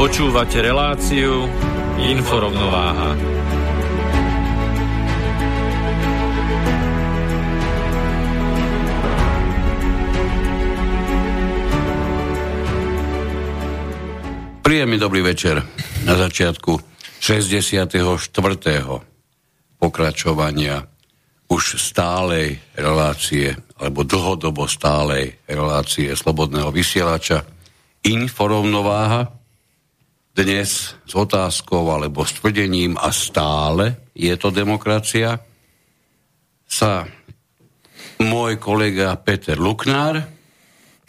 Počúvate reláciu Inforovnováha. Príjemný dobrý večer na začiatku 64. pokračovania už stálej relácie alebo dlhodobo stálej relácie Slobodného vysielača Inforovnováha dnes s otázkou alebo s tvrdením a stále je to demokracia, sa môj kolega Peter Luknár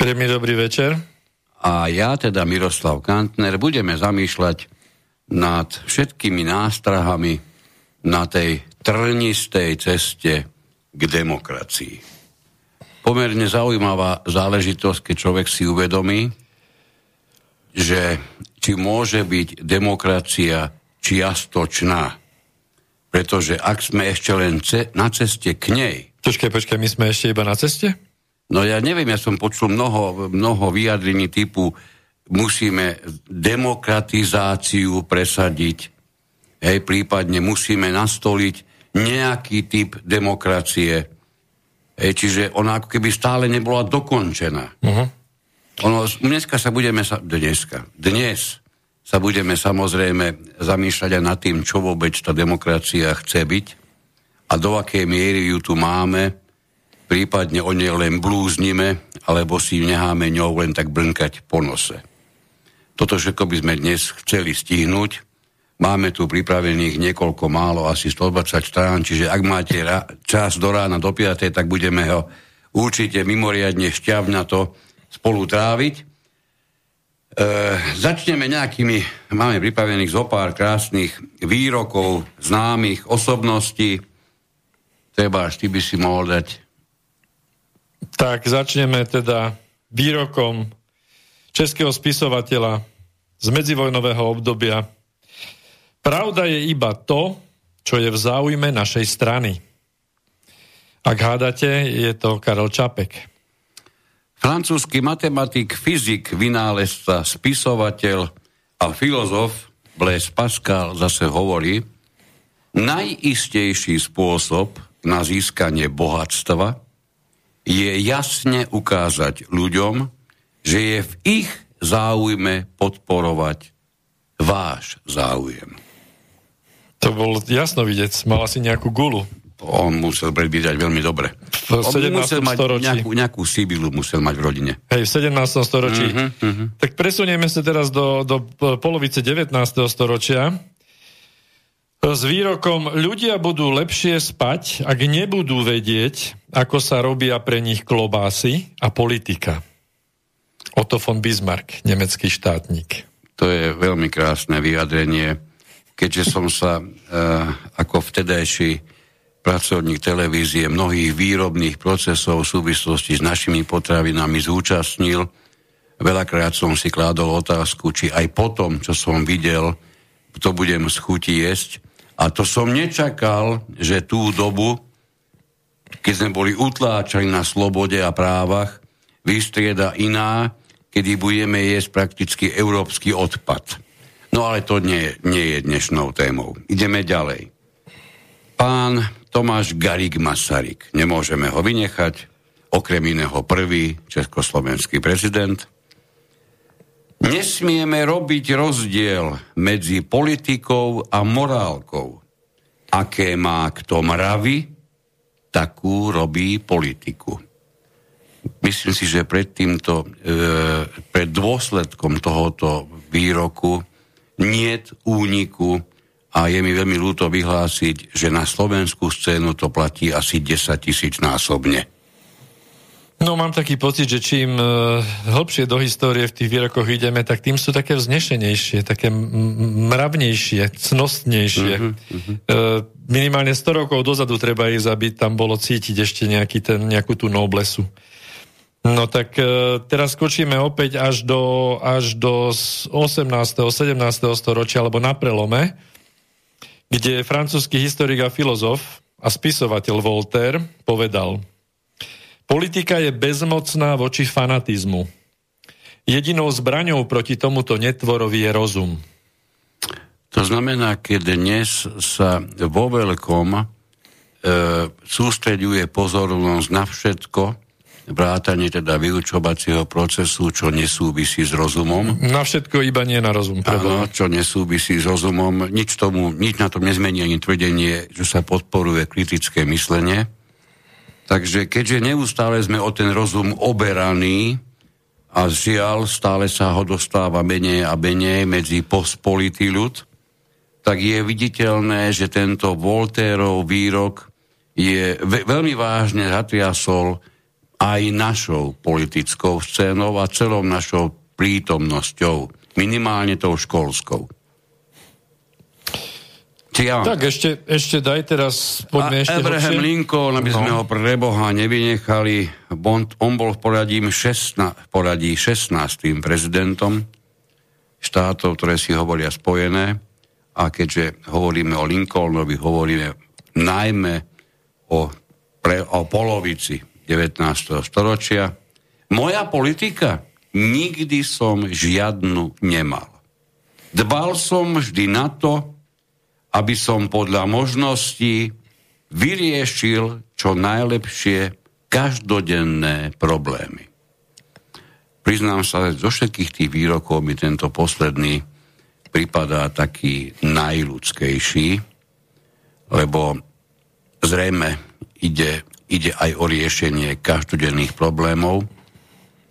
Príjemný dobrý večer. a ja, teda Miroslav Kantner, budeme zamýšľať nad všetkými nástrahami na tej trnistej ceste k demokracii. Pomerne zaujímavá záležitosť, keď človek si uvedomí, že či môže byť demokracia čiastočná. Pretože ak sme ešte len ce- na ceste k nej, Počkaj, počkaj, my sme ešte iba na ceste? no ja neviem, ja som počul mnoho, mnoho vyjadrení typu musíme demokratizáciu presadiť, hej, prípadne musíme nastoliť nejaký typ demokracie, hej, čiže ona ako keby stále nebola dokončená. Uh-huh. Ono, dneska sa budeme, sa, dneska, dnes sa budeme samozrejme zamýšľať aj nad tým, čo vôbec tá demokracia chce byť a do akej miery ju tu máme, prípadne o nej len blúznime, alebo si necháme ňou len tak brnkať po nose. Toto všetko by sme dnes chceli stihnúť. Máme tu pripravených niekoľko málo, asi 120 strán, čiže ak máte ra- čas do rána, do 5, tak budeme ho určite mimoriadne šťavnato spolu tráviť. E, začneme nejakými, máme pripravených zo pár krásnych výrokov známych osobností. Treba, ty by si mohol dať Tak začneme teda výrokom českého spisovateľa z medzivojnového obdobia. Pravda je iba to, čo je v záujme našej strany. Ak hádate, je to Karel Čapek. Francúzsky matematik, fyzik, vynálezca, spisovateľ a filozof Blaise Pascal zase hovorí, najistejší spôsob na získanie bohatstva je jasne ukázať ľuďom, že je v ich záujme podporovať váš záujem. To bol jasno vidieť, mal asi nejakú gulu. On musel predvídať veľmi dobre. V On 17. musel mať storočí. nejakú, nejakú sibilu musel mať v rodine. Hej, v 17. storočí. Mhm, mhm. Tak presunieme sa teraz do, do polovice 19. storočia s výrokom ľudia budú lepšie spať, ak nebudú vedieť, ako sa robia pre nich klobásy a politika. Otto von Bismarck, nemecký štátnik. To je veľmi krásne vyjadrenie, keďže som sa e, ako vtedajší pracovník televízie mnohých výrobných procesov v súvislosti s našimi potravinami zúčastnil. Veľakrát som si kládol otázku, či aj potom, čo som videl, to budem z chuti jesť. A to som nečakal, že tú dobu, keď sme boli utláčaní na slobode a právach, vystrieda iná, kedy budeme jesť prakticky európsky odpad. No ale to nie, nie je dnešnou témou. Ideme ďalej. Pán Tomáš Garik Masaryk, nemôžeme ho vynechať, okrem iného prvý československý prezident. Nesmieme robiť rozdiel medzi politikou a morálkou. Aké má kto mravy, takú robí politiku. Myslím si, že pred týmto, e, pred dôsledkom tohoto výroku niet úniku a je mi veľmi ľúto vyhlásiť, že na slovenskú scénu to platí asi 10 tisíc násobne. No mám taký pocit, že čím uh, hlbšie do histórie v tých výrokoch ideme, tak tým sú také vznešenejšie, také mravnejšie, cnostnejšie. Uh-huh, uh-huh. Uh, minimálne 100 rokov dozadu treba ich zabiť, tam bolo cítiť ešte nejaký ten, nejakú tú noblesu. No tak uh, teraz skočíme opäť až do, až do 18. 17. storočia, alebo na prelome, kde francúzsky historik a filozof a spisovateľ Voltaire povedal – Politika je bezmocná voči fanatizmu. Jedinou zbraňou proti tomuto netvorovi je rozum. To znamená, keď dnes sa vo veľkom e, sústreďuje pozornosť na všetko, vrátanie teda vyučovacieho procesu, čo nesúvisí s rozumom. Na všetko iba nie na rozum. Áno, čo nesúvisí s rozumom. Nič, tomu, nič na tom nezmení ani tvrdenie, že sa podporuje kritické myslenie Takže keďže neustále sme o ten rozum oberaní a žiaľ stále sa ho dostáva menej a menej medzi pospolitý ľud, tak je viditeľné, že tento Voltérov výrok je ve- veľmi vážne zatriasol aj našou politickou scénou a celou našou prítomnosťou, minimálne tou školskou. Ja. Tak ešte, ešte daj teraz, poďme A ešte Abraham hlbšie. Lincoln, aby no. sme ho pre Boha nevynechali, on bol v poradí, 16, v poradí 16. prezidentom štátov, ktoré si hovoria spojené. A keďže hovoríme o Lincolnovi, hovoríme najmä o, pre, o polovici 19. storočia. Moja politika? Nikdy som žiadnu nemal. Dbal som vždy na to, aby som podľa možností vyriešil čo najlepšie každodenné problémy. Priznám sa, že zo všetkých tých výrokov mi tento posledný pripadá taký najľudskejší, lebo zrejme ide, ide aj o riešenie každodenných problémov,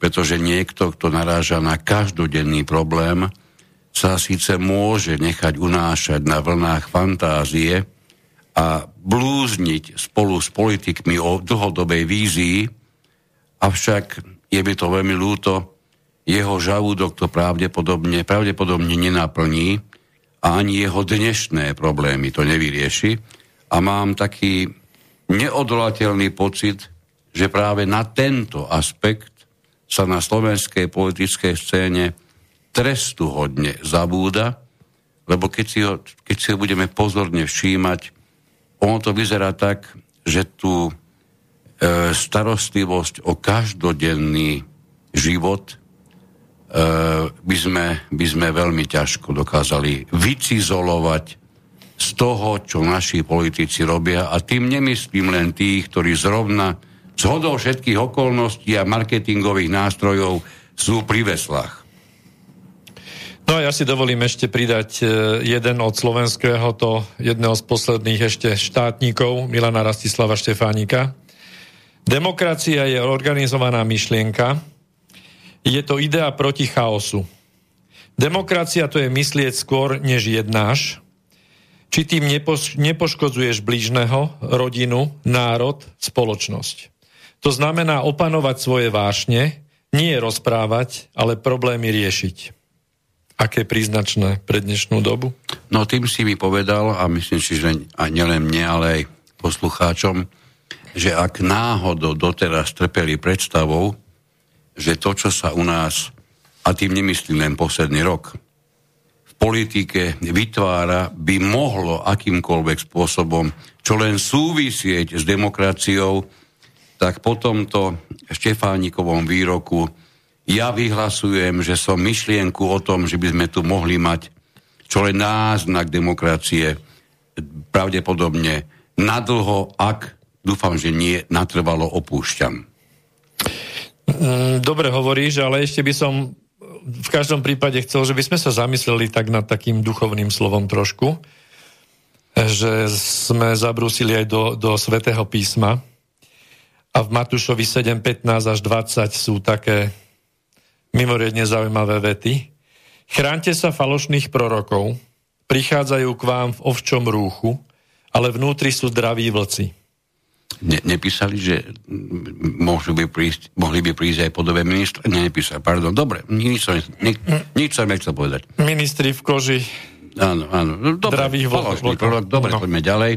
pretože niekto, kto naráža na každodenný problém, sa síce môže nechať unášať na vlnách fantázie a blúzniť spolu s politikmi o dlhodobej vízii, avšak je by to veľmi ľúto, jeho žalúdok to pravdepodobne, pravdepodobne nenaplní a ani jeho dnešné problémy to nevyrieši. A mám taký neodolateľný pocit, že práve na tento aspekt sa na slovenskej politickej scéne trestu hodne zabúda, lebo keď si, ho, keď si ho budeme pozorne všímať, ono to vyzerá tak, že tu e, starostlivosť o každodenný život e, by, sme, by sme veľmi ťažko dokázali vycizolovať z toho, čo naši politici robia. A tým nemyslím len tých, ktorí zrovna zhodou všetkých okolností a marketingových nástrojov sú pri veslách. No a ja si dovolím ešte pridať e, jeden od slovenského, to jedného z posledných ešte štátnikov, Milana Rastislava Štefánika. Demokracia je organizovaná myšlienka, je to idea proti chaosu. Demokracia to je myslieť skôr, než jednáš, či tým nepoš- nepoškodzuješ blížneho, rodinu, národ, spoločnosť. To znamená opanovať svoje vášne, nie rozprávať, ale problémy riešiť aké príznačné pre dnešnú dobu? No tým si mi povedal, a myslím si, že aj nielen mne, ale aj poslucháčom, že ak náhodou doteraz trpeli predstavou, že to, čo sa u nás, a tým nemyslím len posledný rok, politike vytvára, by mohlo akýmkoľvek spôsobom, čo len súvisieť s demokraciou, tak po tomto Štefánikovom výroku ja vyhlasujem, že som myšlienku o tom, že by sme tu mohli mať čo len náznak demokracie, pravdepodobne nadlho, ak dúfam, že nie, natrvalo opúšťam. Mm, dobre hovoríš, ale ešte by som v každom prípade chcel, že by sme sa zamysleli tak nad takým duchovným slovom trošku, že sme zabrúsili aj do, do svätého písma a v Matúšovi 7, 15 až 20 sú také mimoriadne zaujímavé vety. Chránte sa falošných prorokov, prichádzajú k vám v ovčom rúchu, ale vnútri sú draví vlci. Ne, nepísali, že môžu by prísť, mohli by prísť aj podobe ministra? Ne, nepísali, pardon. Dobre, nič som, ni, nič som nechcel povedať. Ministri v koži Áno, áno. No, dobre, Dravých vlkov. prorok. Dobre, no. poďme ďalej.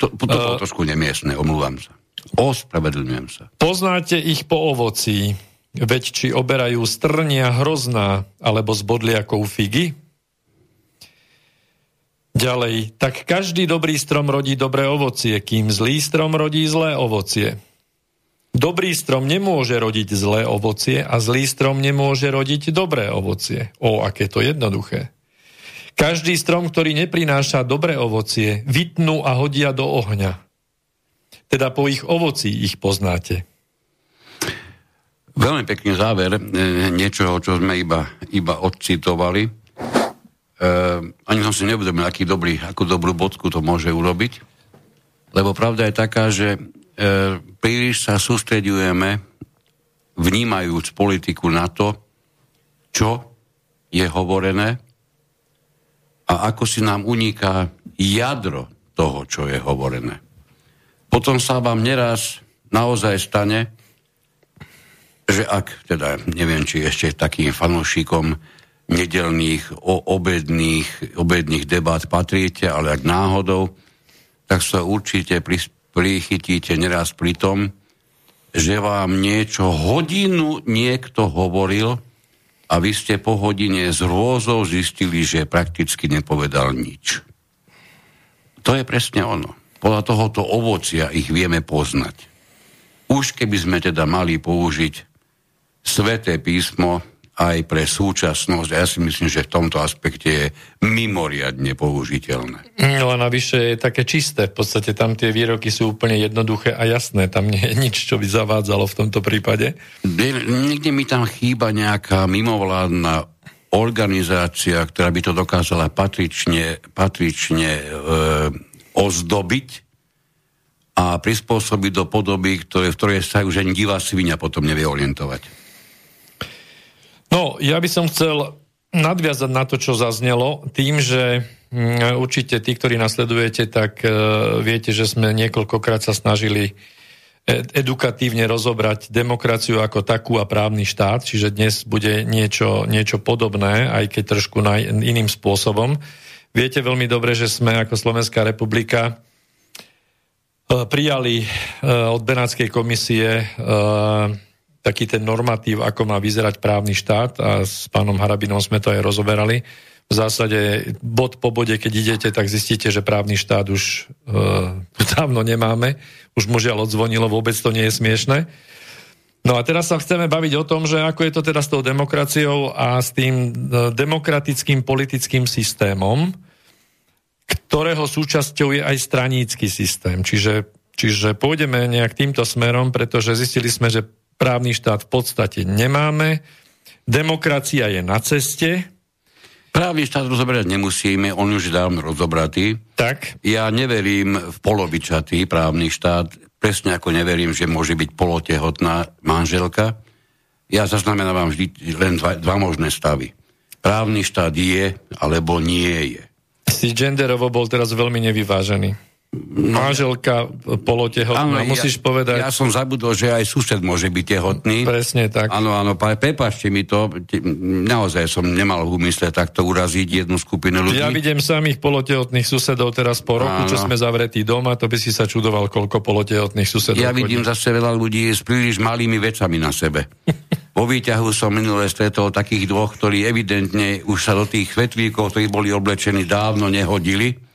To, to bolo uh, trošku nemiestne, omlúvam sa. Ospravedlňujem sa. Poznáte ich po ovocí, veď či oberajú strnia hrozná, alebo z bodliakov figy? Ďalej, tak každý dobrý strom rodí dobré ovocie, kým zlý strom rodí zlé ovocie. Dobrý strom nemôže rodiť zlé ovocie a zlý strom nemôže rodiť dobré ovocie. O, aké to jednoduché. Každý strom, ktorý neprináša dobré ovocie, vytnú a hodia do ohňa. Teda po ich ovoci ich poznáte. Veľmi pekný záver e, niečoho, čo sme iba, iba odcitovali. E, ani som si neuvedomil, aký dobrý, akú dobrú bodku to môže urobiť. Lebo pravda je taká, že e, príliš sa sústredujeme, vnímajúc politiku na to, čo je hovorené a ako si nám uniká jadro toho, čo je hovorené. Potom sa vám neraz naozaj stane, že ak, teda neviem, či ešte takým fanúšikom nedelných, o, obedných, obedných debát patríte, ale ak náhodou, tak sa určite pri, prichytíte neraz pri tom, že vám niečo hodinu niekto hovoril, a vy ste po hodine z rôzou zistili, že prakticky nepovedal nič. To je presne ono. Podľa tohoto ovocia ich vieme poznať. Už keby sme teda mali použiť sveté písmo aj pre súčasnosť. A ja si myslím, že v tomto aspekte je mimoriadne použiteľné. No a navyše je také čisté. V podstate tam tie výroky sú úplne jednoduché a jasné. Tam nie je nič, čo by zavádzalo v tomto prípade. Niekde mi tam chýba nejaká mimovládna organizácia, ktorá by to dokázala patrične, patrične e, ozdobiť a prispôsobiť do podoby, ktoré, v ktorej sa už ani divá svinia potom nevie orientovať. No, ja by som chcel nadviazať na to, čo zaznelo, tým, že mm, určite tí, ktorí nasledujete, tak uh, viete, že sme niekoľkokrát sa snažili edukatívne rozobrať demokraciu ako takú a právny štát, čiže dnes bude niečo, niečo podobné, aj keď trošku na, iným spôsobom. Viete veľmi dobre, že sme ako Slovenská republika uh, prijali od Benátskej komisie taký ten normatív, ako má vyzerať právny štát a s pánom Harabinom sme to aj rozoberali. V zásade bod po bode, keď idete, tak zistíte, že právny štát už e, dávno nemáme. Už mu žiaľ odzvonilo, vôbec to nie je smiešne. No a teraz sa chceme baviť o tom, že ako je to teda s tou demokraciou a s tým e, demokratickým politickým systémom, ktorého súčasťou je aj stranícky systém. Čiže, čiže pôjdeme nejak týmto smerom, pretože zistili sme, že Právny štát v podstate nemáme. Demokracia je na ceste. Právny štát rozoberať nemusíme, on už dávno rozobratý. Tak. Ja neverím v polovičatý právny štát, presne ako neverím, že môže byť polotehotná manželka. Ja zaznamenávam vždy len dva, dva možné stavy. Právny štát je, alebo nie je. Si genderovo bol teraz veľmi nevyvážený manželka polotehotná, áno, musíš ja, povedať... Ja som zabudol, že aj sused môže byť tehotný. Presne tak. Áno, áno, prepašte mi to, naozaj som nemal v úmysle takto uraziť jednu skupinu ľudí. Ja vidím samých polotehotných susedov teraz po roku, áno. čo sme zavretí doma, to by si sa čudoval, koľko polotehotných susedov Ja chodí. vidím zase veľa ľudí s príliš malými vecami na sebe. Vo výťahu som minule stretol takých dvoch, ktorí evidentne už sa do tých vetvíkov, ktorí boli oblečení, dávno nehodili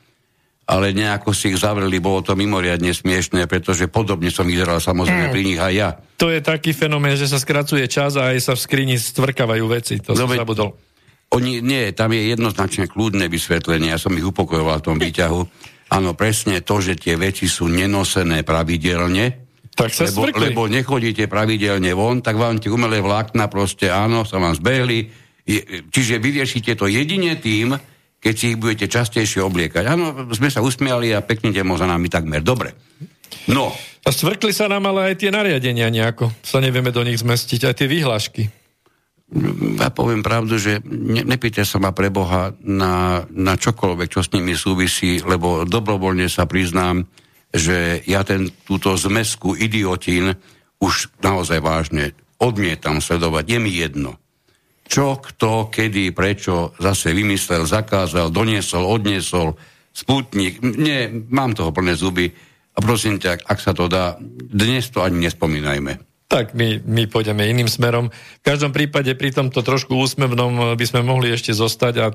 ale nejako si ich zavreli, bolo to mimoriadne smiešné, pretože podobne som vyzeral samozrejme mm. pri nich aj ja. To je taký fenomén, že sa skracuje čas a aj sa v skrini stvrkávajú veci, to no, som zabudol. Oni, nie, tam je jednoznačne kľudné vysvetlenie, ja som ich upokojoval v tom výťahu. Áno, presne to, že tie veci sú nenosené pravidelne, tak sa lebo, lebo nechodíte pravidelne von, tak vám tie umelé vlákna proste, áno, sa vám zbehli, čiže vyriešite to jedine tým, keď si ich budete častejšie obliekať. Áno, sme sa usmiali a pekne demo za nami takmer. Dobre. No. A stvrkli sa nám ale aj tie nariadenia nejako. Sa nevieme do nich zmestiť, aj tie výhlášky. Ja poviem pravdu, že ne, nepýte sa ma pre Boha na, na čokoľvek, čo s nimi súvisí, lebo dobrovoľne sa priznám, že ja ten, túto zmesku idiotín už naozaj vážne odmietam sledovať. Je mi jedno. Čo, kto, kedy, prečo zase vymyslel, zakázal, doniesol, odniesol, sputnik. Nie, mám toho plné zuby. A prosím ťa, ak sa to dá, dnes to ani nespomínajme. Tak my, my pôjdeme iným smerom. V každom prípade pri tomto trošku úsmevnom by sme mohli ešte zostať a e,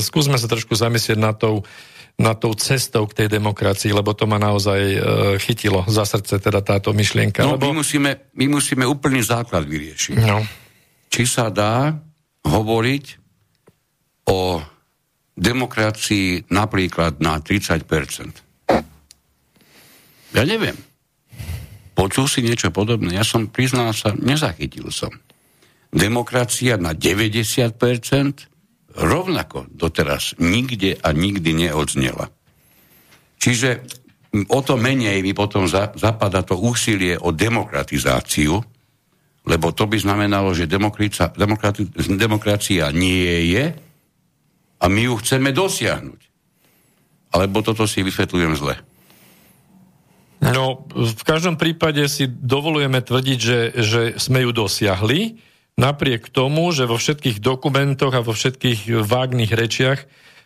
skúsme sa trošku zamyslieť na tou, na tou cestou k tej demokracii, lebo to ma naozaj e, chytilo za srdce teda táto myšlienka. No lebo... my, musíme, my musíme úplný základ vyriešiť. No. Či sa dá hovoriť o demokracii napríklad na 30%. Ja neviem. Počul si niečo podobné? Ja som, priznal sa, nezachytil som. Demokracia na 90% rovnako doteraz nikde a nikdy neodznela. Čiže o to menej mi potom za, zapada to úsilie o demokratizáciu, lebo to by znamenalo, že demokracia, nie je a my ju chceme dosiahnuť. Alebo toto si vysvetľujem zle. No, v každom prípade si dovolujeme tvrdiť, že, že sme ju dosiahli, napriek tomu, že vo všetkých dokumentoch a vo všetkých vágnych rečiach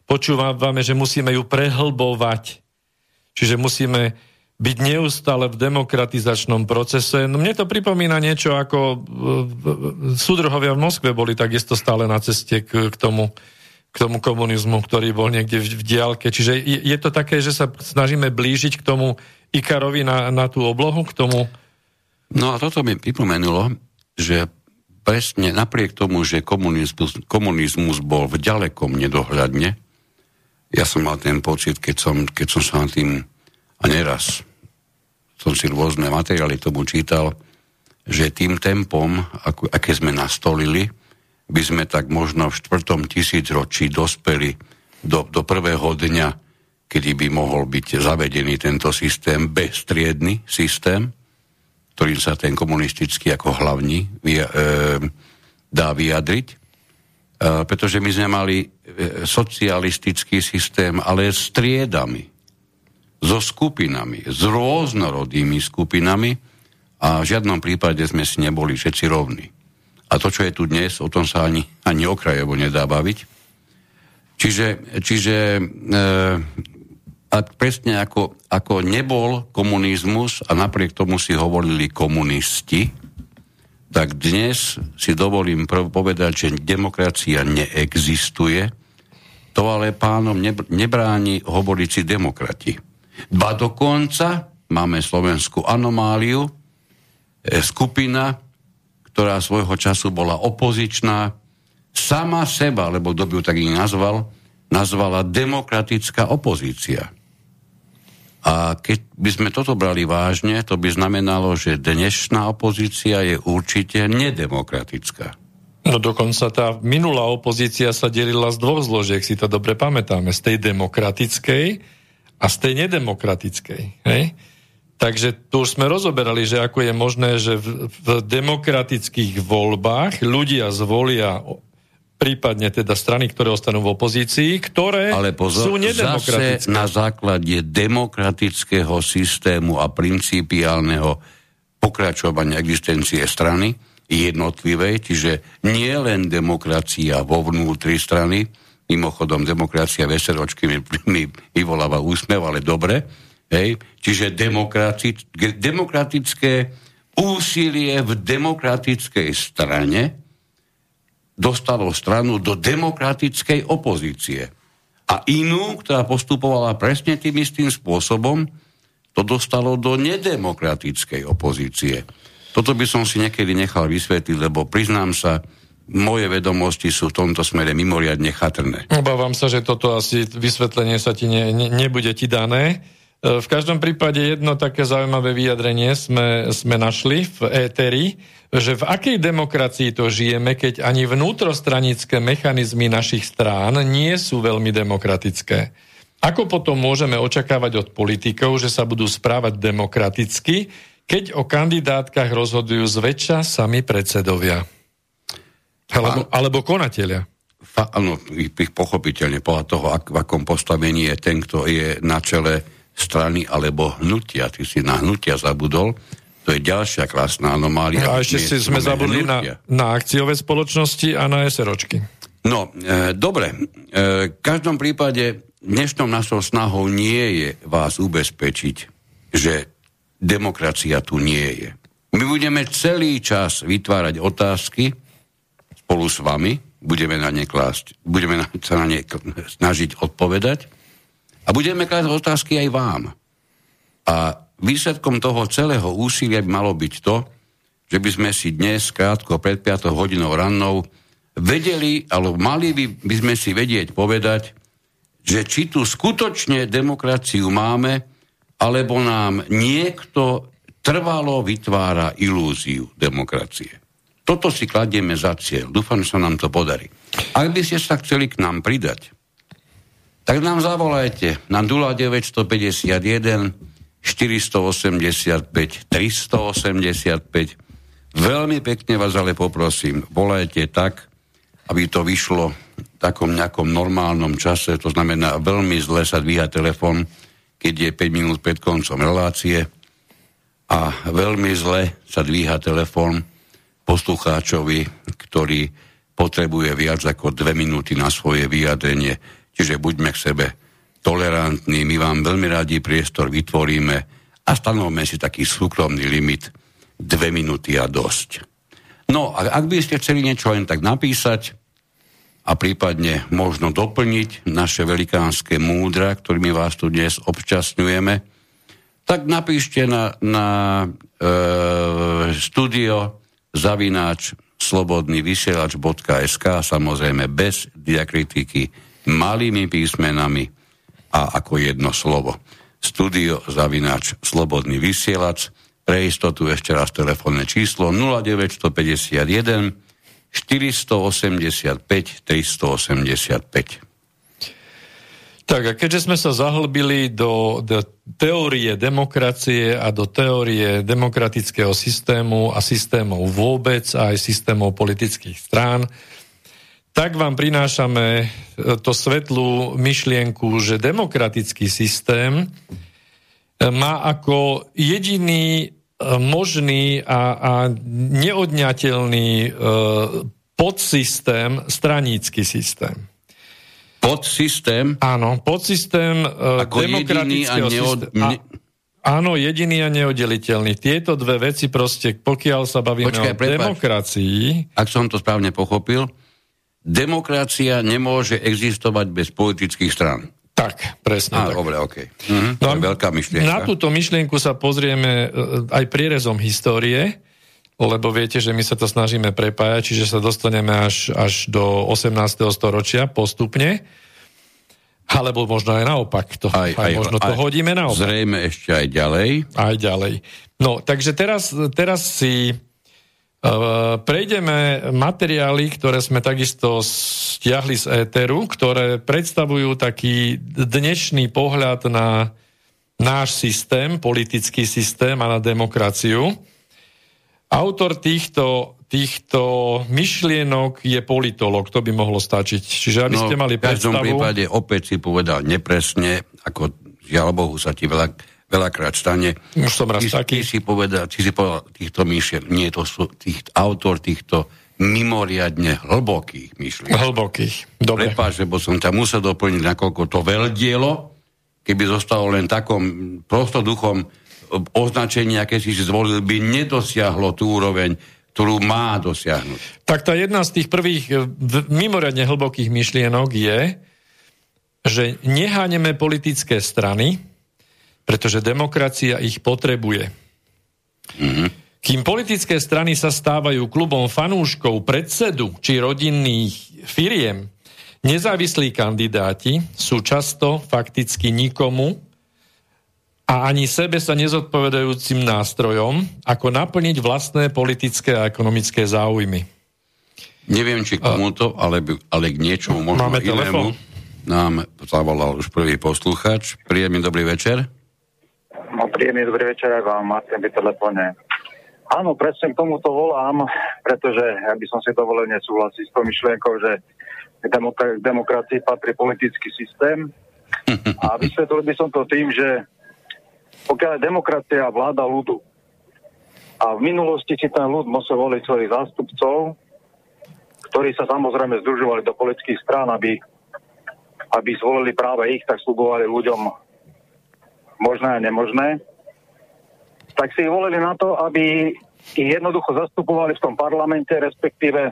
počúvame, že musíme ju prehlbovať. Čiže musíme byť neustále v demokratizačnom procese. No mne to pripomína niečo ako e, súdruhovia v Moskve boli takisto stále na ceste k, k tomu k tomu komunizmu, ktorý bol niekde v, v diálke. Čiže je, je to také, že sa snažíme blížiť k tomu Ikarovi na, na tú oblohu, k tomu... No a toto mi pripomenulo, že presne napriek tomu, že komunizmus, komunizmus bol v ďalekom nedohľadne, ja som mal ten pocit, keď som, keď som sa na tým, a neraz, som si rôzne materiály tomu čítal, že tým tempom, ako, aké sme nastolili, by sme tak možno v štvrtom tisícročí dospeli do, do prvého dňa, kedy by mohol byť zavedený tento systém, bezstriedný systém, ktorým sa ten komunistický ako hlavní vy, e, dá vyjadriť. E, pretože my sme mali e, socialistický systém, ale s triedami, so skupinami, s rôznorodými skupinami a v žiadnom prípade sme si neboli všetci rovní. A to, čo je tu dnes, o tom sa ani, ani okrajovo nedá baviť. Čiže, čiže e, a presne ako, ako nebol komunizmus a napriek tomu si hovorili komunisti, tak dnes si dovolím prv povedať, že demokracia neexistuje. To ale pánom nebráni hovoriť si demokrati. Ba dokonca máme slovenskú anomáliu, e, skupina, ktorá svojho času bola opozičná, sama seba, lebo kto by ju tak nazval, nazvala demokratická opozícia. A keď by sme toto brali vážne, to by znamenalo, že dnešná opozícia je určite nedemokratická. No dokonca tá minulá opozícia sa delila z dvoch zložiek, si to dobre pamätáme, z tej demokratickej a z tej nedemokratickej. Hej? Takže tu už sme rozoberali, že ako je možné, že v, v demokratických voľbách ľudia zvolia prípadne teda strany, ktoré ostanú v opozícii, ktoré Ale pozor, sú nedemokratické. Zase na základe demokratického systému a principiálneho pokračovania existencie strany jednotlivej, čiže nie len demokracia vo vnútri strany, mimochodom demokracia veseročky mi, mi vyvoláva úsmev, ale dobre, Hej? Čiže demokratické úsilie v demokratickej strane dostalo stranu do demokratickej opozície. A inú, ktorá postupovala presne tým istým spôsobom, to dostalo do nedemokratickej opozície. Toto by som si niekedy nechal vysvetliť, lebo priznám sa, moje vedomosti sú v tomto smere mimoriadne chatrné. Obávam sa, že toto asi vysvetlenie sa ti ne, ne, nebude ti dané v každom prípade jedno také zaujímavé vyjadrenie sme, sme našli v éteri, že v akej demokracii to žijeme, keď ani vnútrostranické mechanizmy našich strán nie sú veľmi demokratické. Ako potom môžeme očakávať od politikov, že sa budú správať demokraticky, keď o kandidátkach rozhodujú zväčša sami predsedovia? Alebo, alebo konatelia? Áno, pochopiteľne podľa toho, ak, v akom postavení je ten, kto je na čele strany alebo hnutia. Ty si na hnutia zabudol. To je ďalšia krásna anomália. No a ešte si sme zabudli na, na akciové spoločnosti a na SROčky. No, e, dobre. E, v každom prípade dnešnou našou snahou nie je vás ubezpečiť, že demokracia tu nie je. My budeme celý čas vytvárať otázky spolu s vami, budeme na ne klásť, budeme sa na ne snažiť odpovedať a budeme klásť otázky aj vám. A výsledkom toho celého úsilia by malo byť to, že by sme si dnes, krátko pred 5 hodinou rannou, vedeli, alebo mali by, by sme si vedieť povedať, že či tu skutočne demokraciu máme, alebo nám niekto trvalo vytvára ilúziu demokracie. Toto si kladieme za cieľ. Dúfam, že sa nám to podarí. Ak by ste sa chceli k nám pridať, tak nám zavolajte na 0951 485 385. Veľmi pekne vás ale poprosím, volajte tak, aby to vyšlo v takom nejakom normálnom čase, to znamená veľmi zle sa dvíha telefon, keď je 5 minút pred koncom relácie a veľmi zle sa dvíha telefon poslucháčovi, ktorý potrebuje viac ako dve minúty na svoje vyjadrenie. Čiže buďme k sebe tolerantní, my vám veľmi radi priestor vytvoríme a stanovme si taký súkromný limit. Dve minúty a dosť. No a ak by ste chceli niečo len tak napísať a prípadne možno doplniť naše velikánske múdra, ktorými vás tu dnes občasňujeme, tak napíšte na, na e, studio zavináč slobodný vysielač.sk samozrejme bez diakritiky malými písmenami a ako jedno slovo. Studio Zavináč Slobodný vysielač. Pre istotu ešte raz telefónne číslo 0951 485 385. Tak a keďže sme sa zahlbili do, do teórie demokracie a do teórie demokratického systému a systémov vôbec a aj systémov politických strán, tak vám prinášame e, to svetlú myšlienku, že demokratický systém e, má ako jediný e, možný a, a neodňateľný podsystém stranícky systém. Podsystém? Áno, podsystém ako demokratického neod... systému. Áno, jediný a neoddeliteľný. Tieto dve veci proste, pokiaľ sa bavíme Počkaj, o prepáč. demokracii... Ak som to správne pochopil, demokracia nemôže existovať bez politických strán. Tak, presne Á, tak. Dobre, OK. Mhm, no, to je veľká myšlienka. Na túto myšlienku sa pozrieme e, aj prierezom histórie, lebo viete, že my sa to snažíme prepájať, čiže sa dostaneme až, až do 18. storočia postupne. Alebo možno aj naopak. To, aj, aj, aj možno to aj, hodíme naopak. Zrejme ešte aj ďalej. Aj ďalej. No, takže teraz, teraz si Prejdeme materiály, ktoré sme takisto stiahli z éteru, ktoré predstavujú taký dnešný pohľad na náš systém, politický systém a na demokraciu. Autor týchto, týchto myšlienok je politolog, to by mohlo stačiť. Čiže aby no, ste mali predstavu... V každom prípade opäť si povedal nepresne, ako žiaľ Bohu sa ti veľa veľakrát stane. Už som raz ty, taký. Ty si povedal, ty si povedal týchto myšlien, nie to sú tých, autor týchto mimoriadne hlbokých myšlienok. Hlbokých, dobre. Prepáč, lebo som ťa musel doplniť, nakoľko to veľdielo, keby zostalo len takom prostoduchom označení, aké si zvolil, by nedosiahlo tú úroveň, ktorú má dosiahnuť. Tak tá jedna z tých prvých e, mimoriadne hlbokých myšlienok je, že neháňeme politické strany, pretože demokracia ich potrebuje. Mm-hmm. Kým politické strany sa stávajú klubom fanúškov predsedu či rodinných firiem, nezávislí kandidáti sú často fakticky nikomu a ani sebe sa nezodpovedajúcim nástrojom, ako naplniť vlastné politické a ekonomické záujmy. Neviem, či k tomuto, ale, ale k niečomu možno Máme inému. Telefon? Nám zavolal už prvý posluchač. Príjemný dobrý večer. No, príjemný dobrý večer aj vám, Martin, by telefóne. Áno, presne k tomuto volám, pretože ja by som si dovolil nesúhlasiť s tou myšlienkou, že k demokracii patrí politický systém. A vysvetlil by som to tým, že pokiaľ je demokracia vláda ľudu. A v minulosti si ten ľud musel voliť svojich zástupcov, ktorí sa samozrejme združovali do politických strán, aby, aby zvolili práve ich, tak slubovali ľuďom možné a nemožné, tak si ich volili na to, aby ich jednoducho zastupovali v tom parlamente, respektíve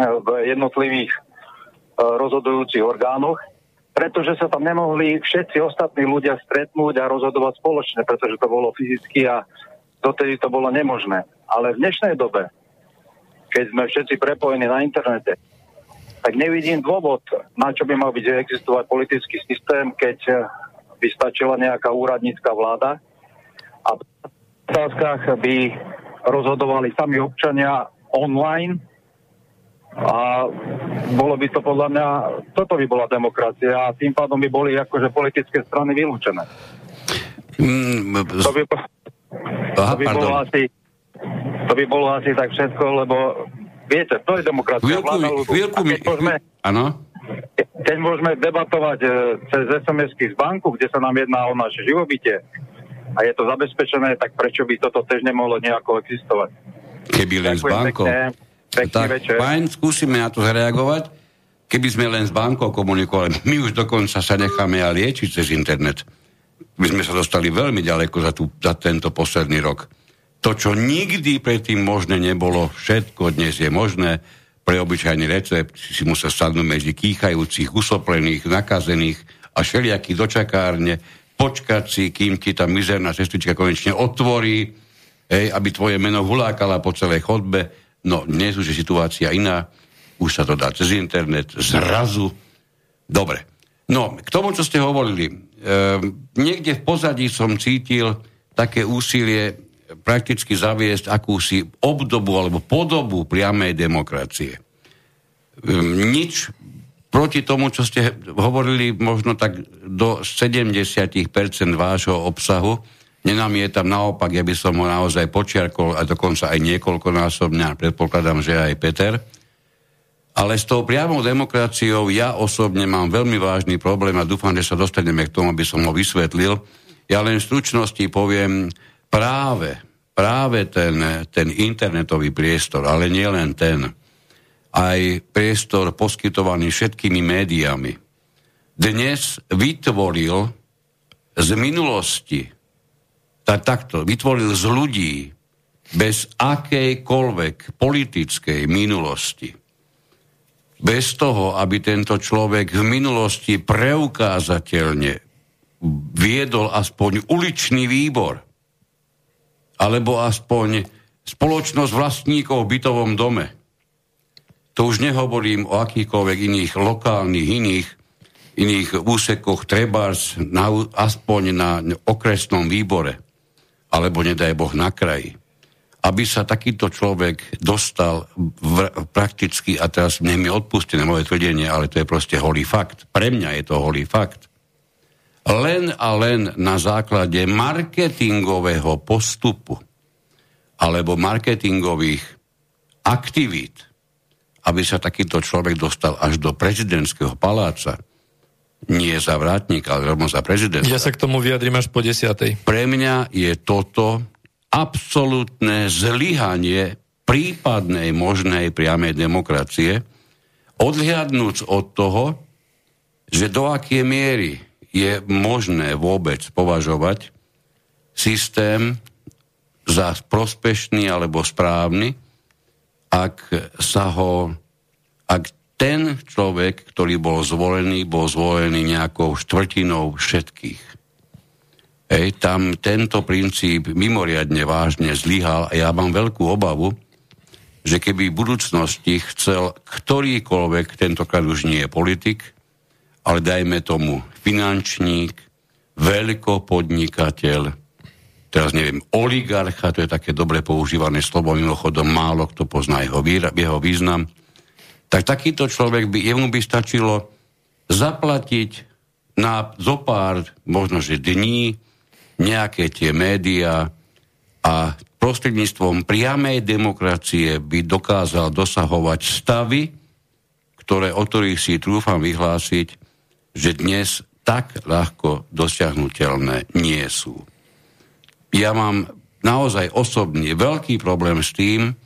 v jednotlivých eh, rozhodujúcich orgánoch pretože sa tam nemohli všetci ostatní ľudia stretnúť a rozhodovať spoločne, pretože to bolo fyzicky a dotedy to bolo nemožné. Ale v dnešnej dobe, keď sme všetci prepojení na internete, tak nevidím dôvod, na čo by mal byť existovať politický systém, keď by stačila nejaká úradnícka vláda a v otázkach by rozhodovali sami občania online a bolo by to podľa mňa, toto by bola demokracia a tým pádom by boli akože politické strany vylúčené. Mm, to by, Aha, to by bolo asi to by bolo asi tak všetko, lebo viete, to je demokracia. Chvíľku, chvíľku mi... Môžeme, ano? Keď môžeme debatovať e, cez SMS-ky z banku, kde sa nám jedná o naše živobytie a je to zabezpečené, tak prečo by toto tež nemohlo nejako existovať? Keby len Ďakujem z bankou. Pekne. Pekný tak, večer. Fajn, skúsime na to zareagovať. Keby sme len s bankou komunikovali, my už dokonca sa necháme a liečiť cez internet. My sme sa dostali veľmi ďaleko za, tú, za tento posledný rok. To, čo nikdy predtým možné nebolo, všetko dnes je možné. Pre obyčajný recept si musel sadnúť medzi kýchajúcich, usoplených, nakazených a všelijakých dočakárne, počkať si, kým ti tá mizerná sestrička konečne otvorí, hej, aby tvoje meno hulákala po celej chodbe No dnes už je situácia iná, už sa to dá cez internet, zrazu. Dobre. No, k tomu, čo ste hovorili. E, niekde v pozadí som cítil také úsilie prakticky zaviesť akúsi obdobu alebo podobu priamej demokracie. E, nič proti tomu, čo ste hovorili, možno tak do 70% vášho obsahu, Nenamietam naopak, ja by som ho naozaj počiarkol a dokonca aj niekoľkonásobne, a predpokladám, že aj Peter. Ale s tou priamou demokraciou ja osobne mám veľmi vážny problém a dúfam, že sa dostaneme k tomu, aby som ho vysvetlil. Ja len v stručnosti poviem práve, práve ten, ten internetový priestor, ale nie len ten, aj priestor poskytovaný všetkými médiami, dnes vytvoril z minulosti tak takto vytvoril z ľudí bez akejkoľvek politickej minulosti, bez toho, aby tento človek v minulosti preukázateľne viedol aspoň uličný výbor, alebo aspoň spoločnosť vlastníkov v bytovom dome. To už nehovorím o akýchkoľvek iných lokálnych, iných, iných úsekoch, trebárs, na, aspoň na okresnom výbore alebo nedaj Boh na kraji, aby sa takýto človek dostal v, prakticky, a teraz nech mi odpustené moje tvrdenie, ale to je proste holý fakt. Pre mňa je to holý fakt. Len a len na základe marketingového postupu alebo marketingových aktivít, aby sa takýto človek dostal až do prezidentského paláca, nie za vrátnika, ale rovno za prezidenta. Ja sa k tomu vyjadrím až po desiatej. Pre mňa je toto absolútne zlyhanie prípadnej možnej priamej demokracie, odhliadnúc od toho, že do aké miery je možné vôbec považovať systém za prospešný alebo správny, ak sa ho, ak ten človek, ktorý bol zvolený, bol zvolený nejakou štvrtinou všetkých. Ej, tam tento princíp mimoriadne vážne zlyhal a ja mám veľkú obavu, že keby v budúcnosti chcel ktorýkoľvek, tentokrát už nie je politik, ale dajme tomu finančník, veľkopodnikateľ, teraz neviem, oligarcha, to je také dobre používané slovo, mimochodom málo kto pozná jeho, jeho význam, tak takýto človek by, jemu by stačilo zaplatiť na zopár, možno že dní, nejaké tie médiá a prostredníctvom priamej demokracie by dokázal dosahovať stavy, ktoré, o ktorých si trúfam vyhlásiť, že dnes tak ľahko dosiahnutelné nie sú. Ja mám naozaj osobný veľký problém s tým,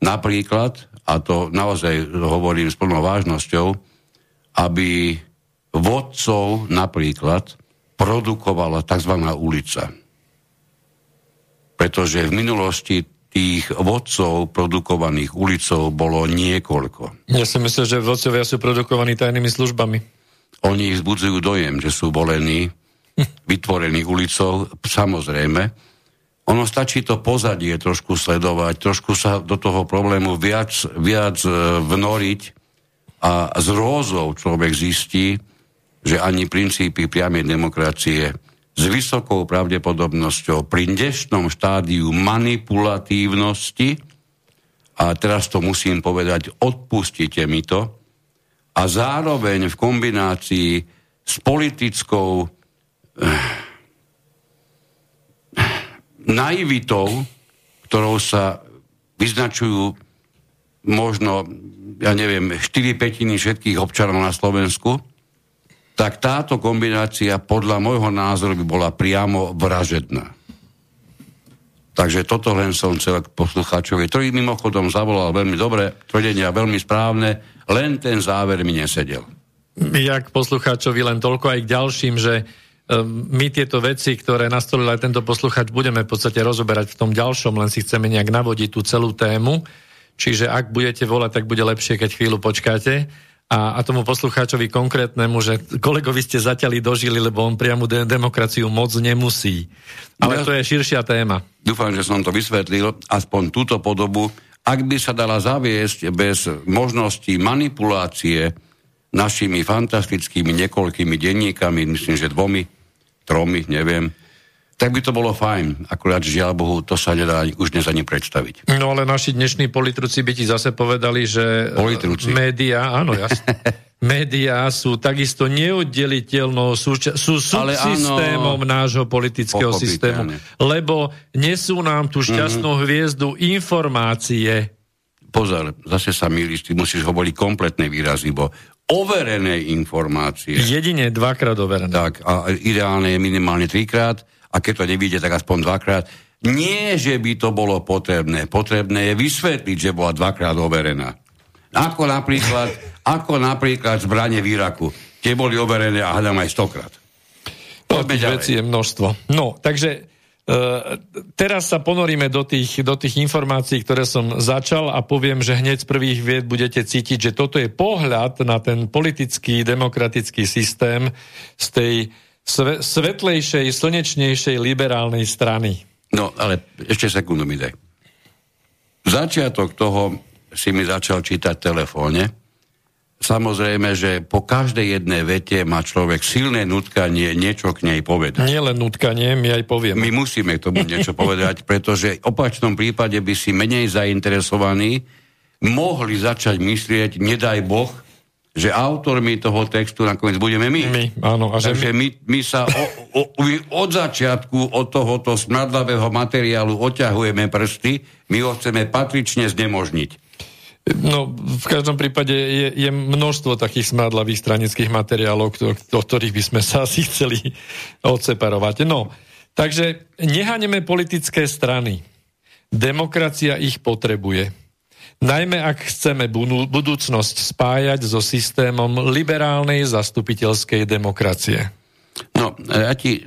napríklad, a to naozaj hovorím s plnou vážnosťou, aby vodcov napríklad produkovala tzv. ulica. Pretože v minulosti tých vodcov produkovaných ulicou bolo niekoľko. Ja si myslím, že vodcovia sú produkovaní tajnými službami. Oni ich zbudzujú dojem, že sú volení, vytvorení ulicou, samozrejme. Ono stačí to pozadie trošku sledovať, trošku sa do toho problému viac, viac e, vnoriť a z rózov človek zistí, že ani princípy priamej demokracie s vysokou pravdepodobnosťou pri dnešnom štádiu manipulatívnosti, a teraz to musím povedať, odpustite mi to, a zároveň v kombinácii s politickou eh, naivitou, ktorou sa vyznačujú možno, ja neviem, 4 petiny všetkých občanov na Slovensku, tak táto kombinácia podľa môjho názoru by bola priamo vražedná. Takže toto len som chcel k poslucháčovi, ktorý mimochodom zavolal veľmi dobre, tvrdenia veľmi správne, len ten záver mi nesedel. Ja k poslucháčovi len toľko aj k ďalším, že my tieto veci, ktoré nastolil aj tento poslucháč, budeme v podstate rozoberať v tom ďalšom, len si chceme nejak navodiť tú celú tému. Čiže ak budete volať, tak bude lepšie, keď chvíľu počkáte a, a tomu poslucháčovi konkrétnemu, že kolegovi ste zatiaľ dožili, lebo on priamu de- demokraciu moc nemusí. Ale ja, to je širšia téma. Dúfam, že som to vysvetlil, aspoň túto podobu. Ak by sa dala zaviesť bez možnosti manipulácie našimi fantastickými niekoľkými denníkami, myslím, že dvomi, tromi, neviem, tak by to bolo fajn. Akurát, žiaľ Bohu, to sa nedá už dnes ani predstaviť. No ale naši dnešní politruci by ti zase povedali, že e, politruci. média, áno, jasne. médiá sú takisto neoddeliteľnou súča- sú subsystémom nášho politického systému, lebo nesú nám tú šťastnú mm-hmm. hviezdu informácie. Pozor, zase sa milíš, ty musíš hovoriť kompletné výrazy, bo overené informácie. Jedine dvakrát overené. Tak, a ideálne je minimálne trikrát a keď to nevíde, tak aspoň dvakrát. Nie, že by to bolo potrebné. Potrebné je vysvetliť, že bola dvakrát overená. Ako napríklad, ako napríklad zbranie v Iraku. Tie boli overené a hľadám aj stokrát. No, tých vecí je množstvo. No, takže teraz sa ponoríme do tých, do tých informácií, ktoré som začal a poviem, že hneď z prvých vied budete cítiť, že toto je pohľad na ten politický, demokratický systém z tej sve, svetlejšej, slnečnejšej liberálnej strany. No, ale ešte sekundu mi daj. Začiatok toho si mi začal čítať telefóne. Samozrejme, že po každej jednej vete má človek silné nutkanie niečo k nej povedať. Nie len nutkanie, my aj povieme. My musíme k tomu niečo povedať, pretože v opačnom prípade by si menej zainteresovaní mohli začať myslieť, nedaj Boh, že autormi toho textu nakoniec budeme my. My, áno. A že Takže my, my sa o, o, od začiatku od tohoto smradlavého materiálu oťahujeme prsty, my ho chceme patrične znemožniť. No, v každom prípade je, je množstvo takých smradlavých stranických materiálov, o ktorých by sme sa asi chceli odseparovať. No, takže nehaneme politické strany. Demokracia ich potrebuje najmä ak chceme budúcnosť spájať so systémom liberálnej zastupiteľskej demokracie. No, ja ti e,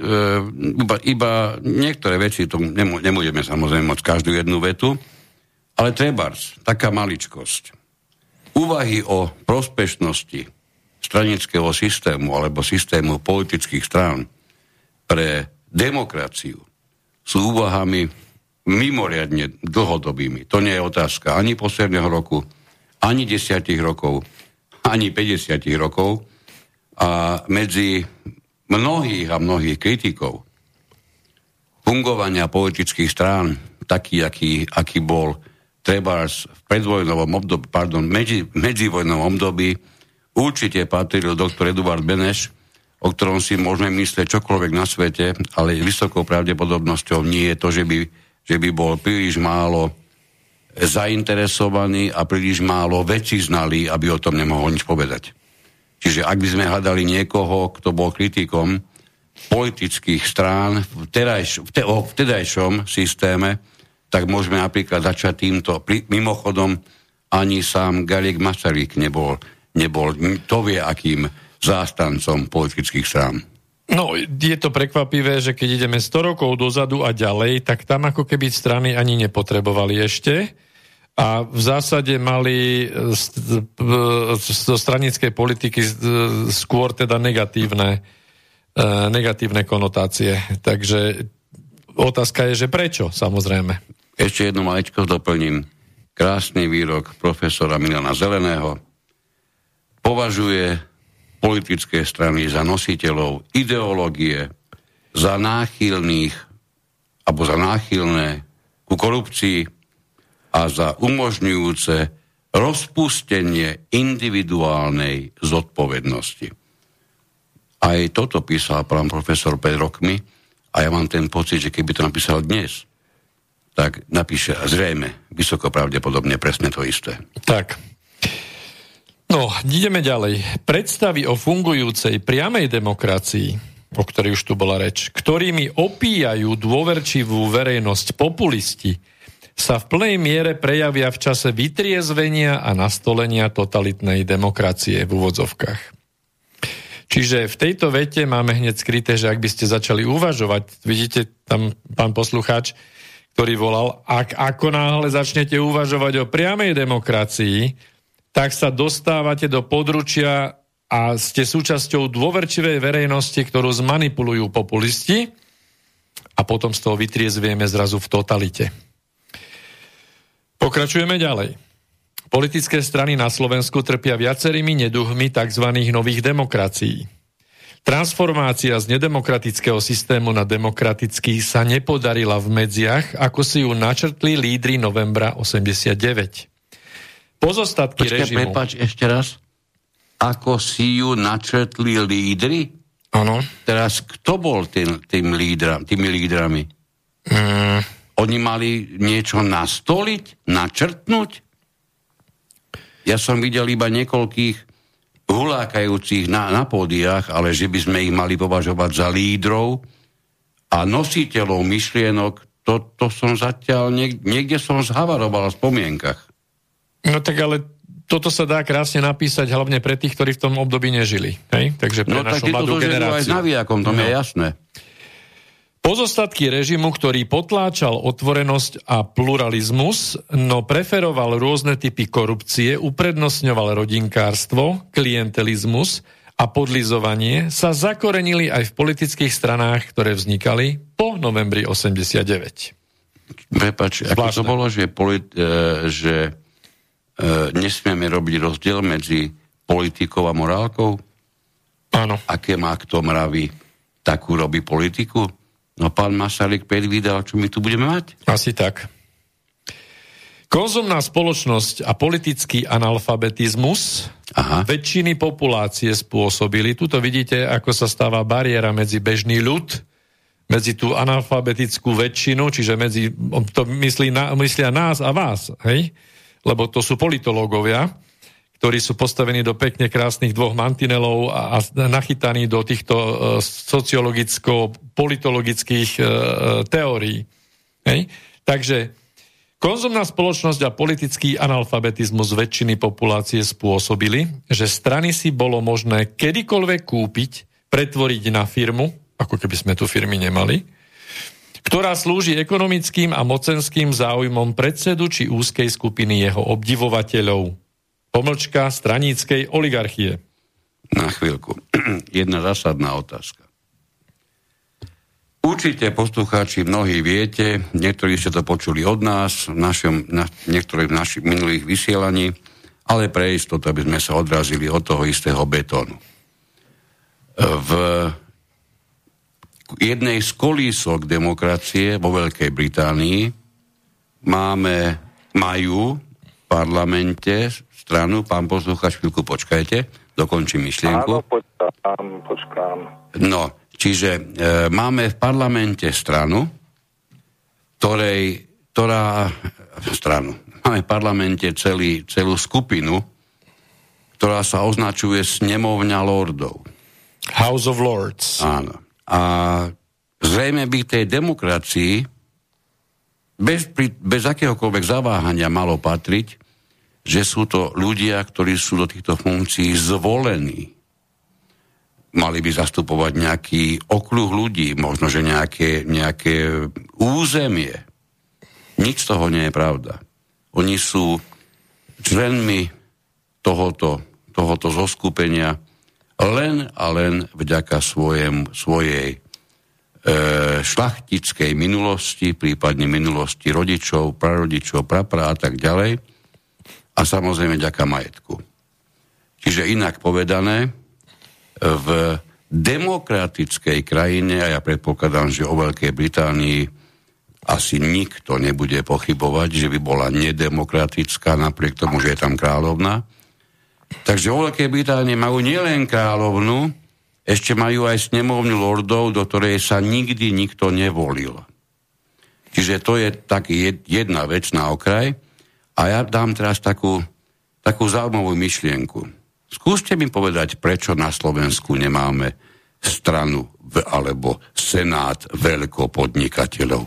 iba, iba niektoré veci, to nemôžeme samozrejme môcť každú jednu vetu, ale trebárs, taká maličkosť. Úvahy o prospešnosti stranického systému alebo systému politických strán pre demokraciu sú úvahami mimoriadne dlhodobými. To nie je otázka ani posledného roku, ani desiatich rokov, ani 50 rokov. A medzi mnohých a mnohých kritikov fungovania politických strán, taký, aký, aký bol Trebars v predvojnovom období, pardon, medzi, medzivojnovom období, určite patril doktor Eduard Beneš, o ktorom si môžeme myslieť čokoľvek na svete, ale vysokou pravdepodobnosťou nie je to, že by, že by bol príliš málo zainteresovaný a príliš málo veci znali, aby o tom nemohol nič povedať. Čiže ak by sme hľadali niekoho, kto bol kritikom politických strán v, terajš, v, te, o vtedajšom systéme, tak môžeme napríklad začať týmto. Mimochodom, ani sám Gariek Masaryk nebol, nebol, to vie, akým zástancom politických strán. No, je to prekvapivé, že keď ideme 100 rokov dozadu a ďalej, tak tam ako keby strany ani nepotrebovali ešte. A v zásade mali zo stranickej politiky skôr teda negatívne, negatívne konotácie. Takže otázka je, že prečo, samozrejme. Ešte jednu maličko doplním. Krásny výrok profesora Milana Zeleného. Považuje politické strany za nositeľov ideológie, za náchylných alebo za náchylné ku korupcii a za umožňujúce rozpustenie individuálnej zodpovednosti. Aj toto písal pán profesor pred rokmi a ja mám ten pocit, že keby to napísal dnes, tak napíše zrejme, vysoko pravdepodobne presne to isté. Tak, No, ideme ďalej. Predstavy o fungujúcej priamej demokracii, o ktorej už tu bola reč, ktorými opíjajú dôverčivú verejnosť populisti, sa v plnej miere prejavia v čase vytriezvenia a nastolenia totalitnej demokracie v úvodzovkách. Čiže v tejto vete máme hneď skryté, že ak by ste začali uvažovať, vidíte tam pán poslucháč, ktorý volal, ak ako náhle začnete uvažovať o priamej demokracii, tak sa dostávate do područia a ste súčasťou dôverčivej verejnosti, ktorú zmanipulujú populisti a potom z toho vytriezvieme zrazu v totalite. Pokračujeme ďalej. Politické strany na Slovensku trpia viacerými neduhmi tzv. nových demokracií. Transformácia z nedemokratického systému na demokratický sa nepodarila v medziach, ako si ju načrtli lídry novembra 89. Pozostatky Počkej, režimu... Prepač ešte raz. Ako si ju načrtli lídry? Áno. Teraz kto bol tým, tým lídra, tými lídrami? Mm. Oni mali niečo nastoliť, načrtnúť? Ja som videl iba niekoľkých hulákajúcich na, na pódiách, ale že by sme ich mali považovať za lídrov a nositeľov myšlienok, to, to som zatiaľ, niek, niekde som zhavaroval v spomienkach. No tak ale toto sa dá krásne napísať hlavne pre tých, ktorí v tom období nežili. Hej? Takže pre no, našu mladú generáciu. aj s navijakom, to no. je jasné. Pozostatky režimu, ktorý potláčal otvorenosť a pluralizmus, no preferoval rôzne typy korupcie, uprednostňoval rodinkárstvo, klientelizmus a podlizovanie, sa zakorenili aj v politických stranách, ktoré vznikali po novembri 89. Prepač, ako to bolo, že, polit, e, že e, nesmieme robiť rozdiel medzi politikou a morálkou? Áno. Aké má kto mravy, takú robí politiku? No pán Masaryk predvídal, čo my tu budeme mať? Asi tak. Konzumná spoločnosť a politický analfabetizmus Aha. väčšiny populácie spôsobili. Tuto vidíte, ako sa stáva bariéra medzi bežný ľud, medzi tú analfabetickú väčšinu, čiže medzi, to myslí na, myslia nás a vás, hej? lebo to sú politológovia, ktorí sú postavení do pekne krásnych dvoch mantinelov a, a nachytaní do týchto uh, sociologicko-politologických uh, teórií. Hej? Takže konzumná spoločnosť a politický analfabetizmus väčšiny populácie spôsobili, že strany si bolo možné kedykoľvek kúpiť, pretvoriť na firmu, ako keby sme tu firmy nemali, ktorá slúži ekonomickým a mocenským záujmom predsedu či úzkej skupiny jeho obdivovateľov. Pomlčka straníckej oligarchie. Na chvíľku. Jedna zásadná otázka. Určite poslucháči mnohí viete, niektorí ste to počuli od nás, v našom, na, niektorých našich minulých vysielaní, ale pre istotu, aby sme sa odrazili od toho istého betónu. V jednej z kolísok demokracie vo Veľkej Británii máme, majú parlamente stranu, pán posluchač, chvíľku počkajte, dokončím myšlienku. Áno, počkám, počkám. No, čiže e, máme v parlamente stranu, ktorej, ktorá, stranu, máme v parlamente celý, celú skupinu, ktorá sa označuje snemovňa lordov. House of Lords. Áno. A zrejme by tej demokracii bez, bez akéhokoľvek zaváhania malo patriť, že sú to ľudia, ktorí sú do týchto funkcií zvolení. Mali by zastupovať nejaký okruh ľudí, možno, že nejaké, nejaké územie. Nič z toho nie je pravda. Oni sú členmi tohoto, tohoto zoskupenia len a len vďaka svojem, svojej šlachtickej minulosti, prípadne minulosti rodičov, prarodičov, prapra a tak ďalej a samozrejme vďaka majetku. Čiže inak povedané, v demokratickej krajine, a ja predpokladám, že o Veľkej Británii asi nikto nebude pochybovať, že by bola nedemokratická, napriek tomu, že je tam kráľovna, Takže vo Veľkej Británii majú nielen kráľovnu, ešte majú aj snemovňu lordov, do ktorej sa nikdy nikto nevolil. Čiže to je tak jedna vec na okraj. A ja dám teraz takú, takú zaujímavú myšlienku. Skúste mi povedať, prečo na Slovensku nemáme stranu alebo senát veľkopodnikateľov.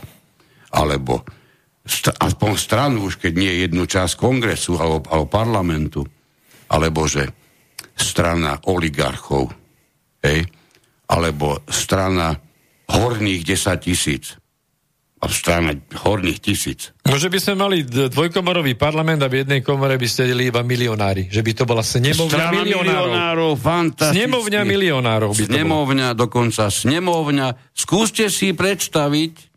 Alebo st- aspoň stranu, už keď nie jednu časť kongresu alebo, alebo parlamentu alebo že strana oligarchov, hej, alebo strana horných 10 tisíc a strana horných tisíc. No, že by sme mali dvojkomorový parlament a v jednej komore by sedeli iba milionári. Že by to bola snemovňa Strana milionárov. milionárov Snemovňa milionárov by Snemovňa, dokonca snemovňa. Skúste si predstaviť,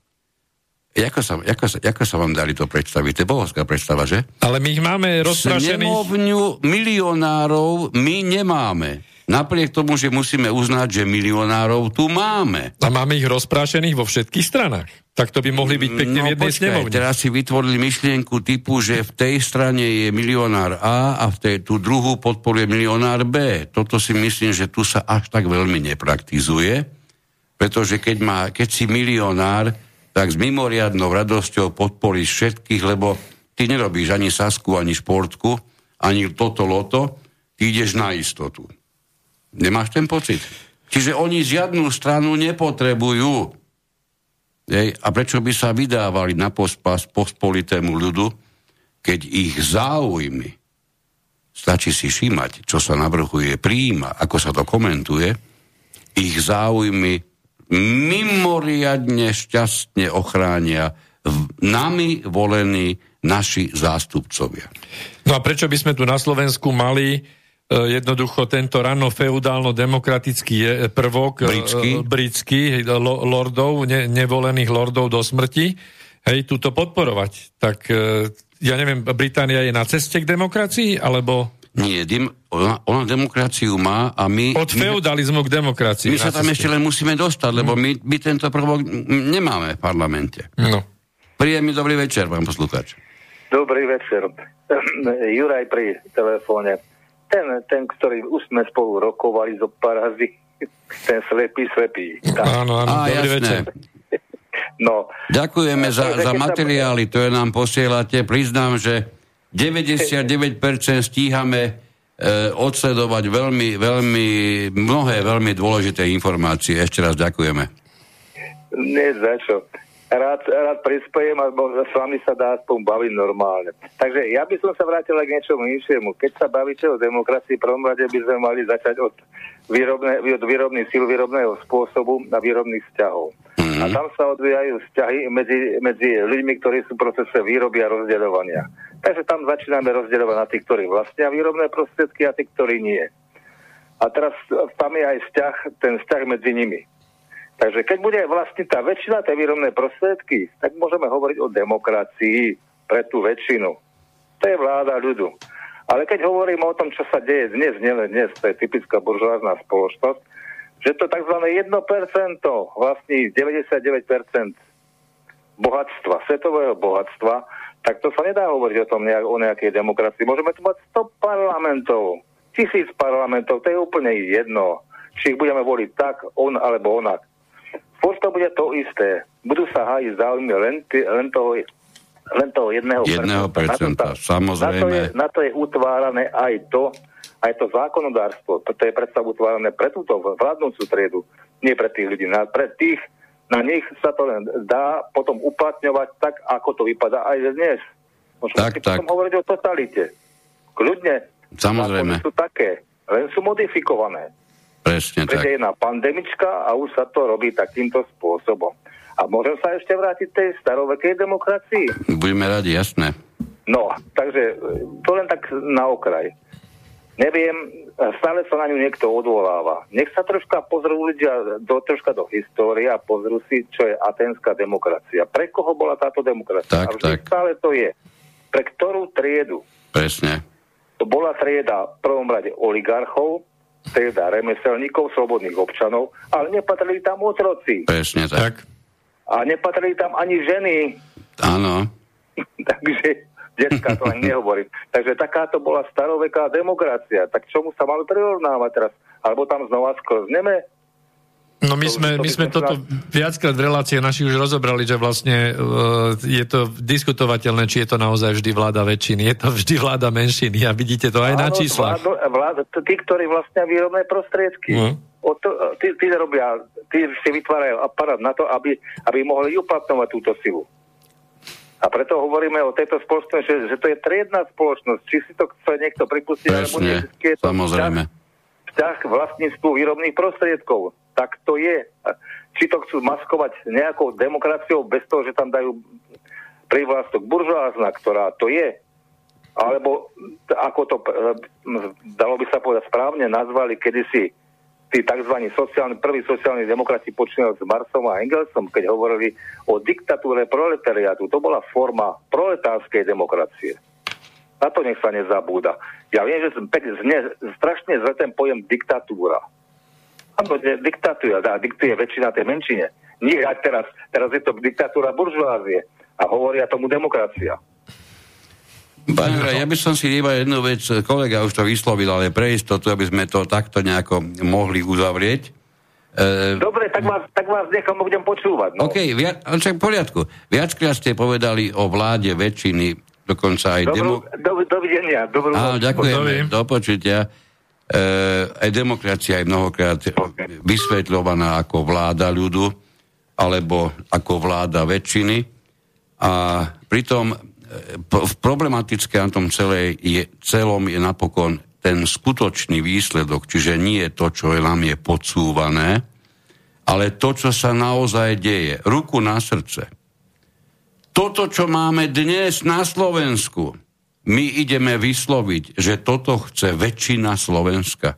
Jako sa, jako, sa, jako sa vám dali to predstaviť? To je bohovská predstava, že? Ale my ich máme rozprašených... Snemovňu milionárov my nemáme. Napriek tomu, že musíme uznať, že milionárov tu máme. A máme ich rozprášených vo všetkých stranách. Tak to by mohli byť pekne no, v jednej počkaj, snemovni. teraz si vytvorili myšlienku typu, že v tej strane je milionár A a v tej, tú druhú podporuje milionár B. Toto si myslím, že tu sa až tak veľmi nepraktizuje, pretože keď, má, keď si milionár, tak s mimoriadnou radosťou podporíš všetkých, lebo ty nerobíš ani Sasku, ani športku, ani toto loto, ty ideš na istotu. Nemáš ten pocit? Čiže oni žiadnu stranu nepotrebujú. Ej, a prečo by sa vydávali na pospas pospolitému ľudu, keď ich záujmy, stačí si všímať, čo sa navrhuje, príjima, ako sa to komentuje, ich záujmy mimoriadne šťastne ochránia nami volení naši zástupcovia. No a prečo by sme tu na Slovensku mali jednoducho tento rano feudálno-demokratický e, prvok britský, e, britský lordov, ne, nevolených lordov do smrti, hej, túto podporovať. Tak ja neviem, Británia je na ceste k demokracii, alebo... Nie, dim, ona, ona demokraciu má a my... Od feudalizmu k demokracii. My sa tam ešte len musíme dostať, lebo my, my tento prvok nemáme v parlamente. No. Príjemný dobrý večer, pán poslucháč. Dobrý večer. Juraj pri telefóne. Ten, ten, ktorý už sme spolu rokovali zo parazy, ten slepý, slepý. Áno, áno, dobrý jasné. večer. No. Ďakujeme za, za materiály, ktoré nám posielate. Priznám, že 99% stíhame e, odsledovať veľmi, veľmi, mnohé veľmi dôležité informácie. Ešte raz ďakujeme. Nie za čo. Rád, rád prispiejem a s vami sa dá aspoň baviť normálne. Takže ja by som sa vrátil k niečomu inšiemu. Keď sa bavíte o demokracii, prvom rade by sme mali začať od, výrobné, od výrobných síl, výrobného spôsobu a výrobných vzťahov. Mm-hmm. A tam sa odvíjajú vzťahy medzi, medzi ľuďmi, ktorí sú v procese výroby a rozdeľovania. Takže tam začíname rozdeľovať na tých, ktorí vlastnia výrobné prostriedky a tých, ktorí nie. A teraz tam je aj vzťah, ten vzťah medzi nimi. Takže keď bude vlastniť tá väčšina tej výrobné prostriedky, tak môžeme hovoriť o demokracii pre tú väčšinu. To je vláda ľudu. Ale keď hovorím o tom, čo sa deje dnes, nielen dnes, to je typická buržoázna spoločnosť, že to tzv. 1% vlastní 99% bohatstva, svetového bohatstva, tak to sa nedá hovoriť o tom nejak, o nejakej demokracii. Môžeme tu mať 100 parlamentov, tisíc parlamentov, to je úplne jedno. Či ich budeme voliť tak, on alebo onak. Furt to bude to isté. Budú sa hájiť záujmy len, len toho len toho jedného, jedného percenta. Na to, samozrejme. Na to, je, na to je utvárané aj to, aj to zákonodárstvo. To je predsa utvárané pre túto vládnúcu triedu, nie pre tých ľudí. Na, pre tých, na nich sa to len dá potom uplatňovať tak, ako to vypadá aj dnes. Môžeme tak, tak. potom hovoriť o totalite. Kľudne. Samozrejme. sú také, len sú modifikované. Presne Prede tak. pandemička a už sa to robí takýmto spôsobom. A môžem sa ešte vrátiť tej starovekej demokracii? Budeme radi, jasné. No, takže to len tak na okraj. Neviem, stále sa na ňu niekto odvoláva. Nech sa troška pozrú ľudia do, troška do histórie a pozrú si, čo je atenská demokracia. Pre koho bola táto demokracia? Tak, a tak. stále to je. Pre ktorú triedu? Presne. To bola trieda v prvom rade oligarchov, trieda remeselníkov, slobodných občanov, ale nepatrili tam otroci. Presne tak. tak. A nepatrili tam ani ženy. Áno. Takže detská to ani nehovorím. Takže takáto bola staroveká demokracia. Tak čomu sa malo prirovnávať teraz? Alebo tam znova sklzneme? No my sme, my sme toto viackrát v relácii našich už rozobrali, že vlastne uh, je to diskutovateľné, či je to naozaj vždy vláda väčšiny. Je to vždy vláda menšiny a vidíte to aj Áno, na číslach. Vláda, vláda, tí, ktorí vlastne výrobné prostriedky. Mm. O to, tí, tí robia tí si vytvárajú aparát na to, aby, aby mohli uplatňovať túto silu. A preto hovoríme o tejto spoločnosti, že, že to je triedna spoločnosť. Či si to chce niekto pripustiť, alebo nie. Je to samozrejme. Vzťah, vzťah k vlastníctvu výrobných prostriedkov. Tak to je. Či to chcú maskovať nejakou demokraciou bez toho, že tam dajú privlastok buržoázna, ktorá to je, alebo ako to, dalo by sa povedať správne, nazvali kedysi tí tzv. sociálni, prví sociálni demokrati počínali s Marsom a Engelsom, keď hovorili o diktatúre proletariátu. To bola forma proletárskej demokracie. Na to nech sa nezabúda. Ja viem, že zne, strašne zle ten pojem diktatúra. Áno, diktatúra, dá, diktuje väčšina tej menšine. Nie, teraz, teraz je to diktatúra buržoázie a hovoria tomu demokracia. Pán Jura, ja by som si iba jednu vec, kolega už to vyslovil, ale pre istotu, aby sme to takto nejako mohli uzavrieť. E... Dobre, tak vás, tak vás nechom budem počúvať. No. OK, via, však v poriadku. Viackrát ste povedali o vláde väčšiny, dokonca aj... Dobrú, demo... do, dovidenia. Dobrú Áno, ďakujeme. Do počutia. E, aj demokracia je mnohokrát vysvetľovaná ako vláda ľudu, alebo ako vláda väčšiny. A pritom problematické na tom celé je, celom je napokon ten skutočný výsledok, čiže nie to, čo je nám je podsúvané, ale to, čo sa naozaj deje. Ruku na srdce. Toto, čo máme dnes na Slovensku, my ideme vysloviť, že toto chce väčšina Slovenska.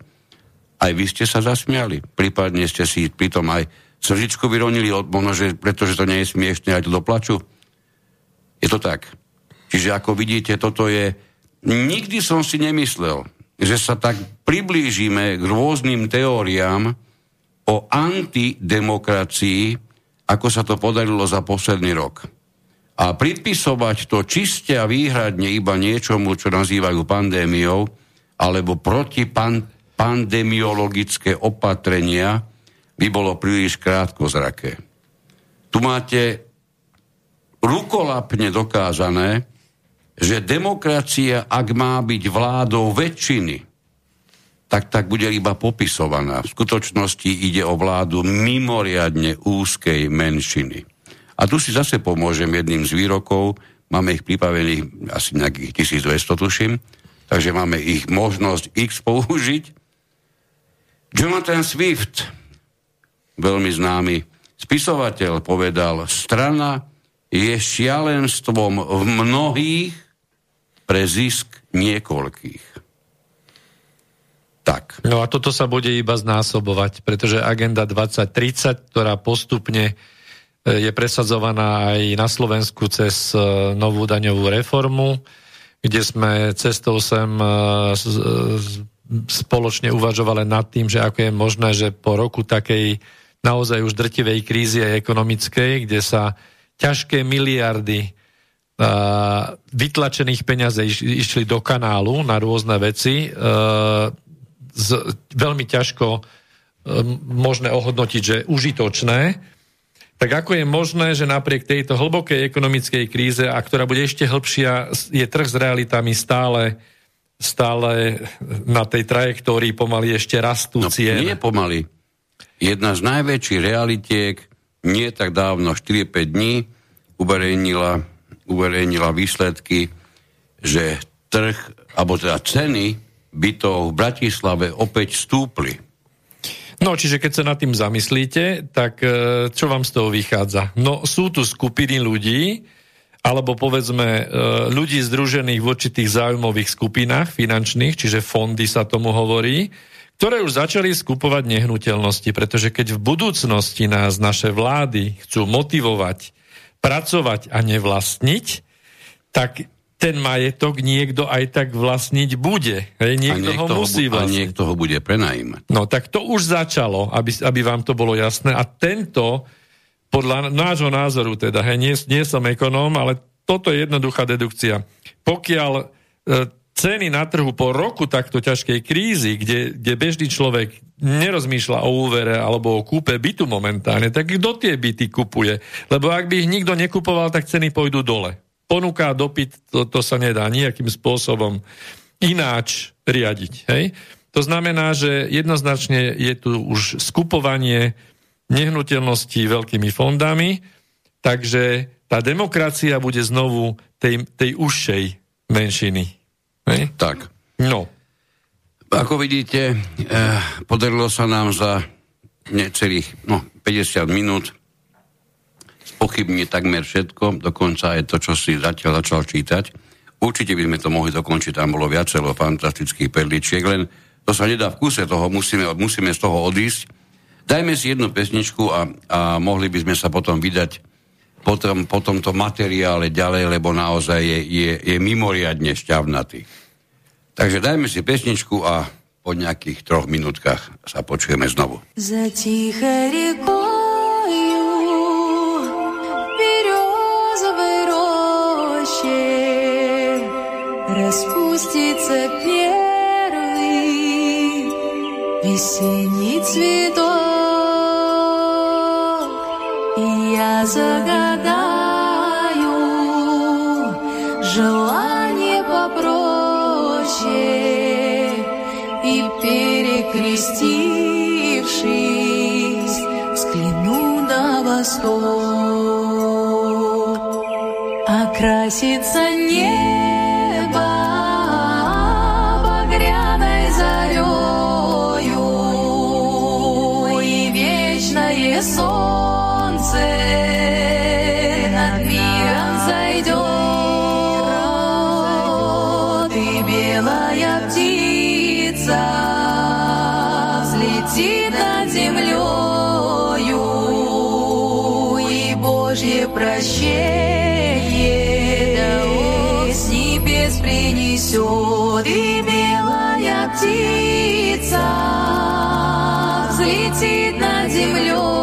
Aj vy ste sa zasmiali. Prípadne ste si pritom aj srdičku vyronili, možno, že, pretože to nie je smiešne, aj to doplaču. Je to tak. Čiže ako vidíte, toto je... Nikdy som si nemyslel, že sa tak priblížime k rôznym teóriám o antidemokracii, ako sa to podarilo za posledný rok. A pripisovať to čiste a výhradne iba niečomu, čo nazývajú pandémiou, alebo protipandemiologické opatrenia, by bolo príliš krátkozraké. Tu máte rukolapne dokázané, že demokracia, ak má byť vládou väčšiny, tak tak bude iba popisovaná. V skutočnosti ide o vládu mimoriadne úzkej menšiny. A tu si zase pomôžem jedným z výrokov, máme ich pripravených asi nejakých 1200, tuším, takže máme ich možnosť x použiť. Jonathan Swift, veľmi známy spisovateľ, povedal, strana je šialenstvom v mnohých pre zisk niekoľkých. Tak. No a toto sa bude iba znásobovať, pretože agenda 2030, ktorá postupne je presadzovaná aj na Slovensku cez e, novú daňovú reformu, kde sme cestou sem e, spoločne uvažovali nad tým, že ako je možné, že po roku takej naozaj už drtivej krízy aj ekonomickej, kde sa ťažké miliardy vytlačených peňazí išli do kanálu na rôzne veci. Z, veľmi ťažko možné ohodnotiť, že užitočné. Tak ako je možné, že napriek tejto hlbokej ekonomickej kríze, a ktorá bude ešte hĺbšia, je trh s realitami stále, stále na tej trajektórii pomaly ešte rastú no, cien. Nie pomaly. Jedna z najväčších realitiek nie tak dávno, 4-5 dní, uverejnila uverejnila výsledky, že trh, alebo teda ceny bytov v Bratislave opäť stúpli. No, čiže keď sa nad tým zamyslíte, tak e, čo vám z toho vychádza? No, sú tu skupiny ľudí, alebo povedzme e, ľudí združených v určitých záujmových skupinách finančných, čiže fondy sa tomu hovorí, ktoré už začali skupovať nehnuteľnosti, pretože keď v budúcnosti nás naše vlády chcú motivovať pracovať a nevlastniť, tak ten majetok niekto aj tak vlastniť bude. Hej, niekto, niekto ho musí vlastniť. A niekto ho bude prenajímať. No tak to už začalo, aby, aby vám to bolo jasné. A tento, podľa nášho názoru teda, hej, nie, nie som ekonóm, ale toto je jednoduchá dedukcia. Pokiaľ e, ceny na trhu po roku takto ťažkej krízy, kde, kde bežný človek nerozmýšľa o úvere alebo o kúpe bytu momentálne, tak kto tie byty kupuje? Lebo ak by ich nikto nekupoval, tak ceny pôjdu dole. Ponuka a dopyt, to, to sa nedá nejakým spôsobom ináč riadiť. Hej? To znamená, že jednoznačne je tu už skupovanie nehnuteľností veľkými fondami, takže tá demokracia bude znovu tej, tej užšej menšiny. Hej? Tak. No. Ako vidíte, eh, podarilo sa nám za necelých no, 50 minút spochybní takmer všetko, dokonca aj to, čo si zatiaľ začal čítať. Určite by sme to mohli dokončiť, tam bolo viacero fantastických perličiek, len to sa nedá v kuse toho, musíme, musíme z toho odísť. Dajme si jednu pesničku a, a mohli by sme sa potom vydať po, tom, po tomto materiále ďalej, lebo naozaj je, je, je mimoriadne šťavnatý. Takže dajme si pesničku a po nejakých troch minútkach sa počujeme znovu. Za tiché riekou распустится первый весенний цветок, и я загадаю желание и перекрестившись, взгляну на восток, окрасится небо принесет, и белая птица взлетит над землею,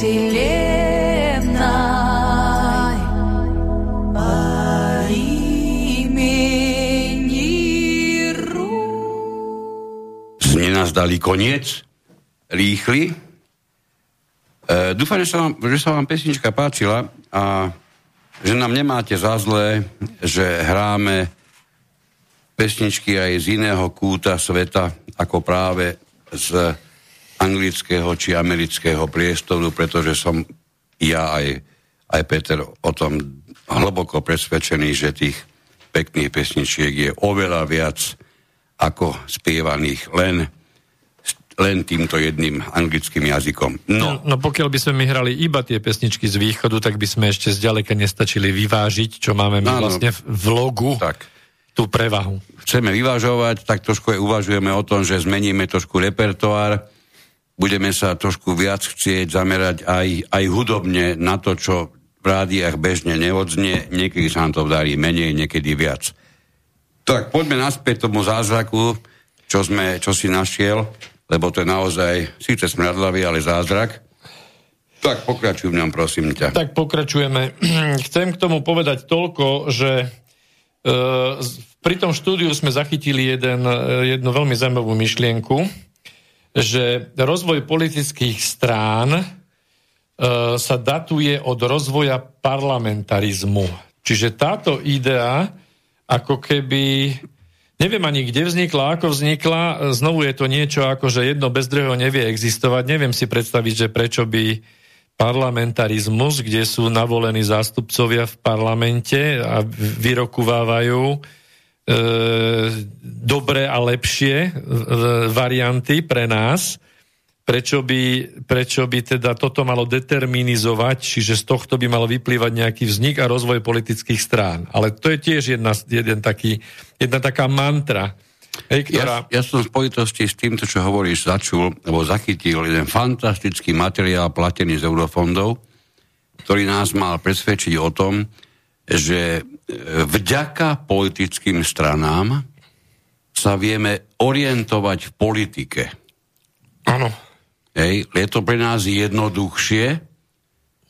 вселенной по имени Ру. Znie nás dali koniec, rýchly. E, dúfam, že sa, vám, že sa vám pesnička páčila a že nám nemáte za zlé, že hráme pesničky aj z iného kúta sveta, ako práve z anglického či amerického priestoru, pretože som ja aj, aj Peter o tom hlboko presvedčený, že tých pekných pesničiek je oveľa viac ako spievaných len len týmto jedným anglickým jazykom. No. no pokiaľ by sme my hrali iba tie pesničky z východu, tak by sme ešte zďaleka nestačili vyvážiť, čo máme my Áno. vlastne v logu, Tak. tú prevahu. Chceme vyvážovať, tak trošku aj uvažujeme o tom, že zmeníme trošku repertoár, budeme sa trošku viac chcieť zamerať aj, aj hudobne na to, čo v rádiách bežne neodznie, niekedy sa nám to darí menej, niekedy viac. Tak poďme naspäť tomu zázraku, čo, sme, čo si našiel, lebo to je naozaj, síce smradlavý, ale zázrak. Tak pokračuj v ňom, prosím ťa. Tak pokračujeme. Chcem k tomu povedať toľko, že e, pri tom štúdiu sme zachytili jeden, e, jednu veľmi zaujímavú myšlienku, že rozvoj politických strán e, sa datuje od rozvoja parlamentarizmu. Čiže táto idea, ako keby, neviem ani kde vznikla, ako vznikla, znovu je to niečo ako, že jedno bez druhého nevie existovať. Neviem si predstaviť, že prečo by parlamentarizmus, kde sú navolení zástupcovia v parlamente a vyrokovávajú dobré a lepšie e, varianty pre nás, prečo by, prečo by teda toto malo determinizovať, čiže z tohto by malo vyplývať nejaký vznik a rozvoj politických strán. Ale to je tiež jedna, jeden taký, jedna taká mantra, hej, ktorá... Ja, ja som v spojitosti s týmto, čo hovoríš, začul, alebo zachytil jeden fantastický materiál platený z eurofondov, ktorý nás mal presvedčiť o tom, že e, vďaka politickým stranám sa vieme orientovať v politike. Áno. Hej, je to pre nás jednoduchšie,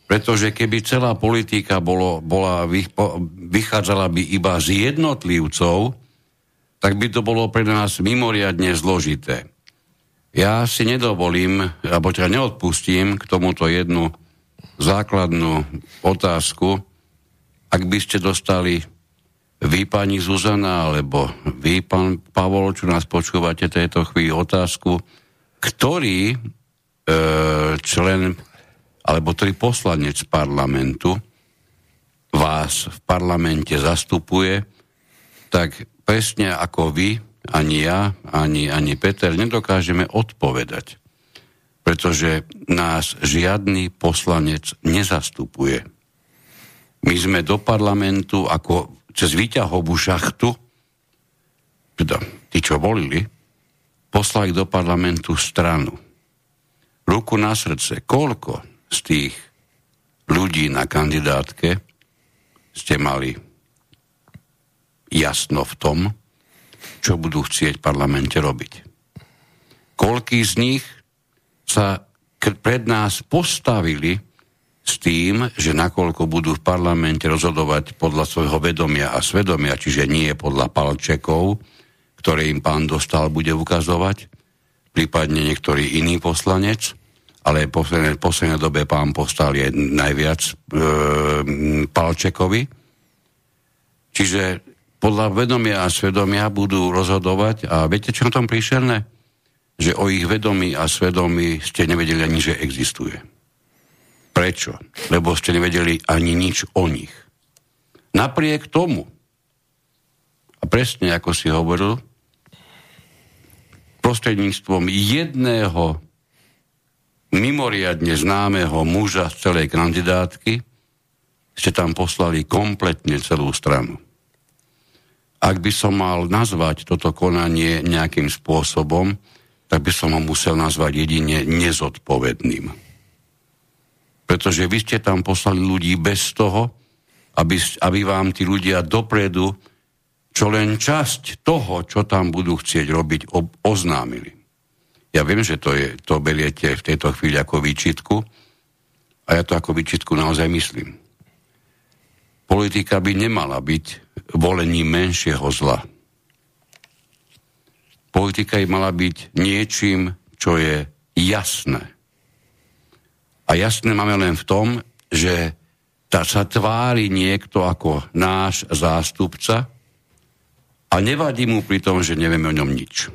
pretože keby celá politika bolo, bola, vychádzala by iba z jednotlivcov, tak by to bolo pre nás mimoriadne zložité. Ja si nedovolím, alebo teda neodpustím k tomuto jednu základnú otázku. Ak by ste dostali vy, pani Zuzana, alebo vy, pán Pavol, čo nás počúvate tejto chvíli otázku, ktorý e, člen alebo ktorý poslanec parlamentu vás v parlamente zastupuje, tak presne ako vy, ani ja, ani, ani Peter nedokážeme odpovedať. Pretože nás žiadny poslanec nezastupuje. My sme do parlamentu ako cez výťahovú šachtu, teda tí, čo volili, poslali do parlamentu stranu. Ruku na srdce, koľko z tých ľudí na kandidátke ste mali jasno v tom, čo budú chcieť v parlamente robiť. Koľký z nich sa pred nás postavili s tým, že nakoľko budú v parlamente rozhodovať podľa svojho vedomia a svedomia, čiže nie podľa palčekov, ktoré im pán dostal, bude ukazovať, prípadne niektorý iný poslanec, ale v poslednej, dobe pán postal je najviac e, palčekovi. Čiže podľa vedomia a svedomia budú rozhodovať a viete, čo na tom príšerné? Že o ich vedomí a svedomí ste nevedeli ani, že existuje. Prečo? Lebo ste nevedeli ani nič o nich. Napriek tomu, a presne ako si hovoril, prostredníctvom jedného mimoriadne známeho muža z celej kandidátky ste tam poslali kompletne celú stranu. Ak by som mal nazvať toto konanie nejakým spôsobom, tak by som ho musel nazvať jedine nezodpovedným. Pretože vy ste tam poslali ľudí bez toho, aby, aby vám tí ľudia dopredu čo len časť toho, čo tam budú chcieť robiť, ob- oznámili. Ja viem, že to, je, to beriete v tejto chvíli ako výčitku a ja to ako výčitku naozaj myslím. Politika by nemala byť volením menšieho zla. Politika by mala byť niečím, čo je jasné. A jasné máme len v tom, že tá sa tvári niekto ako náš zástupca a nevadí mu pri tom, že nevieme o ňom nič.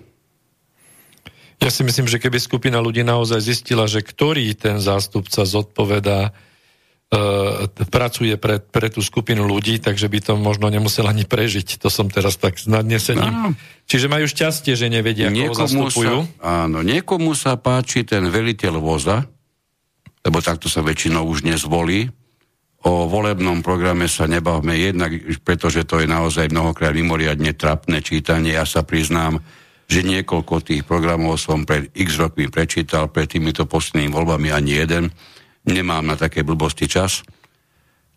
Ja si myslím, že keby skupina ľudí naozaj zistila, že ktorý ten zástupca zodpovedá, e, pracuje pre, pre tú skupinu ľudí, takže by to možno nemusel ani prežiť. To som teraz tak s nadnesením. No. Čiže majú šťastie, že nevedia, koho zastupujú. Sa, áno, niekomu sa páči ten veliteľ voza, lebo takto sa väčšinou už nezvolí. O volebnom programe sa nebavme jednak, pretože to je naozaj mnohokrát mimoriadne trapné čítanie. Ja sa priznám, že niekoľko tých programov som pred x rokmi prečítal, pred týmito poslednými voľbami ani jeden. Nemám na také blbosti čas.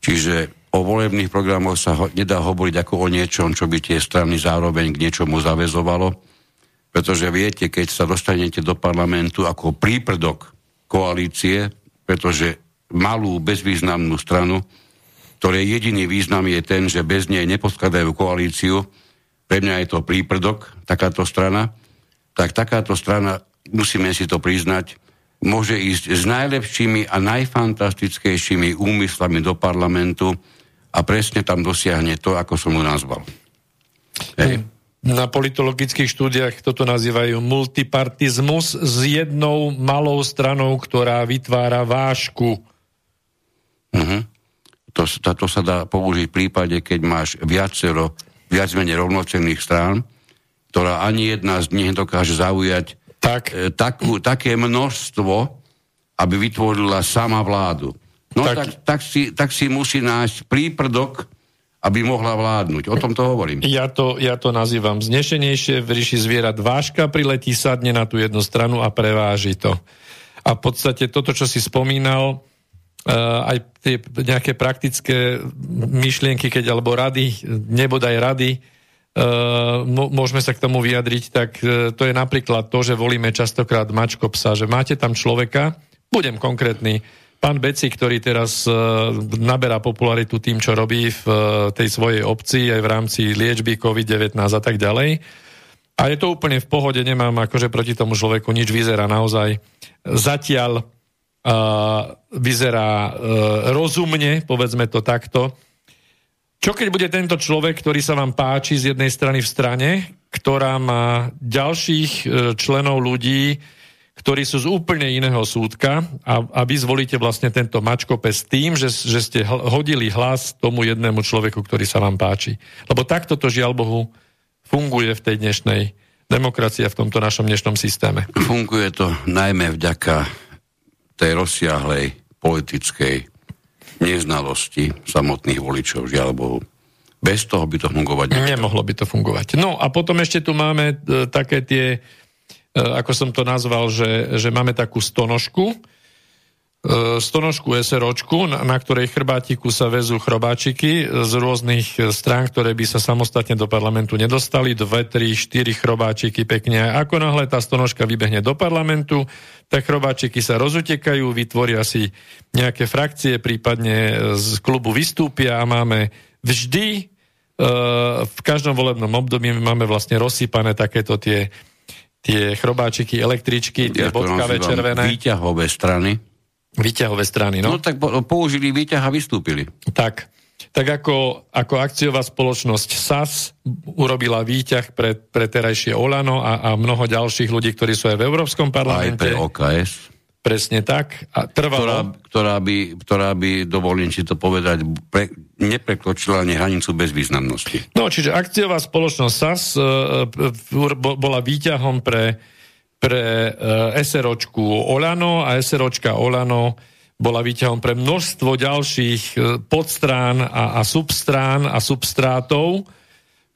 Čiže o volebných programoch sa ho, nedá hovoriť ako o niečom, čo by tie strany zároveň k niečomu zavezovalo, pretože viete, keď sa dostanete do parlamentu ako príprdok koalície, pretože malú, bezvýznamnú stranu, ktorej jediný význam je ten, že bez nej neposkladajú koalíciu, pre mňa je to príprdok, takáto strana, tak takáto strana, musíme si to priznať, môže ísť s najlepšími a najfantastickejšími úmyslami do parlamentu a presne tam dosiahne to, ako som mu nazval. Hej. Na politologických štúdiách toto nazývajú multipartizmus s jednou malou stranou, ktorá vytvára vášku. Uh-huh. To, to, to sa dá použiť v prípade, keď máš viacero, viac menej rovnocenných strán, ktorá ani jedna z nich dokáže zaujať tak. e, takú, také množstvo, aby vytvorila sama vládu. No tak, tak, tak, si, tak si musí nájsť príprdok, aby mohla vládnuť. O tom to hovorím. Ja to, ja to nazývam znešenejšie. V ríši zvierat váška priletí, sadne na tú jednu stranu a preváži to. A v podstate toto, čo si spomínal, Uh, aj tie nejaké praktické myšlienky, keď alebo rady, nebodaj rady, uh, môžeme sa k tomu vyjadriť, tak uh, to je napríklad to, že volíme častokrát mačko psa, že máte tam človeka, budem konkrétny, Pán Beci, ktorý teraz uh, naberá popularitu tým, čo robí v uh, tej svojej obci, aj v rámci liečby COVID-19 a tak ďalej. A je to úplne v pohode, nemám akože proti tomu človeku nič, vyzerá naozaj zatiaľ uh, vyzerá uh, rozumne, povedzme to takto. Čo keď bude tento človek, ktorý sa vám páči z jednej strany v strane, ktorá má ďalších členov ľudí, ktorí sú z úplne iného súdka a, a vy zvolíte vlastne tento mačkopes tým, že, že ste hodili hlas tomu jednému človeku, ktorý sa vám páči. Lebo takto to žiaľ Bohu funguje v tej dnešnej demokracii a v tomto našom dnešnom systéme. Funguje to najmä vďaka tej rozsiahlej politickej neznalosti samotných voličov, žiaľ Bohu. Bez toho by to fungovať nemohlo. Nemohlo by to fungovať. No a potom ešte tu máme e, také tie ako som to nazval, že, že máme takú stonožku, e, stonožku SROčku, na, na ktorej chrbátiku sa vezú chrobáčiky z rôznych strán, ktoré by sa samostatne do parlamentu nedostali, dve, tri, štyri chrobáčiky pekne. A ako náhle tá stonožka vybehne do parlamentu, tak chrobáčiky sa rozutekajú, vytvoria si nejaké frakcie, prípadne z klubu vystúpia a máme vždy e, v každom volebnom období máme vlastne rozsypané takéto tie tie chrobáčiky, električky, tie ja bodkavé červené. Výťahové strany. Výťahové strany, no. No tak použili výťah a vystúpili. Tak. Tak ako, ako akciová spoločnosť SAS urobila výťah pre, pre terajšie Olano a, a mnoho ďalších ľudí, ktorí sú aj v Európskom parlamente. Aj pre OKS. Presne tak. A trvalo... Ktorá, ktorá, by, ktorá by, dovolím si to povedať, pre, neprekročila ani hranicu bezvýznamnosti. No, čiže akciová spoločnosť SAS uh, bola výťahom pre, pre uh, SROčku Olano a SROčka Olano bola výťahom pre množstvo ďalších podstrán a, a substrán a substrátov, E,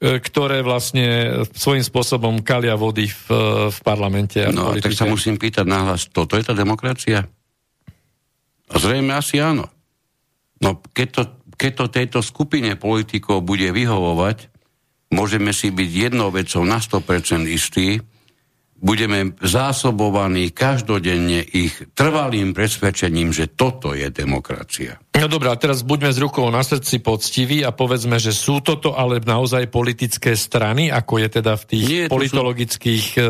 ktoré vlastne svojím spôsobom kalia vody v, v parlamente. A no, tak sa musím pýtať nahlas, toto je tá demokracia? Zrejme asi áno. No, keď to, keď to tejto skupine politikov bude vyhovovať, môžeme si byť jednou vecou na 100% istí, budeme zásobovaní každodenne ich trvalým presvedčením, že toto je demokracia. No dobré, a teraz buďme z rukou na srdci poctiví a povedzme, že sú toto ale naozaj politické strany, ako je teda v tých Nie, to politologických sú... e,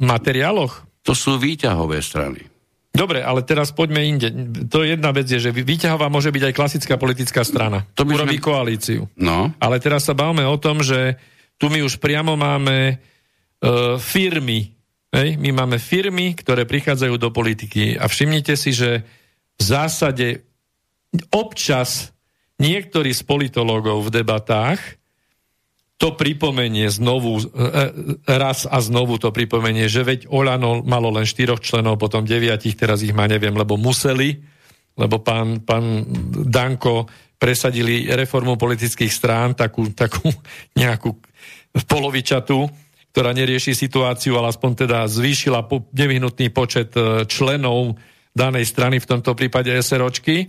materiáloch? To sú výťahové strany. Dobre, ale teraz poďme inde. To je jedna vec, je, že výťahová môže byť aj klasická politická strana. To by Urobí sme- koalíciu. No, Ale teraz sa bavme o tom, že tu my už priamo máme firmy. Hej? My máme firmy, ktoré prichádzajú do politiky a všimnite si, že v zásade občas niektorí z politológov v debatách to pripomenie znovu, e, e, raz a znovu to pripomenie, že veď Olano malo len štyroch členov, potom deviatich, teraz ich má neviem, lebo museli, lebo pán, pán Danko presadili reformu politických strán, takú, takú nejakú polovičatú, ktorá nerieši situáciu, ale aspoň teda zvýšila nevyhnutný počet e, členov danej strany, v tomto prípade SROčky.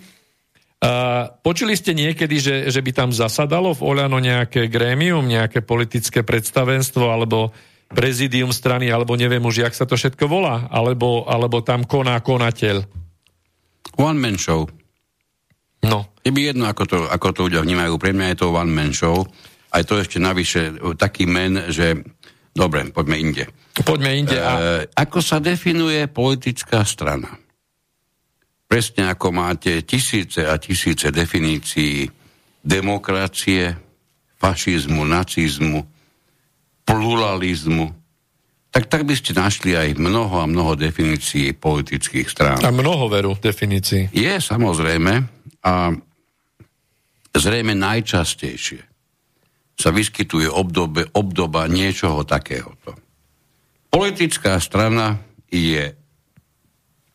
Uh, počuli ste niekedy, že, že by tam zasadalo v Oľano nejaké grémium, nejaké politické predstavenstvo, alebo prezidium strany, alebo neviem už, jak sa to všetko volá, alebo, alebo tam koná konateľ. one man show. No, Je mi jedno, ako to, ako to ľudia vnímajú. Pre mňa je to one man show. Aj to ešte navyše e, taký men, že... Dobre, poďme inde. poďme inde. A, E, ako sa definuje politická strana? Presne ako máte tisíce a tisíce definícií demokracie, fašizmu, nacizmu, pluralizmu, tak tak by ste našli aj mnoho a mnoho definícií politických strán. a mnoho veru definícií. Je samozrejme a zrejme najčastejšie sa vyskytuje obdobe, obdoba niečoho takéhoto. Politická strana je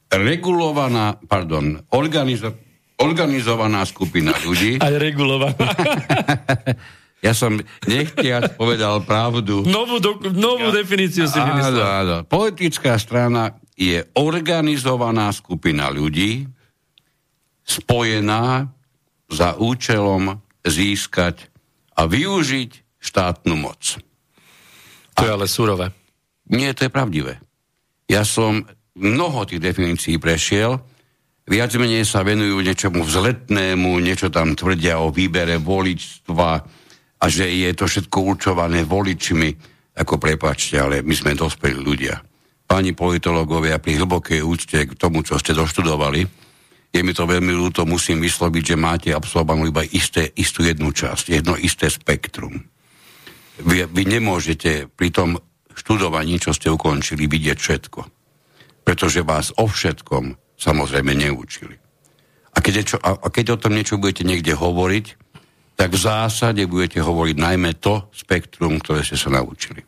regulovaná, pardon, organizo, organizovaná skupina ľudí. Aj regulovaná. Ja som nechtiac povedal pravdu. novú, do, novú definíciu si Áno, vymyslel. áno. Politická strana je organizovaná skupina ľudí, spojená za účelom získať a využiť štátnu moc. To je ale surové. Nie, to je pravdivé. Ja som mnoho tých definícií prešiel, viac menej sa venujú niečomu vzletnému, niečo tam tvrdia o výbere voličstva a že je to všetko určované voličmi, ako prepačte, ale my sme dospelí ľudia. Páni politológovia, pri hlbokej úcte k tomu, čo ste doštudovali, je mi to veľmi ľúto, musím vysloviť, že máte absolvovanú iba isté, istú jednu časť, jedno isté spektrum. Vy, vy nemôžete pri tom študovaní, čo ste ukončili, vidieť všetko. Pretože vás o všetkom samozrejme neučili. A keď, čo, a a keď o tom niečo budete niekde hovoriť, tak v zásade budete hovoriť najmä to spektrum, ktoré ste sa naučili.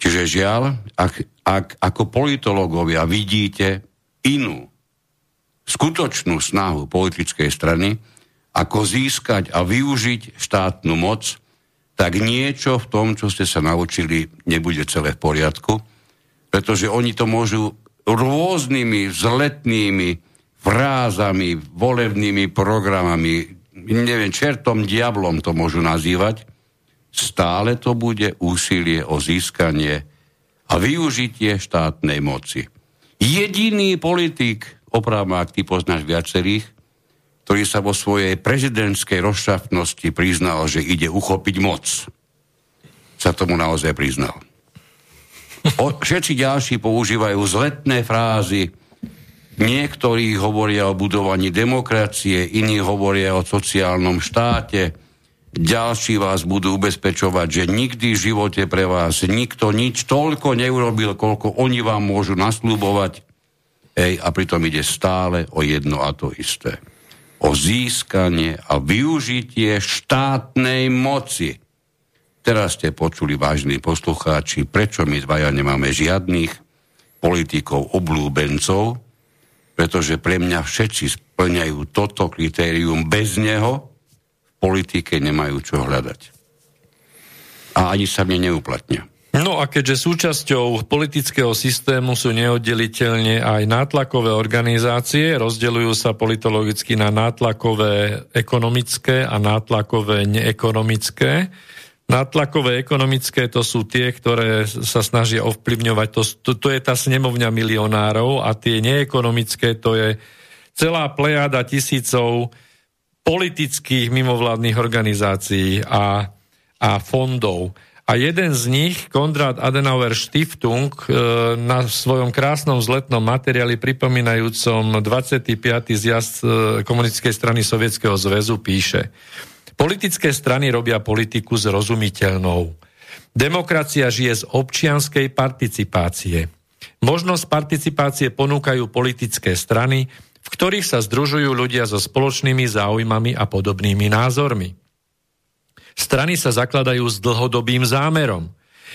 Čiže žiaľ, ak, ak ako politológovia vidíte inú skutočnú snahu politickej strany, ako získať a využiť štátnu moc, tak niečo v tom, čo ste sa naučili, nebude celé v poriadku, pretože oni to môžu rôznymi vzletnými frázami, volebnými programami, neviem, čertom, diablom to môžu nazývať, stále to bude úsilie o získanie a využitie štátnej moci. Jediný politik, opravma, ak ty poznáš viacerých, ktorý sa vo svojej prezidentskej rozšafnosti priznal, že ide uchopiť moc, sa tomu naozaj priznal. O, všetci ďalší používajú zletné frázy, niektorí hovoria o budovaní demokracie, iní hovoria o sociálnom štáte, ďalší vás budú ubezpečovať, že nikdy v živote pre vás nikto nič toľko neurobil, koľko oni vám môžu nasľubovať. Ej, a pritom ide stále o jedno a to isté. O získanie a využitie štátnej moci. Teraz ste počuli, vážni poslucháči, prečo my dvaja nemáme žiadnych politikov oblúbencov, pretože pre mňa všetci splňajú toto kritérium. Bez neho v politike nemajú čo hľadať. A ani sa mne neuplatnia. No a keďže súčasťou politického systému sú neoddeliteľne aj nátlakové organizácie, rozdeľujú sa politologicky na nátlakové ekonomické a nátlakové neekonomické. Natlakové ekonomické to sú tie, ktoré sa snažia ovplyvňovať. To, to, to je tá snemovňa milionárov a tie neekonomické to je celá plejada tisícov politických mimovládnych organizácií a, a fondov. A jeden z nich, Konrad Adenauer Stiftung, e, na svojom krásnom zletnom materiáli pripomínajúcom 25. zjazd e, komunistickej strany Sovietskeho zväzu píše Politické strany robia politiku zrozumiteľnou. Demokracia žije z občianskej participácie. Možnosť participácie ponúkajú politické strany, v ktorých sa združujú ľudia so spoločnými záujmami a podobnými názormi. Strany sa zakladajú s dlhodobým zámerom.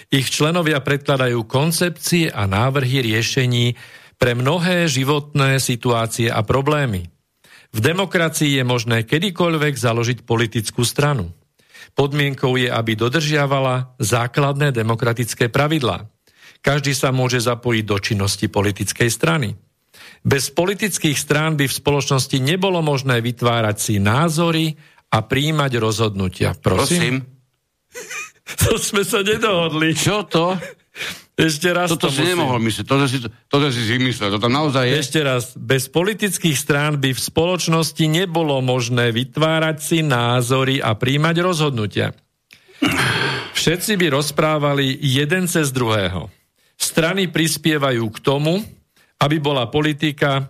Ich členovia predkladajú koncepcie a návrhy riešení pre mnohé životné situácie a problémy. V demokracii je možné kedykoľvek založiť politickú stranu. Podmienkou je, aby dodržiavala základné demokratické pravidlá. Každý sa môže zapojiť do činnosti politickej strany. Bez politických strán by v spoločnosti nebolo možné vytvárať si názory, a príjmať rozhodnutia. Prosím? Prosím? to sme sa nedohodli. Čo to? Ešte raz Toto to si musím. nemohol myslieť, toto si, toto si si myslel, toto naozaj je... Ešte raz, bez politických strán by v spoločnosti nebolo možné vytvárať si názory a príjmať rozhodnutia. Všetci by rozprávali jeden cez druhého. Strany prispievajú k tomu, aby bola politika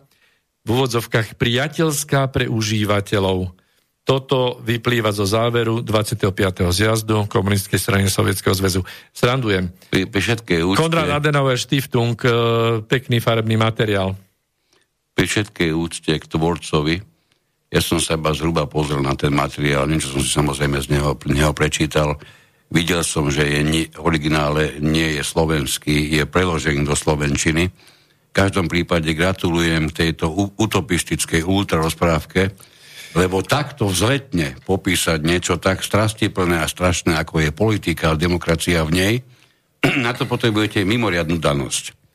v úvodzovkách priateľská pre užívateľov toto vyplýva zo záveru 25. zjazdu komunistickej strany Sovietskeho zväzu. Srandujem. Pri, pri všetkej úcte, Konrad Adenauer Stiftung, e, pekný farebný materiál. pri všetkej úcte k tvorcovi, ja som sa iba zhruba pozrel na ten materiál, niečo som si samozrejme z neho, neho prečítal. Videl som, že je nie, originále nie je slovenský, je preložený do slovenčiny. V každom prípade gratulujem tejto utopistickej ultrarozprávke, lebo takto vzletne popísať niečo tak strastiplné a strašné, ako je politika a demokracia v nej, na to potrebujete mimoriadnú danosť.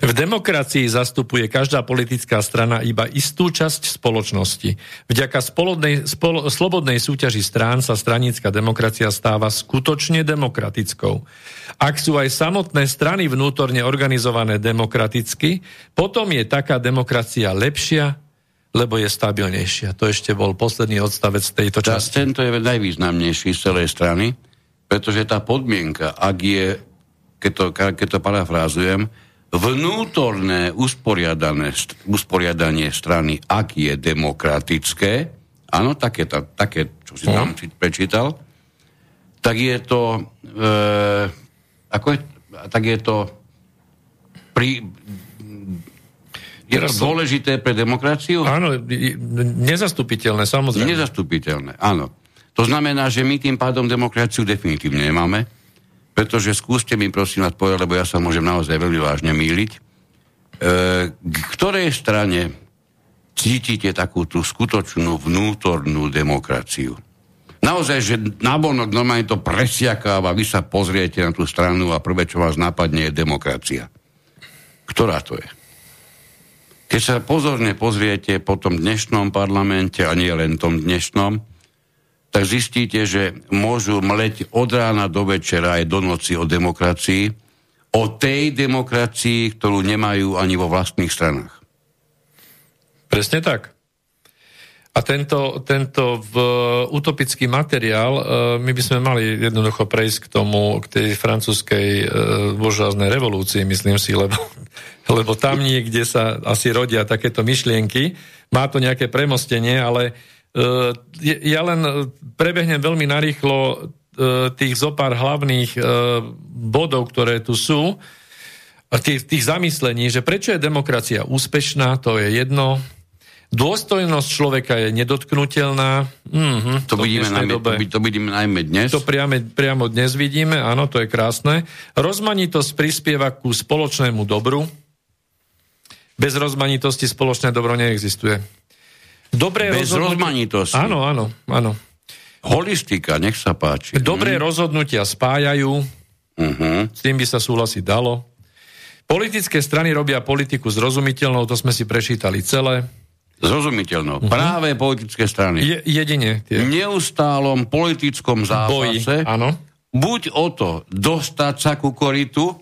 V demokracii zastupuje každá politická strana iba istú časť spoločnosti. Vďaka spolodnej, spolo, slobodnej súťaži strán sa stranická demokracia stáva skutočne demokratickou. Ak sú aj samotné strany vnútorne organizované demokraticky, potom je taká demokracia lepšia, lebo je stabilnejšia. To ešte bol posledný odstavec tejto Tá, časti. tento je najvýznamnejší z celej strany, pretože tá podmienka, ak je, keď to, keď to parafrázujem, vnútorné usporiadanie strany, ak je demokratické, áno, také, ta, také čo si tam či- prečítal, tak je to, e, ako je, tak je to pri, je to dôležité pre demokraciu? Áno, nezastupiteľné, samozrejme. Nezastupiteľné, áno. To znamená, že my tým pádom demokraciu definitívne nemáme, pretože skúste mi prosím vás povedať, lebo ja sa môžem naozaj veľmi vážne míliť, e, k ktorej strane cítite takú tú skutočnú vnútornú demokraciu. Naozaj, že nabonok normálne to presiakáva, vy sa pozriete na tú stranu a prvé, čo vás napadne, je demokracia. Ktorá to je? Keď sa pozorne pozriete po tom dnešnom parlamente, a nie len tom dnešnom, tak zistíte, že môžu mleť od rána do večera aj do noci o demokracii, o tej demokracii, ktorú nemajú ani vo vlastných stranách. Presne tak. A tento, tento v, utopický materiál, e, my by sme mali jednoducho prejsť k tomu, k tej francúzskej e, božáznej revolúcii, myslím si, lebo, lebo tam niekde sa asi rodia takéto myšlienky. Má to nejaké premostenie, ale e, ja len prebehnem veľmi narýchlo tých zopár hlavných bodov, ktoré tu sú, tých, tých zamyslení, že prečo je demokracia úspešná, to je jedno. Dôstojnosť človeka je nedotknutelná. Mm-hmm, To, vidíme najmä, to, by- to vidíme najmä dnes. to priame, priamo dnes vidíme, áno, to je krásne. Rozmanitosť prispieva ku spoločnému dobru. Bez rozmanitosti spoločné dobro neexistuje. Dobré Bez rozhodnutie- rozmanitosti. Áno, áno, áno. Holistika, nech sa páči. Dobré rozhodnutia spájajú, Uh-huh. s tým by sa súhlasiť dalo. Politické strany robia politiku zrozumiteľnou, to sme si prečítali celé. Zrozumiteľnou. Práve politické strany. Je, jedine. V Tie neustálom politickom boji, zápase áno. buď o to dostať sa ku koritu,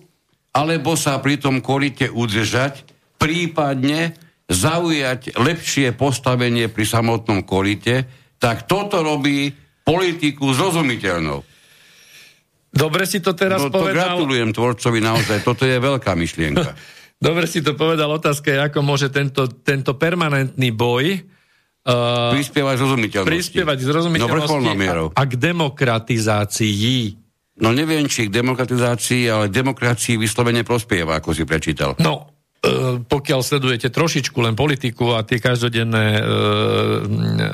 alebo sa pri tom korite udržať, prípadne zaujať lepšie postavenie pri samotnom korite, tak toto robí politiku zrozumiteľnou. Dobre si to teraz No to povedal. gratulujem tvorcovi naozaj, toto je veľká myšlienka. Dobre si to povedal. Otázka je, ako môže tento, tento permanentný boj uh, Prispievať zrozumiteľnosti. prispievať No zrozumiteľnosti mierou. a, a k demokratizácii. No neviem, či k demokratizácii, ale demokracii vyslovene prospieva, ako si prečítal. No, e, pokiaľ sledujete trošičku len politiku a tie každodenné e,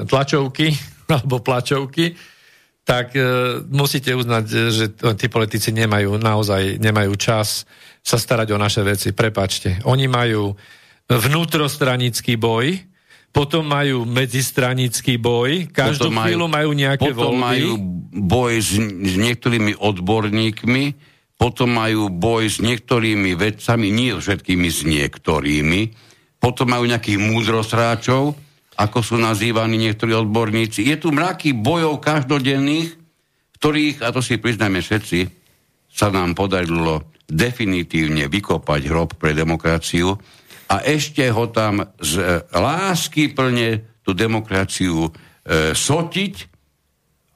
tlačovky alebo plačovky, tak e, musíte uznať, že tí politici nemajú naozaj nemajú čas sa starať o naše veci. Prepačte. Oni majú vnútrostranický boj, potom majú medzistranický boj, každú Potom majú- chvíľu majú nejaké Potom voľby. majú boj s, s niektorými odborníkmi, potom majú boj s niektorými vedcami, nie všetkými, s niektorými, potom majú nejakých múdrosráčov, ako sú nazývaní niektorí odborníci. Je tu mraky bojov každodenných, ktorých, a to si priznajme všetci, sa nám podarilo definitívne vykopať hrob pre demokraciu a ešte ho tam z e, lásky plne tú demokraciu e, sotiť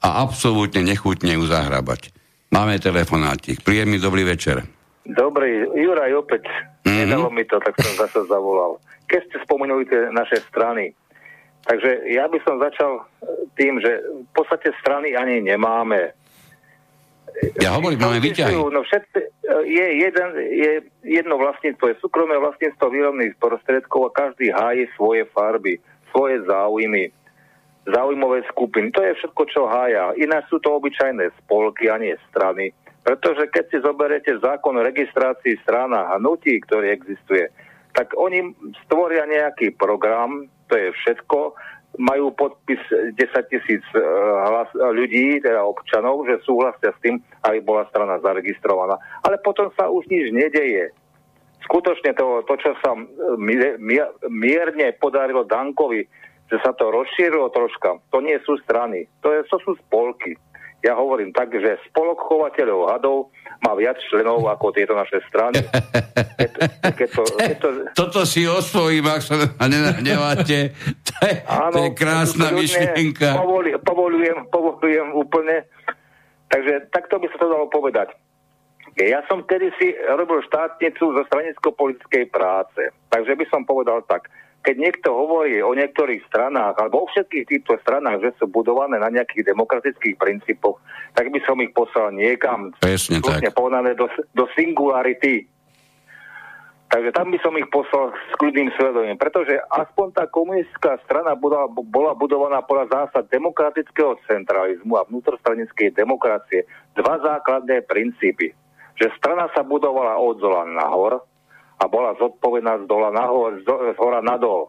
a absolútne nechutne ju zahrabať. Máme telefonátik. Príjemný dobrý večer. Dobrý, Juraj opäť. Mhm. Mm-hmm. Nedalo mi to, tak som zase zavolal. Keď ste spomenuli tie naše strany, takže ja by som začal tým, že v podstate strany ani nemáme. Ja hovorím, máme výťahy. No všetci, e, je, jeden, je jedno vlastníctvo, je súkromné vlastníctvo výrobných prostriedkov a každý hájí svoje farby, svoje záujmy, záujmové skupiny. To je všetko, čo hája. Ináč sú to obyčajné spolky a nie strany. Pretože keď si zoberete zákon o registrácii strán a hnutí, ktorý existuje, tak oni stvoria nejaký program, to je všetko, majú podpis 10 tisíc eh, hlas, ľudí, teda občanov, že súhlasia s tým, aby bola strana zaregistrovaná. Ale potom sa už nič nedeje. Skutočne to, to čo sa mi- mierne podarilo Dankovi, že sa to rozšírilo troška, to nie sú strany, to, je, to sú spolky. Ja hovorím tak, že spolok chovateľov hadov má viac členov ako tieto naše strany. Keď, keď to, keď to, Toto si osvojím, ak sa ma nenahneváte. To je, to je krásna myšlienka. Povoli, povolujem, povolujem úplne. Takže takto by sa to dalo povedať. Ja som kedysi robil štátnicu zo stranicko-politickej práce. Takže by som povedal tak. Keď niekto hovorí o niektorých stranách, alebo o všetkých týchto stranách, že sú budované na nejakých demokratických princípoch, tak by som ich poslal niekam. Presne tak. Povedané do, do singularity. Takže tam by som ich poslal s kľudným svedomím, pretože aspoň tá komunistická strana bola, bola budovaná podľa zásad demokratického centralizmu a vnútrostranickej demokracie. Dva základné princípy. Že strana sa budovala od zola nahor a bola zodpovedná z dola nahor, z, hora nadol.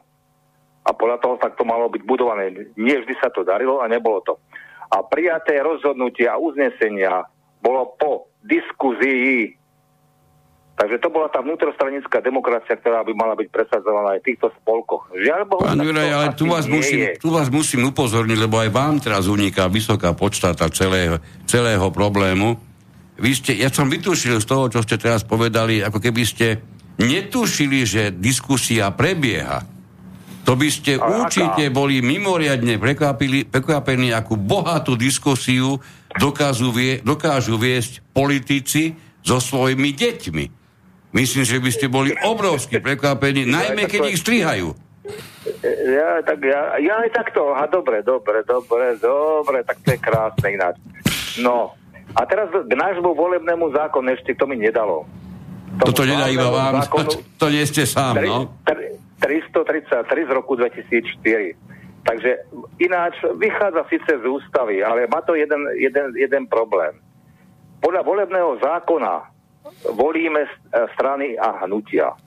A podľa toho tak to malo byť budované. Nie vždy sa to darilo a nebolo to. A prijaté rozhodnutia a uznesenia bolo po diskuzii Takže to bola tá vnútrostranická demokracia, ktorá by mala byť presadzovaná aj v týchto spolkoch. Žiaľ Bohu, Pán Juraj, ale tu vás, musím, je. tu vás musím upozorniť, lebo aj vám teraz uniká vysoká podstata celého, celého problému. Vy ste, ja som vytušil z toho, čo ste teraz povedali, ako keby ste netušili, že diskusia prebieha. To by ste Ale určite aká? boli mimoriadne prekvapení, akú bohatú diskusiu dokážu, vie, dokážu viesť politici so svojimi deťmi. Myslím, že by ste boli obrovsky prekvapení, najmä keď ich strihajú. Ja, tak ja, ja aj takto. Aha, dobre, dobre, dobre, dobre, tak to je krásne ináč. No, a teraz k nášmu volebnému zákonu ešte to mi nedalo. Toto nedá iba vám, zákonu- to, to nie ste sám, Tri- no. tri- 333 z roku 2004. Takže ináč vychádza síce z ústavy, ale má to jeden, jeden, jeden problém. Podľa volebného zákona volíme e, strany a hnutia.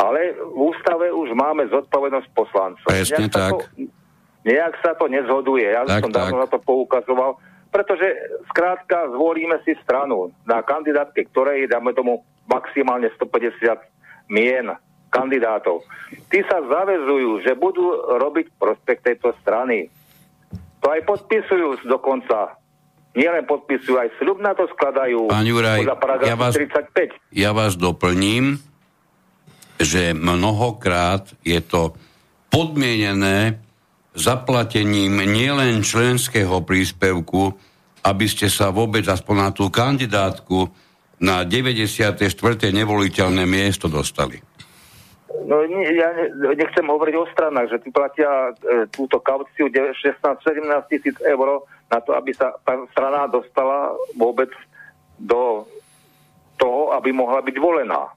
Ale v ústave už máme zodpovednosť poslancov. Presne Nejak sa tak. To, nejak sa to nezhoduje. Ja Tak, som dávno tak. na to poukazoval. Pretože skrátka zvolíme si stranu na kandidátke, ktorej dáme tomu maximálne 150 mien. kandidátov. Tí sa zavezujú, že budú robiť prospekt tejto strany. To aj podpisujú dokonca. Nielen podpisujú, aj sľub na to skladajú. Pán Juraj, ja vás- 35. Ja vás doplním, že mnohokrát je to podmienené zaplatením nielen členského príspevku, aby ste sa vôbec aspoň na tú kandidátku na 94. nevoliteľné miesto dostali. No nie, ja ne, nechcem hovoriť o stranách, že tu platia e, túto kauciu 16-17 tisíc eur na to, aby sa tá strana dostala vôbec do toho, aby mohla byť volená.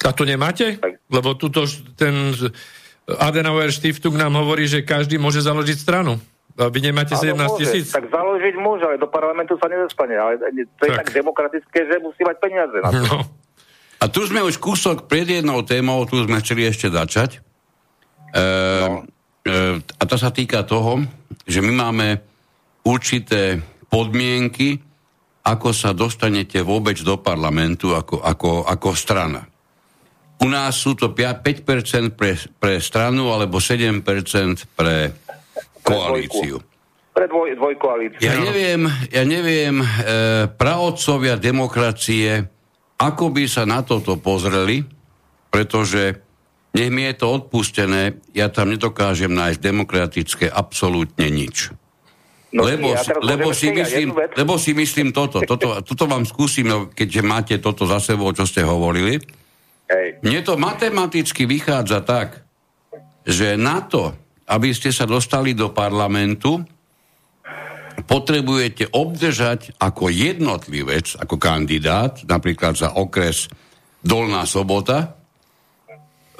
A to nemáte? Tak. Lebo tuto ten Adenauer Stiftung nám hovorí, že každý môže založiť stranu. A vy nemáte Áno, 17 môže. tisíc? Tak založiť môže, ale do parlamentu sa nedostane. Ale to je Tak. tak, demokratické, že musí mať peniaze na to. No. A tu sme už kúsok pred jednou témou, tu sme chceli ešte začať. E, No. e, a to sa týka toho, že my máme určité podmienky, ako sa dostanete vôbec do parlamentu ako, ako, ako strana. U nás sú to 5% pre, pre stranu alebo 7% pre koalíciu. Pre dvoj, dvojkoalíciu. Ja neviem, ja neviem, e, pravodcovia demokracie, ako by sa na toto pozreli, pretože nech mi je to odpustené, ja tam nedokážem nájsť demokratické absolútne nič. No, lebo, nie, a si, teraz lebo, si ja myslím, lebo si myslím toto, toto, toto vám skúsim, no, keďže máte toto za sebou, čo ste hovorili. Hej. Mne to matematicky vychádza tak, že na to, aby ste sa dostali do parlamentu, potrebujete obdržať ako jednotlivec, ako kandidát, napríklad za okres Dolná sobota,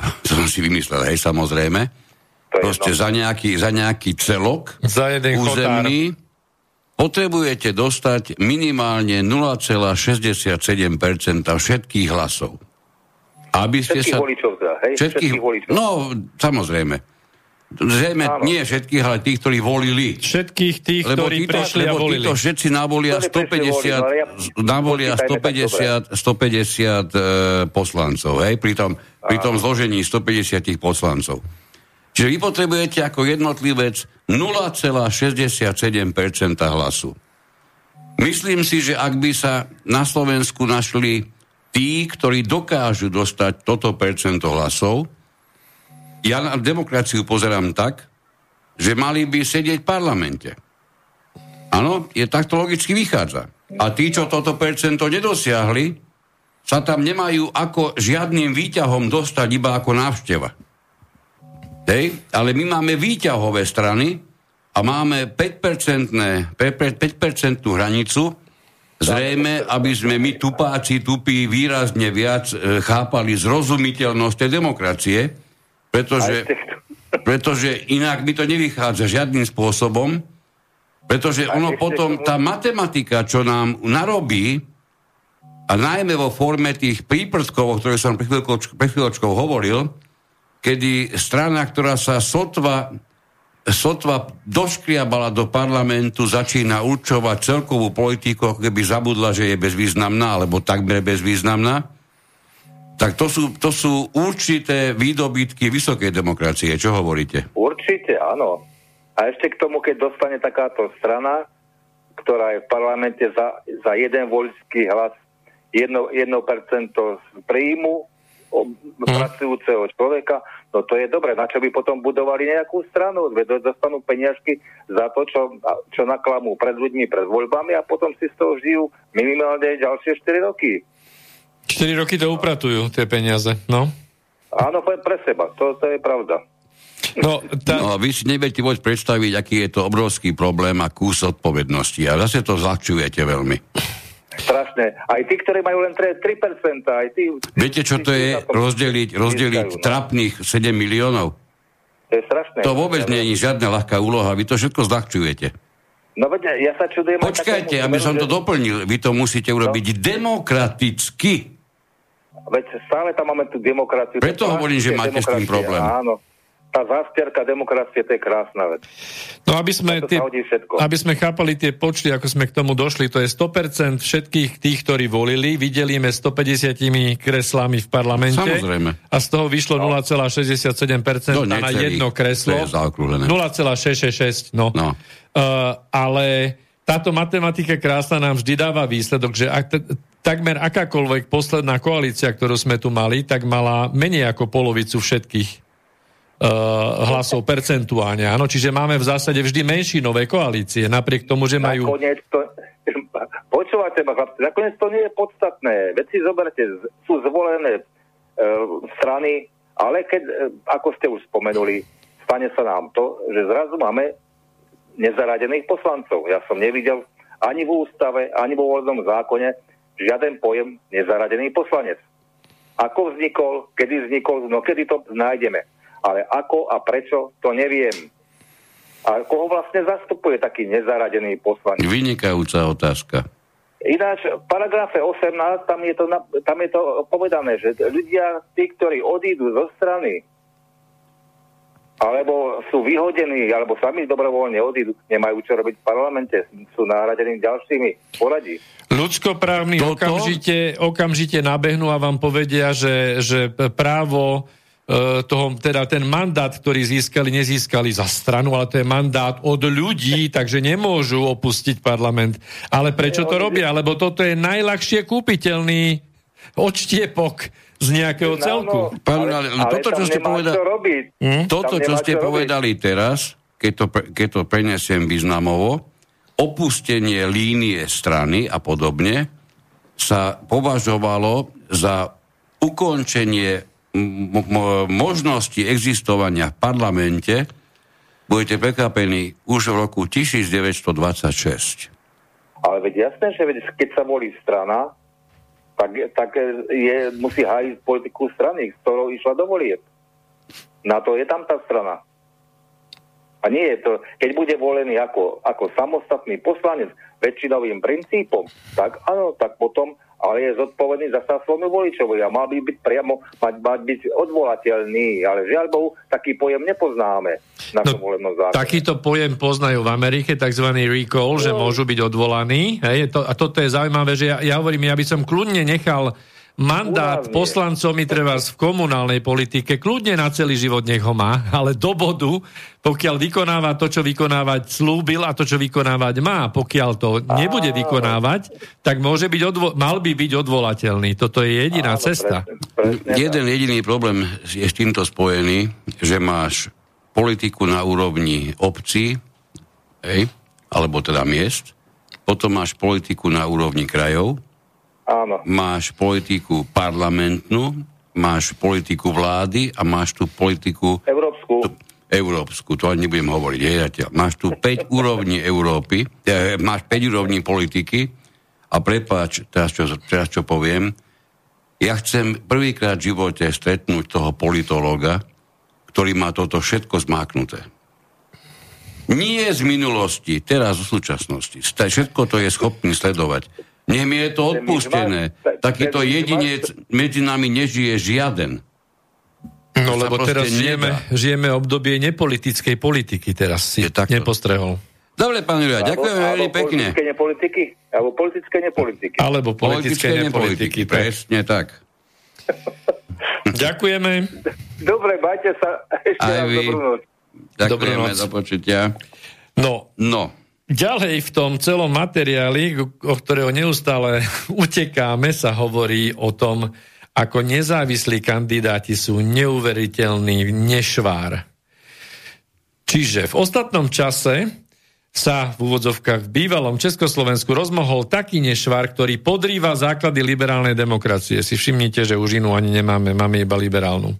to som si vymyslel, hej, samozrejme, proste za nejaký, za nejaký celok Za jeden chotár. územný, potrebujete dostať minimálne 0,67% všetkých hlasov. Aby ste Všetkých sa... voličov teda, hej? Všetkých, voličov. no, samozrejme. Zrejme Áno. nie všetkých, ale tých, ktorí volili. Všetkých tých, Lebo ktorí títo, prešli a lebo volili. títo všetci navolia Ktorí prešli volili, ale ja- 150, tak 150, 150 e, poslancov, hej, pri tom, pri tom zložení 150 poslancov. Čiže vy potrebujete ako jednotlivec 0,67% hlasu. Myslím si, že ak by sa na Slovensku našli tí, ktorí dokážu dostať toto percento hlasov, ja na demokraciu pozerám tak, že mali by sedieť v parlamente. Áno, je takto logicky vychádza. A tí, čo toto percento nedosiahli, sa tam nemajú ako žiadnym výťahom dostať iba ako návšteva. Hej? Ale my máme výťahové strany a máme 5%, 5% hranicu, zrejme, aby sme my tupáci, tupí výrazne viac e, chápali zrozumiteľnosť tej demokracie, pretože, pretože inak by to nevychádza žiadnym spôsobom, pretože ono potom, tá matematika, čo nám narobí, a najmä vo forme tých príprskov, o ktorých som pred chvíľočkou hovoril, kedy strana, ktorá sa sotva, sotva doškriabala do parlamentu, začína určovať celkovú politiku, ako keby zabudla, že je bezvýznamná, alebo takmer bezvýznamná, tak to sú, to sú určité výdobytky vysokej demokracie. Čo hovoríte? Určite, áno. A ešte k tomu, keď dostane takáto strana, ktorá je v parlamente za, za jeden voľský hlas, jedno, jedno percento z príjmu o, pracujúceho človeka, no to je dobre. Na čo by potom budovali nejakú stranu? Veď dostanú peniažky za to, čo, čo naklamú pred ľuďmi, pred voľbami a potom si z toho žijú minimálne ďalšie 4 roky. 4 roky to upratujú, tie peniaze. No. Áno, pre, pre seba, to, to je pravda. No, tá, No vy si neviete vôbec predstaviť, aký je to obrovský problém a kus odpovednosti. A zase to zľahčujete veľmi. Strašné. Aj tí, ktorí majú len 3%, 3% aj tí... Viete, čo to je rozdeliť, rozdeliť no. trapných 7 miliónov? To je strašné. To vôbec nie je žiadna ľahká úloha, vy to všetko zľahčujete. No veď ja sa čudujem... aj Počkajte, takému aby som to že- doplnil, vy to musíte urobiť demokraticky. Veď stále tam máme tú demokraciu. Preto hovorím, že máte s tým problém. Áno. Tá zástierka demokracie, to je krásna vec. No aby sme, tie, aby sme chápali tie počty, ako sme k tomu došli, to je 100% všetkých tých, ktorí volili, vydelíme 150 kreslami v parlamente Samozrejme. a z toho vyšlo 0,67% No, na jedno kreslo. to je zaokrúhlené. 0,666, no. No. Uh, ale táto matematika krásna nám vždy dáva výsledok, že ak t- takmer akákoľvek posledná koalícia, ktorú sme tu mali, tak mala menej ako polovicu všetkých hlasov percentuálne. Áno, čiže máme v zásade vždy menšinové koalície, napriek tomu, že majú... Nakoniec. Počúvate ma, chlapci, nakoniec to nie je podstatné. Veď si zoberte, sú zvolené e, strany, ale keď, e, ako ste už spomenuli, stane sa nám to, že zrazu máme nezaradených poslancov. Ja som nevidel ani v ústave, ani vo voľnom zákone žiaden pojem nezaradený poslanec. Ako vznikol, kedy vznikol, no kedy to nájdeme. Ale ako a prečo, to neviem. A koho vlastne zastupuje taký nezaradený poslanec? Vynikajúca otázka. Ináč, v paragrafe 18, tam je, to, tam je to povedané, že ľudia, tí, ktorí odídu zo strany, alebo sú vyhodení, alebo sami dobrovoľne odídu, nemajú čo robiť v parlamente, sú nahradení ďalšími poradí. Ľudskoprávni Toto? okamžite, okamžite nabehnú a vám povedia, že, že právo toho, teda ten mandát, ktorý získali, nezískali za stranu, ale to je mandát od ľudí, takže nemôžu opustiť parlament. Ale prečo to robia? Lebo toto je najľahšie kúpiteľný odštiepok z nejakého celku. Pán, ale- ale toto, čo ste povedali- čo. Hm? Toto, čo ste čo robiť. povedali teraz, keď to, keď to prenesiem významovo, opustenie línie strany a podobne sa považovalo za ukončenie možnosti existovania v parlamente, budete prekvapení, už v roku 1926. Ale veď jasné, že keď sa volí strana, tak, tak je, musí hájiť politiku strany, s ktorou išla do volieb. Na to je tam tá strana. A nie je to, keď bude volený ako, ako samostatný poslanec väčšinovým princípom, tak áno, tak potom, ale je zodpovedný za sa svojmu voličovi a mal by byť priamo, mať, mať byť odvolateľný, ale žiaľ Bohu, taký pojem nepoznáme na No, volebnom zákone. Takýto pojem poznajú v Amerike, tzv. recall, že môžu byť odvolaní. Hej, to, a toto je zaujímavé, že ja, ja hovorím, ja by som kľudne nechal mandát Úravne. poslancom i treba v komunálnej politike, kľudne na celý život nech ho má, ale do bodu, pokiaľ vykonáva to, čo vykonávať slúbil a to, čo vykonávať má, pokiaľ to nebude vykonávať, tak môže byť odvo- mal by byť odvolateľný. Toto je jediná Áno, cesta. Presne, presne Jeden jediný problém je s týmto spojený, že máš politiku na úrovni obcí, hej, alebo teda miest, potom máš politiku na úrovni krajov, Áno. máš politiku parlamentnú, máš politiku vlády a máš tu politiku Európsku. európsku, to ani nebudem hovoriť. Hej, zatiaľ. máš tu 5 úrovní Európy, eh, máš 5 úrovní politiky a prepáč, teraz čo, teraz čo poviem, ja chcem prvýkrát v živote stretnúť toho politológa, ktorý má toto všetko zmáknuté. Nie z minulosti, teraz v súčasnosti. Všetko to je schopný sledovať. Nech mi je to Ten odpustené. Takýto jedinec medzi nami nežije žiaden. No lebo teraz žijeme, žijeme obdobie nepolitickej politiky, teraz si Je takto. nepostrehol. Dobre, pán Juraj, ďakujem veľmi alebo pekne. Politické nepolitiky. Alebo politické nepolitiky. Alebo politické nepolitiky. tak. Presne tak. Ďakujeme. Dobre, majte sa. Ešte Aj raz vy. dobrú noc. Ďakujeme do počutia. No, No, ďalej v tom celom materiáli, o ktorého neustále utekáme, sa hovorí o tom, ako nezávislí kandidáti sú neuveriteľný nešvár. Čiže v ostatnom čase sa v úvodzovkách v bývalom Československu rozmohol taký nešvar, ktorý podrýva základy liberálnej demokracie. Si všimnite, že už inú ani nemáme, máme iba liberálnu.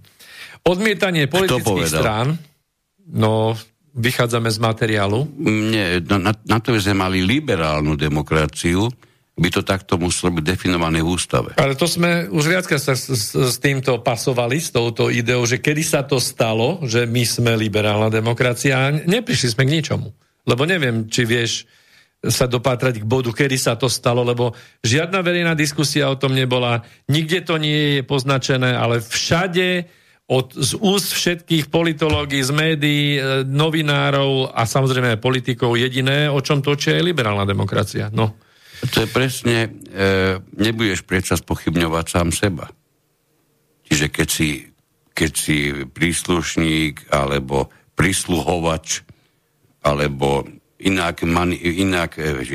Odmietanie politických strán, no vychádzame z materiálu, nie, na, na to, že sme mali liberálnu demokraciu, by to takto muselo byť definované v ústave. Ale to sme už viackrát sa s, s, s týmto pasovali, s touto ideou, že kedy sa to stalo, že my sme liberálna demokracia a neprišli sme k ničomu. Lebo neviem, či vieš sa dopátrať k bodu, kedy sa to stalo, lebo žiadna verejná diskusia o tom nebola, nikde to nie je poznačené, ale všade od, z úst všetkých politológií, z médií, e, novinárov a samozrejme aj politikov jediné, o čom točia je liberálna demokracia. No. To je presne, e, nebudeš predsa spochybňovať sám seba. Čiže keď si, keď si príslušník alebo prísluhovač alebo inak, mani, inak e,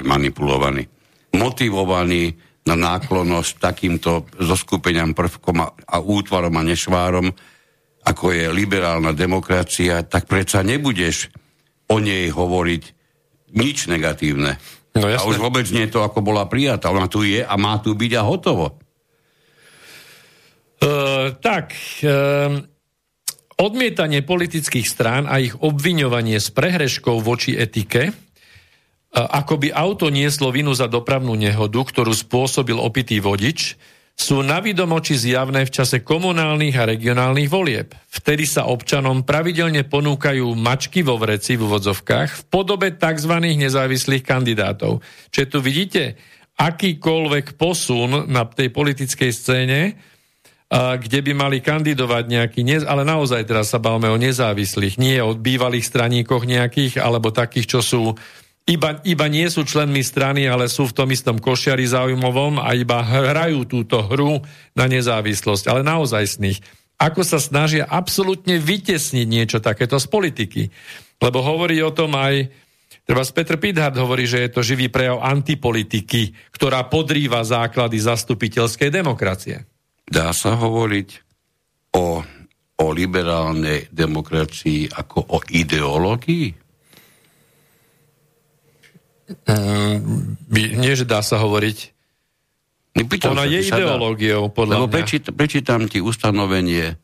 manipulovaný, motivovaný na náklonosť takýmto zoskupeniam prvkom a, a útvarom a nešvárom, ako je liberálna demokracia, tak predsa nebudeš o nej hovoriť nič negatívne. No, a už vôbec nie je to, ako bola prijatá. Ona tu je a má tu byť a hotovo. Uh, tak, uh, odmietanie politických strán a ich obviňovanie z prehreškov voči etike, ako by auto nieslo vinu za dopravnú nehodu, ktorú spôsobil opitý vodič, sú navidomoči zjavné v čase komunálnych a regionálnych volieb. Vtedy sa občanom pravidelne ponúkajú mačky vo vreci v úvodzovkách v podobe tzv. nezávislých kandidátov. Čiže tu vidíte akýkoľvek posun na tej politickej scéne, kde by mali kandidovať nejaký, ale naozaj teraz sa bavíme o nezávislých, nie o bývalých straníkoch nejakých, alebo takých, čo sú iba, iba nie sú členmi strany, ale sú v tom istom košiari zaujímavom a iba hrajú túto hru na nezávislosť, ale naozaj nich. Ako sa snažia absolútne vytesniť niečo takéto z politiky. Lebo hovorí o tom aj, treba Petr Pithard hovorí, že je to živý prejav antipolitiky, ktorá podrýva základy zastupiteľskej demokracie. Dá sa hovoriť o, o liberálnej demokracii ako o ideológii? Mm, nie, že dá sa hovoriť. Nepýtam Ona sa, je ideológiou, podľa Lebo mňa. prečítam, prečítam ti ustanovenie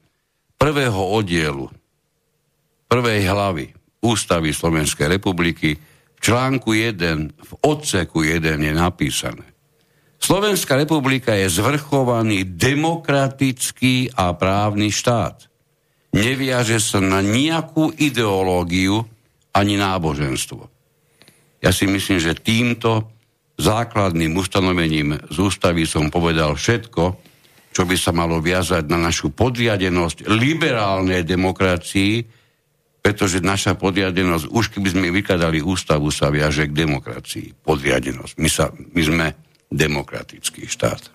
prvého oddielu, prvej hlavy Ústavy Slovenskej republiky. V článku 1, v odseku 1 je napísané. Slovenská republika je zvrchovaný demokratický a právny štát. Neviaže sa na nejakú ideológiu ani náboženstvo. Ja si myslím, že týmto základným ustanovením z ústavy som povedal všetko, čo by sa malo viazať na našu podriadenosť liberálnej demokracii, pretože naša podriadenosť, už keby sme vykladali ústavu, sa viaže k demokracii. Podriadenosť. My, sa, my sme demokratický štát.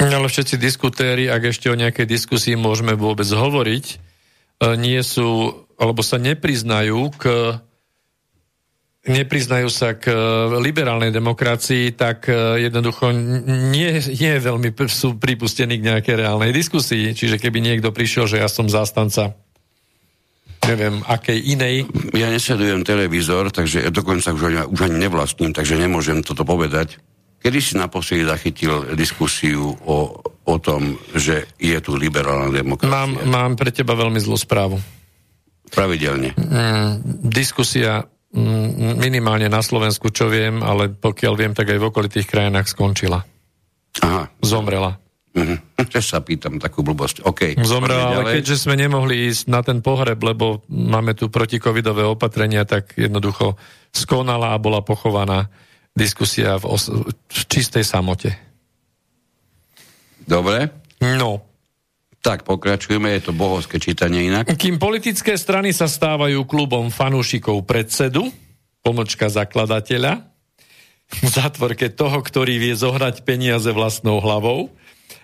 Ale všetci diskutéri, ak ešte o nejakej diskusii môžeme vôbec hovoriť, e, nie sú, alebo sa nepriznajú k nepriznajú sa k e, liberálnej demokracii, tak e, jednoducho nie, nie je veľmi sú pripustení k nejakej reálnej diskusii. Čiže keby niekto prišiel, že ja som zástanca neviem, akej inej. Ja nesledujem televízor, takže ja dokonca už ani, už ani nevlastním, takže nemôžem toto povedať. Kedy si naposledy zachytil diskusiu o, o tom, že je tu liberálna demokracia? Mám, mám pre teba veľmi zlú správu. Pravidelne. Mm, diskusia minimálne na Slovensku, čo viem, ale pokiaľ viem, tak aj v okolitých krajinách skončila. Aha. Zomrela. Mhm. sa pýtam takú blbosť. OK. Zomrela, ale keďže sme nemohli ísť na ten pohreb, lebo máme tu protikovidové opatrenia, tak jednoducho skonala a bola pochovaná diskusia v, os- v čistej samote. Dobre. No. Tak, pokračujeme, je to bohovské čítanie inak. Kým politické strany sa stávajú klubom fanúšikov predsedu, pomlčka zakladateľa, v zátvorke toho, ktorý vie zohrať peniaze vlastnou hlavou,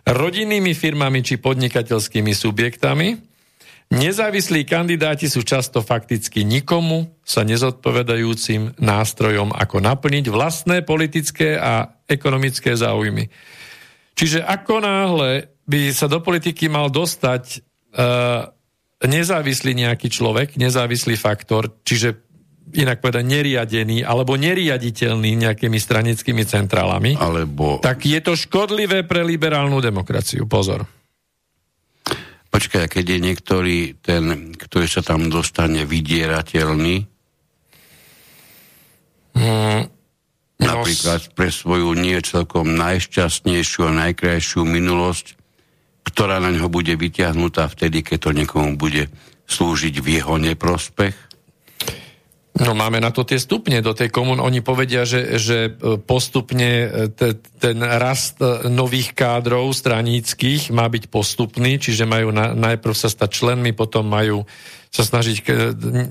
rodinnými firmami či podnikateľskými subjektami, nezávislí kandidáti sú často fakticky nikomu sa nezodpovedajúcim nástrojom, ako naplniť vlastné politické a ekonomické záujmy. Čiže ako náhle by sa do politiky mal dostať uh, nezávislý nejaký človek, nezávislý faktor, čiže inak povedať neriadený alebo neriaditeľný nejakými stranickými centrálami, alebo... tak je to škodlivé pre liberálnu demokraciu. Pozor. Počkaj, keď je niektorý ten, ktorý sa tam dostane, vydierateľný, mm, napríklad pre svoju nie celkom najšťastnejšiu a najkrajšiu minulosť, ktorá na ňo bude vyťahnutá vtedy, keď to niekomu bude slúžiť v jeho neprospech? No máme na to tie stupne do tej komun. Oni povedia, že, že e, postupne e, te, ten rast e, nových kádrov straníckých má byť postupný, čiže majú na, najprv sa stať členmi, potom majú sa snažiť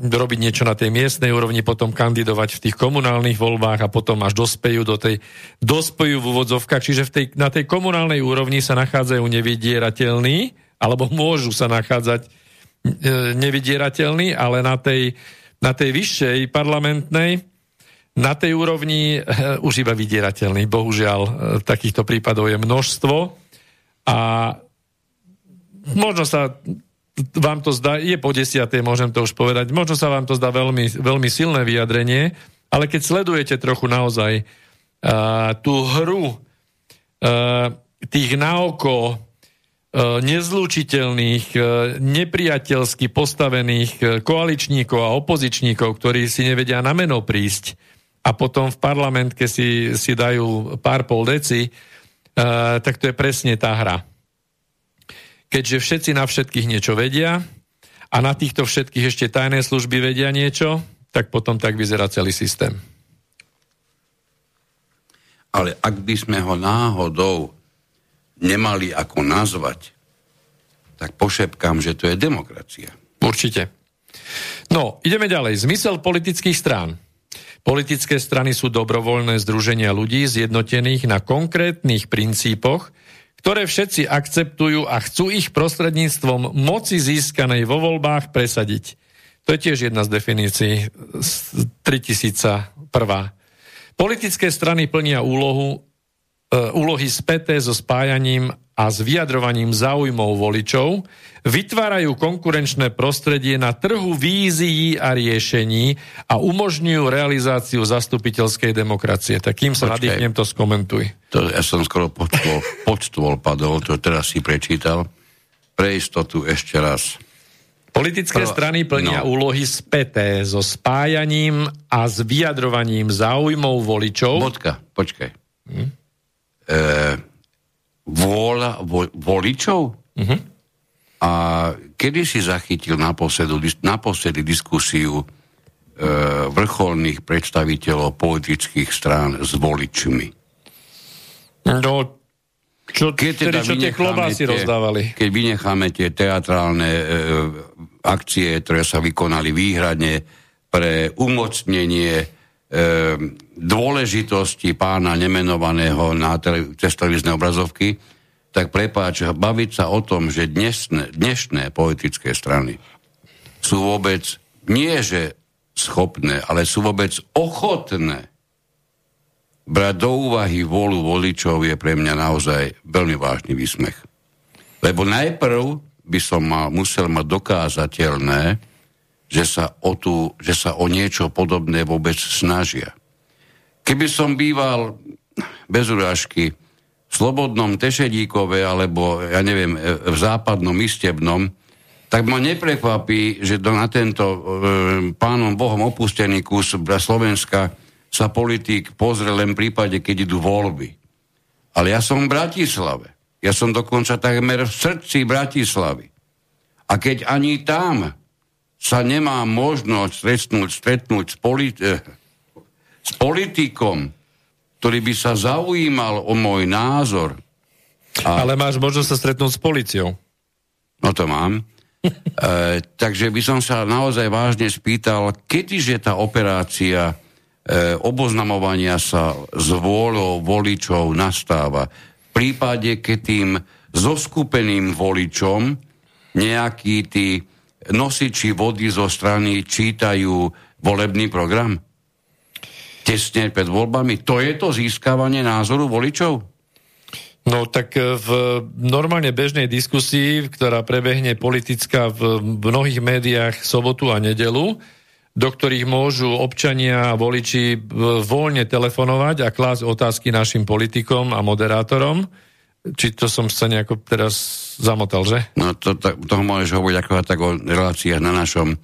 robiť niečo na tej miestnej úrovni, potom kandidovať v tých komunálnych voľbách a potom až dospejú do tej, dospejú v úvodzovkách, čiže v tej, na tej komunálnej úrovni sa nachádzajú nevydierateľní, alebo môžu sa nachádzať nevydierateľní, ale na tej na tej vyššej parlamentnej, na tej úrovni uh, už iba vydierateľný. Bohužiaľ, uh, takýchto prípadov je množstvo a možno sa vám to zdá, je po desiatej, môžem to už povedať, možno sa vám to zdá veľmi, veľmi silné vyjadrenie, ale keď sledujete trochu naozaj uh, tú hru uh, tých naoko E, nezlučiteľných, e, nepriateľsky postavených e, koaličníkov a opozičníkov, ktorí si nevedia na meno prísť a potom v parlamentke si, si dajú pár pol deci, tak to je presne tá hra. Keďže všetci na všetkých niečo vedia a na týchto všetkých ešte tajné služby vedia niečo, tak potom tak vyzerá celý systém. Ale ak by sme ho náhodou nemali ako nazvať, tak pošepkám, že to je demokracia. Určite. No, ideme ďalej. Zmysel politických strán. Politické strany sú dobrovoľné združenia ľudí zjednotených na konkrétnych princípoch, ktoré všetci akceptujú a chcú ich prostredníctvom moci získanej vo voľbách presadiť. To je tiež jedna z definícií 3001. Politické strany plnia úlohu úlohy späté so spájaním a s vyjadrovaním záujmov voličov, vytvárajú konkurenčné prostredie na trhu vízií a riešení a umožňujú realizáciu zastupiteľskej demokracie. Tak kým sa Počkej, nadýchnem, to skomentuj. To, ja som skoro počtol, počtol padol, to teraz si prečítal. Pre istotu ešte raz. Politické Prv... strany plnia no. úlohy späté so spájaním a s vyjadrovaním záujmov voličov. Bodka, počkaj. Hm? E, vôľa vo, voličov. Uh-huh. A kedy si zachytil naposledy, naposledy diskusiu e, vrcholných predstaviteľov politických strán s voličmi? No, čo, keď teda čo tie klobásy tie, rozdávali? Keď vynecháme tie teatrálne e, akcie, ktoré sa vykonali výhradne pre umocnenie dôležitosti pána nemenovaného na tele, televízne obrazovky, tak prepáč, baviť sa o tom, že dnešné, dnešné politické strany sú vôbec nie že schopné, ale sú vôbec ochotné brať do úvahy volu voličov je pre mňa naozaj veľmi vážny výsmech. Lebo najprv by som mal, musel mať dokázateľné, že sa o, tú, že sa o niečo podobné vôbec snažia. Keby som býval bez urážky v Slobodnom Tešedíkove alebo, ja neviem, v západnom Istebnom, tak ma neprekvapí, že na tento e, pánom Bohom opustený kus Slovenska sa politik pozrie len v prípade, keď idú voľby. Ale ja som v Bratislave. Ja som dokonca takmer v srdci Bratislavy. A keď ani tam sa nemá možnosť stretnúť, stretnúť s, politi- eh, s politikom, ktorý by sa zaujímal o môj názor. A... Ale máš možnosť sa stretnúť s policiou. No to mám. e, takže by som sa naozaj vážne spýtal, kedyže tá operácia e, oboznamovania sa s vôľou voličov nastáva. V prípade, keď tým zoskupeným voličom nejakí tí nosiči vody zo strany čítajú volebný program? Tesne pred voľbami? To je to získavanie názoru voličov? No tak e, v normálne bežnej diskusii, ktorá prebehne politická v mnohých médiách sobotu a nedelu, do ktorých môžu občania a voliči e, voľne telefonovať a klásť otázky našim politikom a moderátorom, či to som sa nejako teraz zamotal, že? No to, to, toho môžeš hovoriť ako tak o reláciách na našom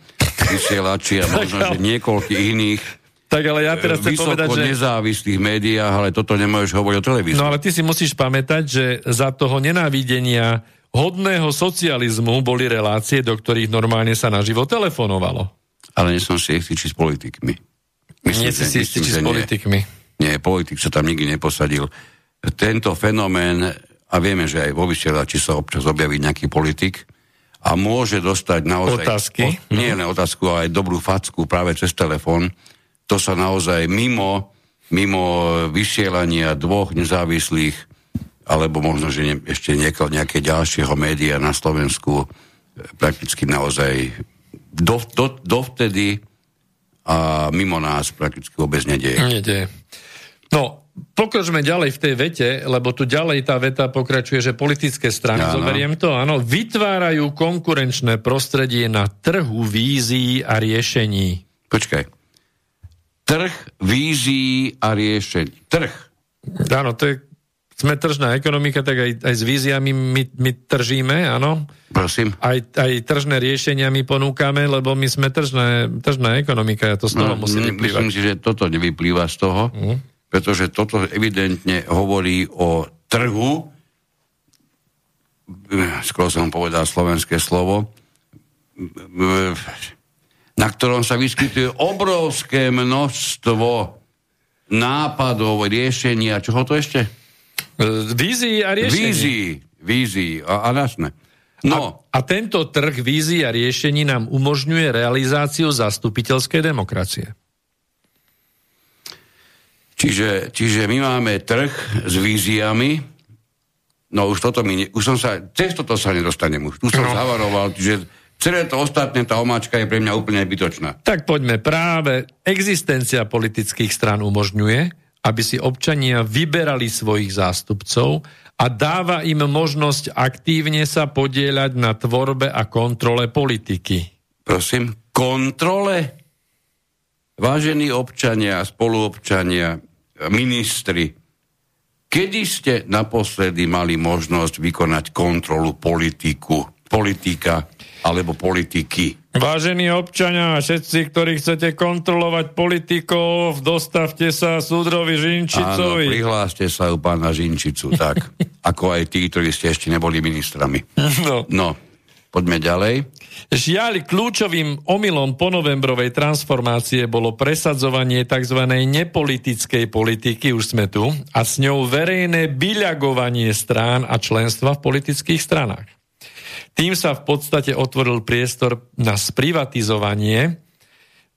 vysielači a možno, že niekoľkých iných tak ale ja teraz chcem povedať, že... nezávislých médiách, ale toto nemôžeš hovoriť o televízii. No ale ty si musíš pamätať, že za toho nenávidenia hodného socializmu boli relácie, do ktorých normálne sa naživo telefonovalo. Ale nie som si istý, či s politikmi. Nie si si istý, či s politikmi. Nie, politik sa tam nikdy neposadil. Tento fenomén, a vieme, že aj vo vysielači sa občas objaví nejaký politik, a môže dostať naozaj... Otázky. O, nie len otázku, ale aj dobrú facku práve cez telefón. To sa naozaj mimo, mimo vysielania dvoch nezávislých alebo možno, že ne, ešte niekoho, nejaké ďalšieho média na Slovensku e, prakticky naozaj do, do, dovtedy a mimo nás prakticky vôbec nedieje. Nedieje. No, pokročme ďalej v tej vete, lebo tu ďalej tá veta pokračuje, že politické strany, áno. zoberiem to, áno, vytvárajú konkurenčné prostredie na trhu vízií a riešení. Počkaj. Trh vízií a riešení. Trh. Áno, to je, sme tržná ekonomika, tak aj, aj s víziami my, my tržíme, áno. Prosím. Aj, aj tržné riešenia my ponúkame, lebo my sme tržné, tržná ekonomika, ja to z toho no, musím vyplývať. Myslím si, že toto nevyplýva z toho. Mm pretože toto evidentne hovorí o trhu, skoro som povedal slovenské slovo, na ktorom sa vyskytuje obrovské množstvo nápadov, riešenia, čoho to ešte? Vízií a riešení. Vízií, vízií a, a jasné. No. A, a tento trh vízií a riešení nám umožňuje realizáciu zastupiteľskej demokracie. Čiže, čiže my máme trh s víziami, no už toto mi, ne, už som sa, cez toto sa nedostanem už, tu som no. zavaroval, čiže celé to ostatné, tá omáčka je pre mňa úplne bytočná. Tak poďme, práve existencia politických strán umožňuje, aby si občania vyberali svojich zástupcov a dáva im možnosť aktívne sa podieľať na tvorbe a kontrole politiky. Prosím, kontrole? Vážení občania, spoluobčania, ministri, kedy ste naposledy mali možnosť vykonať kontrolu politiku, politika alebo politiky? Vážení občania, všetci, ktorí chcete kontrolovať politikov, dostavte sa súdrovi Žinčicovi. Áno, prihláste sa u pána Žinčicu, tak. ako aj tí, ktorí ste ešte neboli ministrami. No. no. Poďme ďalej. Žiaľ, kľúčovým omylom ponovembrovej transformácie bolo presadzovanie tzv. nepolitickej politiky, už sme tu, a s ňou verejné byľagovanie strán a členstva v politických stranách. Tým sa v podstate otvoril priestor na sprivatizovanie,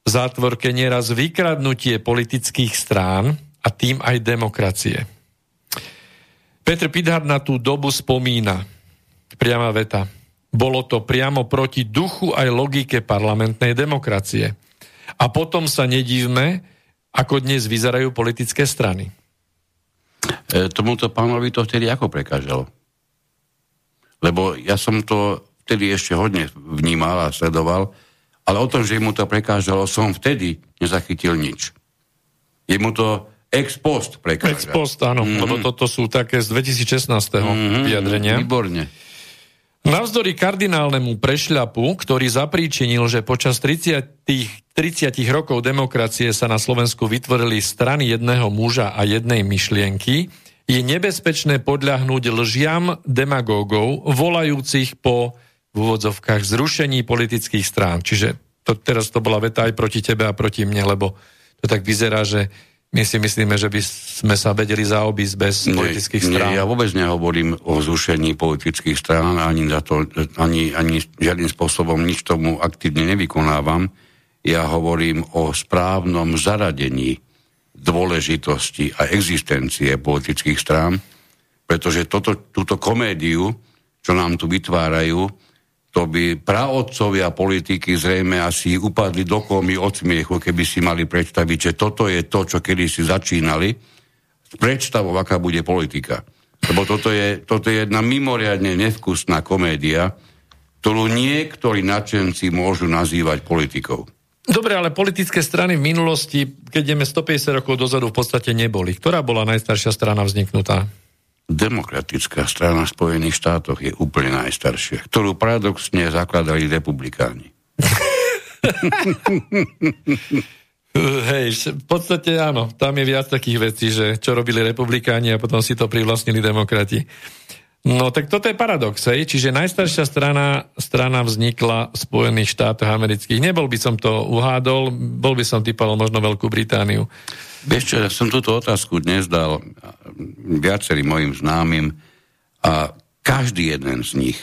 v zátvorke nieraz vykradnutie politických strán a tým aj demokracie. Petr Pidhar na tú dobu spomína, priama veta, bolo to priamo proti duchu aj logike parlamentnej demokracie. A potom sa nedívme, ako dnes vyzerajú politické strany. E, tomuto pánovi to vtedy ako prekážalo? Lebo ja som to vtedy ešte hodne vnímal a sledoval, ale o tom, že mu to prekážalo, som vtedy nezachytil nič. Je mu to ex post prekáža. Ex post, áno, mm-hmm. lebo toto sú také z 2016. Mm-hmm, vyjadrenia. Výborne. Navzdory kardinálnemu prešľapu, ktorý zapríčinil, že počas 30, 30 rokov demokracie sa na Slovensku vytvorili strany jedného muža a jednej myšlienky, je nebezpečné podľahnúť lžiam demagógov, volajúcich po v úvodzovkách zrušení politických strán. Čiže to, teraz to bola veta aj proti tebe a proti mne, lebo to tak vyzerá, že my si myslíme, že by sme sa vedeli zaobísť bez nie, politických strán. Nie, ja vôbec nehovorím o zrušení politických strán, ani, za to, ani, ani žiadnym spôsobom nič tomu aktívne nevykonávam. Ja hovorím o správnom zaradení dôležitosti a existencie politických strán, pretože toto, túto komédiu, čo nám tu vytvárajú, to by praodcovia politiky zrejme asi upadli do komy od smiechu, keby si mali predstaviť, že toto je to, čo kedy si začínali, s predstavou, aká bude politika. Lebo toto je, toto je jedna mimoriadne nevkusná komédia, ktorú niektorí nadšenci môžu nazývať politikou. Dobre, ale politické strany v minulosti, keď ideme 150 rokov dozadu, v podstate neboli. Ktorá bola najstaršia strana vzniknutá? Demokratická strana v Spojených štátoch je úplne najstaršia, ktorú paradoxne zakladali republikáni. Hej, v podstate áno, tam je viac takých vecí, že čo robili republikáni a potom si to privlastnili demokrati. No tak toto je paradox, hej? čiže najstaršia strana, strana vznikla v Spojených štátoch amerických. Nebol by som to uhádol, bol by som typal možno Veľkú Britániu. Vieš čo, ja som túto otázku dnes dal viacerým mojim známym a každý jeden z nich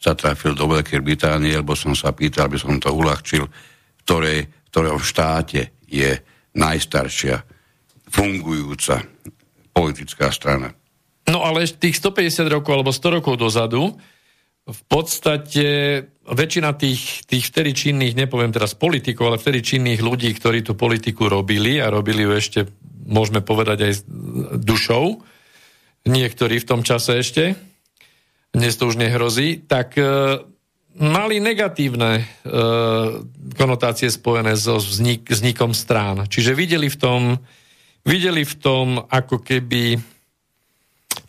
sa trafil do Veľkej Británie, lebo som sa pýtal, aby som to uľahčil, v ktorej, v štáte je najstaršia fungujúca politická strana. No ale tých 150 rokov alebo 100 rokov dozadu v podstate väčšina tých, tých vtedy činných, nepoviem teraz politikov, ale vtedy činných ľudí, ktorí tú politiku robili a robili ju ešte, môžeme povedať, aj s dušou, niektorí v tom čase ešte, dnes to už nehrozí, tak e, mali negatívne e, konotácie spojené so vznik, vznikom strán. Čiže videli v tom, videli v tom ako keby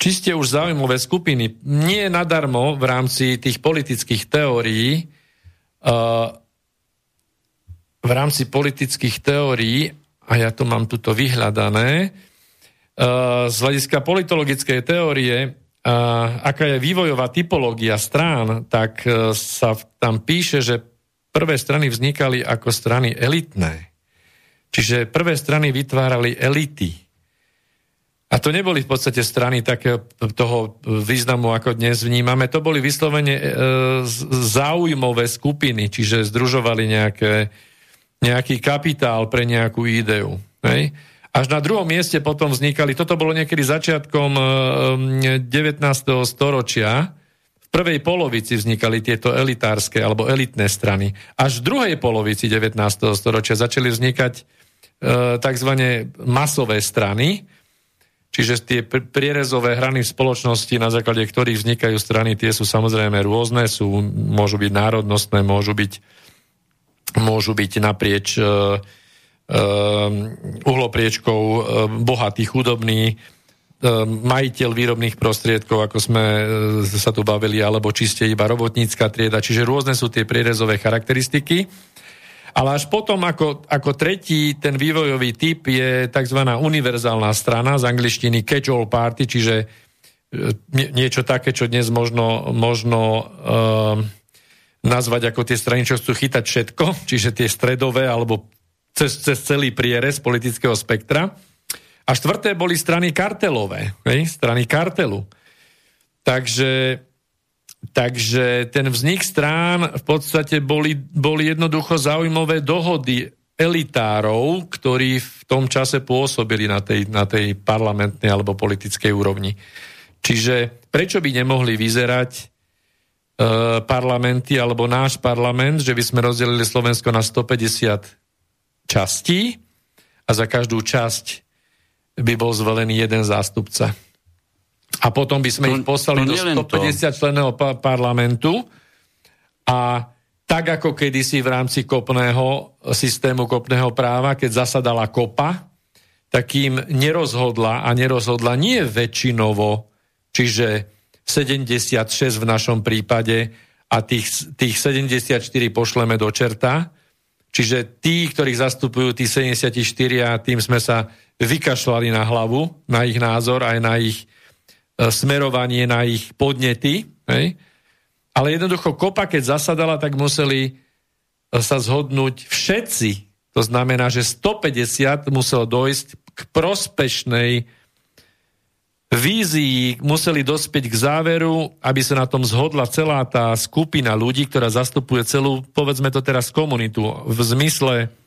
čiste už zaujímavé skupiny. Nie nadarmo v rámci tých politických teórií uh, v rámci politických teórií, a ja to mám tuto vyhľadané, uh, z hľadiska politologickej teórie, uh, aká je vývojová typológia strán, tak uh, sa tam píše, že prvé strany vznikali ako strany elitné. Čiže prvé strany vytvárali elity. A to neboli v podstate strany takého toho významu, ako dnes vnímame. To boli vyslovene e, záujmové skupiny, čiže združovali nejaké, nejaký kapitál pre nejakú ideu. Hej? Až na druhom mieste potom vznikali, toto bolo niekedy začiatkom e, 19. storočia, v prvej polovici vznikali tieto elitárske alebo elitné strany. Až v druhej polovici 19. storočia začali vznikať e, tzv. masové strany, Čiže tie prierezové hrany v spoločnosti, na základe ktorých vznikajú strany, tie sú samozrejme rôzne, sú, môžu byť národnostné, môžu byť, môžu byť naprieč uh, uh, uhlopriečkou uh, bohatý, chudobný, majiteľ výrobných prostriedkov, ako sme sa tu bavili, alebo čiste iba robotnícka trieda. Čiže rôzne sú tie prierezové charakteristiky. Ale až potom, ako, ako tretí, ten vývojový typ je tzv. univerzálna strana z angličtiny catch-all party, čiže e, niečo také, čo dnes možno, možno uh, nazvať ako tie strany, čo chcú chytať všetko, čiže tie stredové alebo cez, cez celý prierez politického spektra. A štvrté boli strany kartelové, hej? strany kartelu. Takže Takže ten vznik strán v podstate boli, boli jednoducho zaujímavé dohody elitárov, ktorí v tom čase pôsobili na tej, na tej parlamentnej alebo politickej úrovni. Čiže prečo by nemohli vyzerať e, parlamenty alebo náš parlament, že by sme rozdelili Slovensko na 150 častí a za každú časť by bol zvolený jeden zástupca a potom by sme to, ich poslali do 150 členného pa- parlamentu. A tak ako kedysi v rámci kopného systému kopného práva, keď zasadala kopa, tak im nerozhodla a nerozhodla nie väčšinovo, čiže 76 v našom prípade a tých, tých 74 pošleme do čerta, čiže tí, ktorých zastupujú tí 74 a tým sme sa vykašľali na hlavu, na ich názor aj na ich smerovanie na ich podnety. Hej? Ale jednoducho kopa, keď zasadala, tak museli e, sa zhodnúť všetci. To znamená, že 150 muselo dojsť k prospešnej vízii, museli dospieť k záveru, aby sa na tom zhodla celá tá skupina ľudí, ktorá zastupuje celú, povedzme to teraz, komunitu. V zmysle E,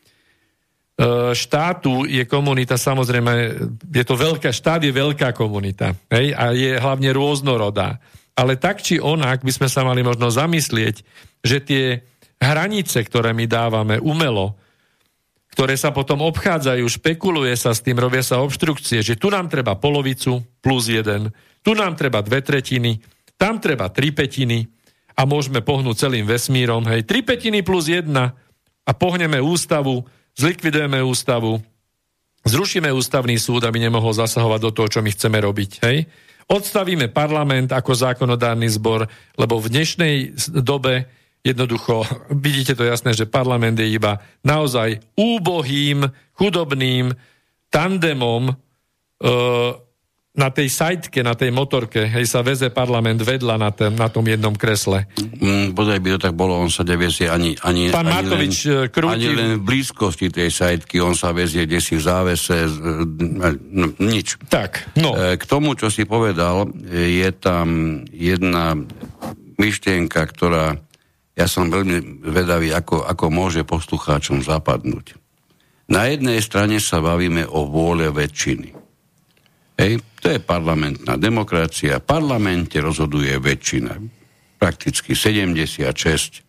štátu je komunita samozrejme, je to veľká, štát je veľká komunita hej, a je hlavne rôznorodá. Ale tak či onak by sme sa mali možno zamyslieť, že tie hranice, ktoré my dávame umelo, ktoré sa potom obchádzajú, špekuluje sa s tým, robia sa obštrukcie, že tu nám treba polovicu plus jeden, tu nám treba dve tretiny, tam treba tri petiny a môžeme pohnúť celým vesmírom, hej, tri petiny plus jedna a pohneme ústavu, zlikvidujeme ústavu, zrušíme ústavný súd, aby nemohol zasahovať do toho, čo my chceme robiť. Hej? Odstavíme parlament ako zákonodárny zbor, lebo v dnešnej dobe jednoducho, vidíte to jasné, že parlament je iba naozaj úbohým, chudobným tandemom e, na tej sajtke, na tej motorke, hej, sa veze parlament vedľa na, tém, na tom jednom kresle. Mm, bodaj by to tak bolo, on sa nevezie ani, ani, Pán ani, Matovič, len, e, krúti- ani len v blízkosti tej sajtky, on sa vezie kde si v závese, z- no, nič. Tak, no. E, K tomu, čo si povedal, je tam jedna myšlienka, ktorá ja som veľmi vedavý, ako, ako môže poslucháčom zapadnúť. Na jednej strane sa bavíme o vôle väčšiny. Hej, to je parlamentná demokracia. V parlamente rozhoduje väčšina. Prakticky 76,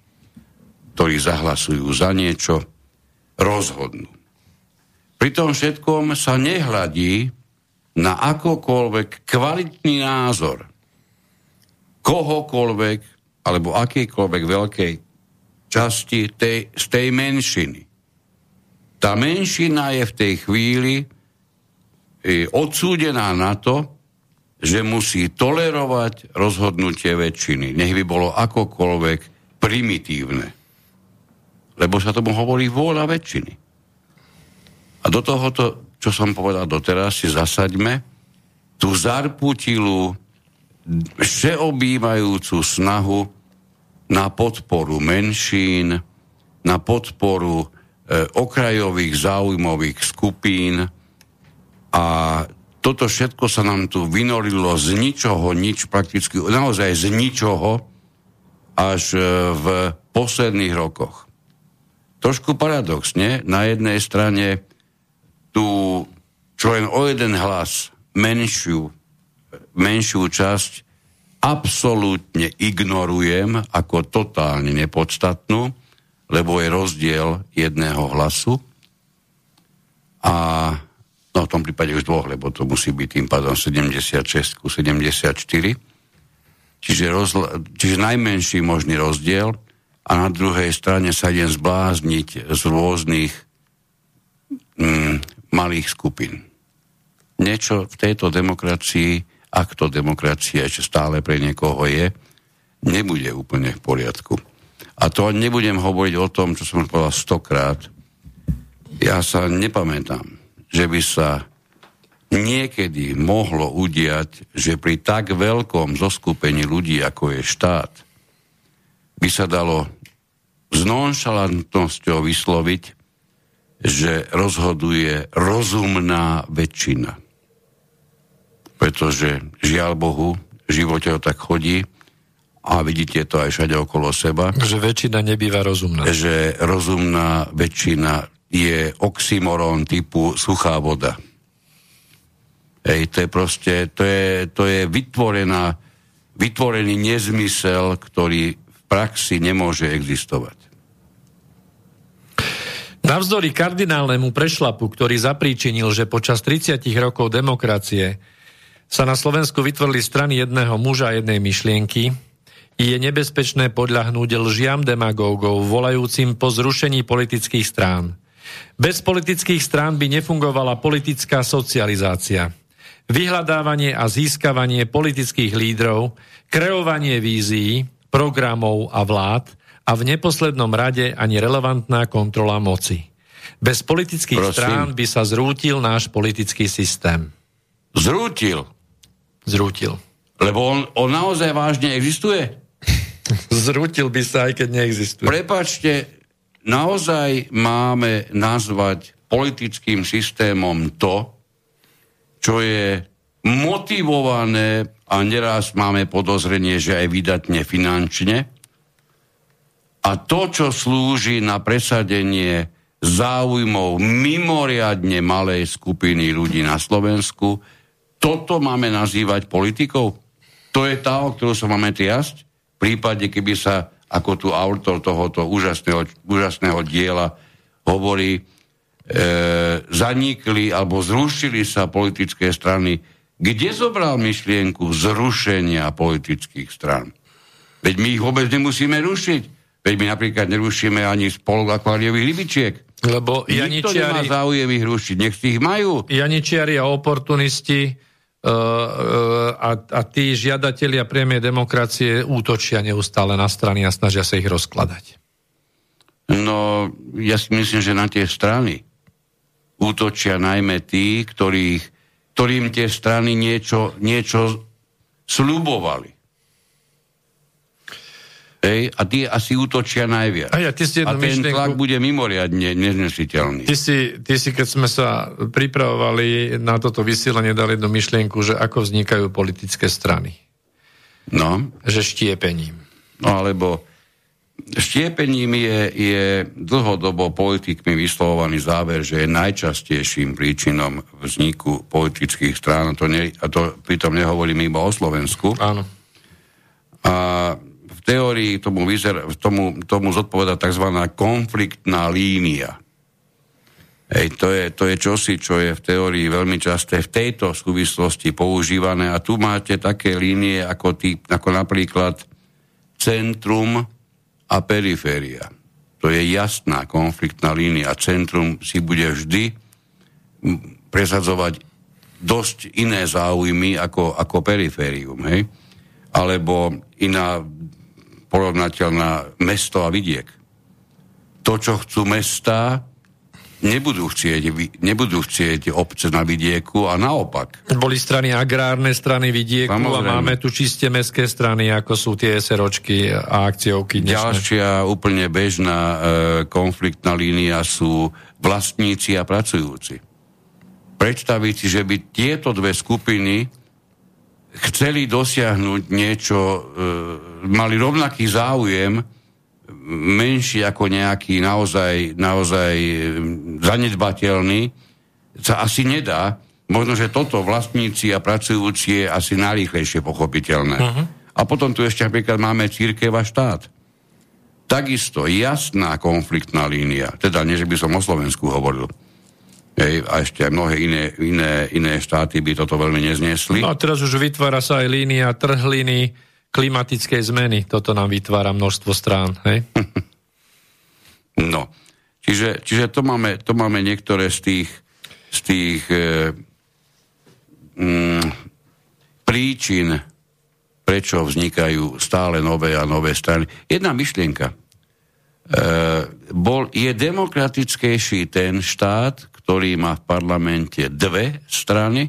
ktorí zahlasujú za niečo, rozhodnú. Pri tom všetkom sa nehľadí na akokoľvek kvalitný názor kohokoľvek alebo akýkoľvek veľkej časti tej, z tej menšiny. Tá menšina je v tej chvíli odsúdená na to, že musí tolerovať rozhodnutie väčšiny. Nech by bolo akokoľvek primitívne. Lebo sa tomu hovorí vôľa väčšiny. A do tohoto, čo som povedal doteraz, si zasaďme tú zarputilú, všeobývajúcu snahu na podporu menšín, na podporu e, okrajových záujmových skupín a toto všetko sa nám tu vynorilo z ničoho, nič prakticky, naozaj z ničoho až e, v posledných rokoch. Trošku paradoxne, na jednej strane tu čo len o jeden hlas menšiu, menšiu časť absolútne ignorujem ako totálne nepodstatnú, lebo je rozdiel jedného hlasu a no v tom prípade už dvoch, lebo to musí byť tým pádom 76 ku 74. Čiže, rozla, čiže najmenší možný rozdiel a na druhej strane sa idem zblázniť z rôznych mm, malých skupín. Niečo v tejto demokracii, ak to demokracia ešte stále pre niekoho je, nebude úplne v poriadku. A to nebudem hovoriť o tom, čo som povedal stokrát. Ja sa nepamätám, že by sa niekedy mohlo udiať, že pri tak veľkom zoskupení ľudí, ako je štát, by sa dalo s nonšalantnosťou vysloviť, že rozhoduje rozumná väčšina. Pretože žiaľ Bohu, v živote to tak chodí a vidíte to aj všade okolo seba, Že väčšina nebýva rozumná. že rozumná väčšina je oxymoron typu suchá voda. Hej, to je proste, to je, to je vytvorená, vytvorený nezmysel, ktorý v praxi nemôže existovať. Navzdory kardinálnemu prešlapu, ktorý zapríčinil, že počas 30 rokov demokracie sa na Slovensku vytvorili strany jedného muža a jednej myšlienky, je nebezpečné podľahnúť lžiam demagógov, volajúcim po zrušení politických strán. Bez politických strán by nefungovala politická socializácia. Vyhľadávanie a získavanie politických lídrov, kreovanie vízií, programov a vlád a v neposlednom rade ani relevantná kontrola moci. Bez politických Prosím. strán by sa zrútil náš politický systém. Zrútil, Zrútil. lebo on, on naozaj vážne existuje. Zrútil by sa, aj keď neexistuje. Prepačte, naozaj máme nazvať politickým systémom to, čo je motivované a neraz máme podozrenie, že aj vydatne finančne. A to, čo slúži na presadenie záujmov mimoriadne malej skupiny ľudí na Slovensku, toto máme nazývať politikou? To je tá, o ktorú sa máme triasť? V prípade, keby sa, ako tu autor tohoto úžasného, úžasného diela hovorí, e, zanikli alebo zrušili sa politické strany. Kde zobral myšlienku zrušenia politických stran? Veď my ich vôbec nemusíme rušiť. Veď my napríklad nerušíme ani spolok akváriových rybičiek. Lebo Nikto nemá Janičiari, záujem ich rušiť. Nech si ich majú. Janičiari a oportunisti a, a tí žiadatelia priamej demokracie útočia neustále na strany a snažia sa ich rozkladať. No, ja si myslím, že na tie strany útočia najmä tí, ktorých, ktorým tie strany niečo, niečo slubovali. Hej, a tie asi útočia najviac. A ja, ty si a ten myšlienku- tlak bude mimoriadne neznesiteľný. Ty si, ty si, keď sme sa pripravovali na toto vysielanie, dali do myšlienku, že ako vznikajú politické strany. No, Že štiepením. no alebo štiepením je, je dlhodobo politikmi vyslovovaný záver, že je najčastejším príčinom vzniku politických strán. A to, ne, a to pritom nehovorím iba o Slovensku. Áno. A v teórii tomu, vyzer, tomu, tomu zodpoveda tzv. konfliktná línia. Hej, to, je, to je čosi, čo je v teórii veľmi časté v tejto súvislosti používané. A tu máte také línie ako, tý, ako napríklad centrum a periféria. To je jasná konfliktná línia. Centrum si bude vždy presadzovať dosť iné záujmy ako, ako periférium. Hej? Alebo iná porovnateľná mesto a vidiek. To, čo chcú mestá, nebudú chcieť, nebudú chcieť obce na vidieku a naopak. Boli strany agrárne, strany vidieku Samozrejme. a máme tu čiste mestské strany, ako sú tie SROčky a akciovky dnešné. Ďalšia úplne bežná e, konfliktná línia sú vlastníci a pracujúci. Predstaviť si, že by tieto dve skupiny chceli dosiahnuť niečo, e, mali rovnaký záujem, menší ako nejaký naozaj, naozaj e, zanedbateľný, sa asi nedá. Možno, že toto vlastníci a pracujúci je asi najrýchlejšie pochopiteľné. Uh-huh. A potom tu ešte napríklad máme církev a štát. Takisto jasná konfliktná línia, teda nie, že by som o Slovensku hovoril. Hej, a ešte aj mnohé iné, iné, iné štáty by toto veľmi nezniesli. No a teraz už vytvára sa aj línia trhliny klimatickej zmeny. Toto nám vytvára množstvo strán. Hej? No, čiže, čiže to, máme, to máme niektoré z tých, z tých e, mm, príčin, prečo vznikajú stále nové a nové strany. Jedna myšlienka. E, bol, je demokratickejší ten štát, ktorý má v parlamente dve strany,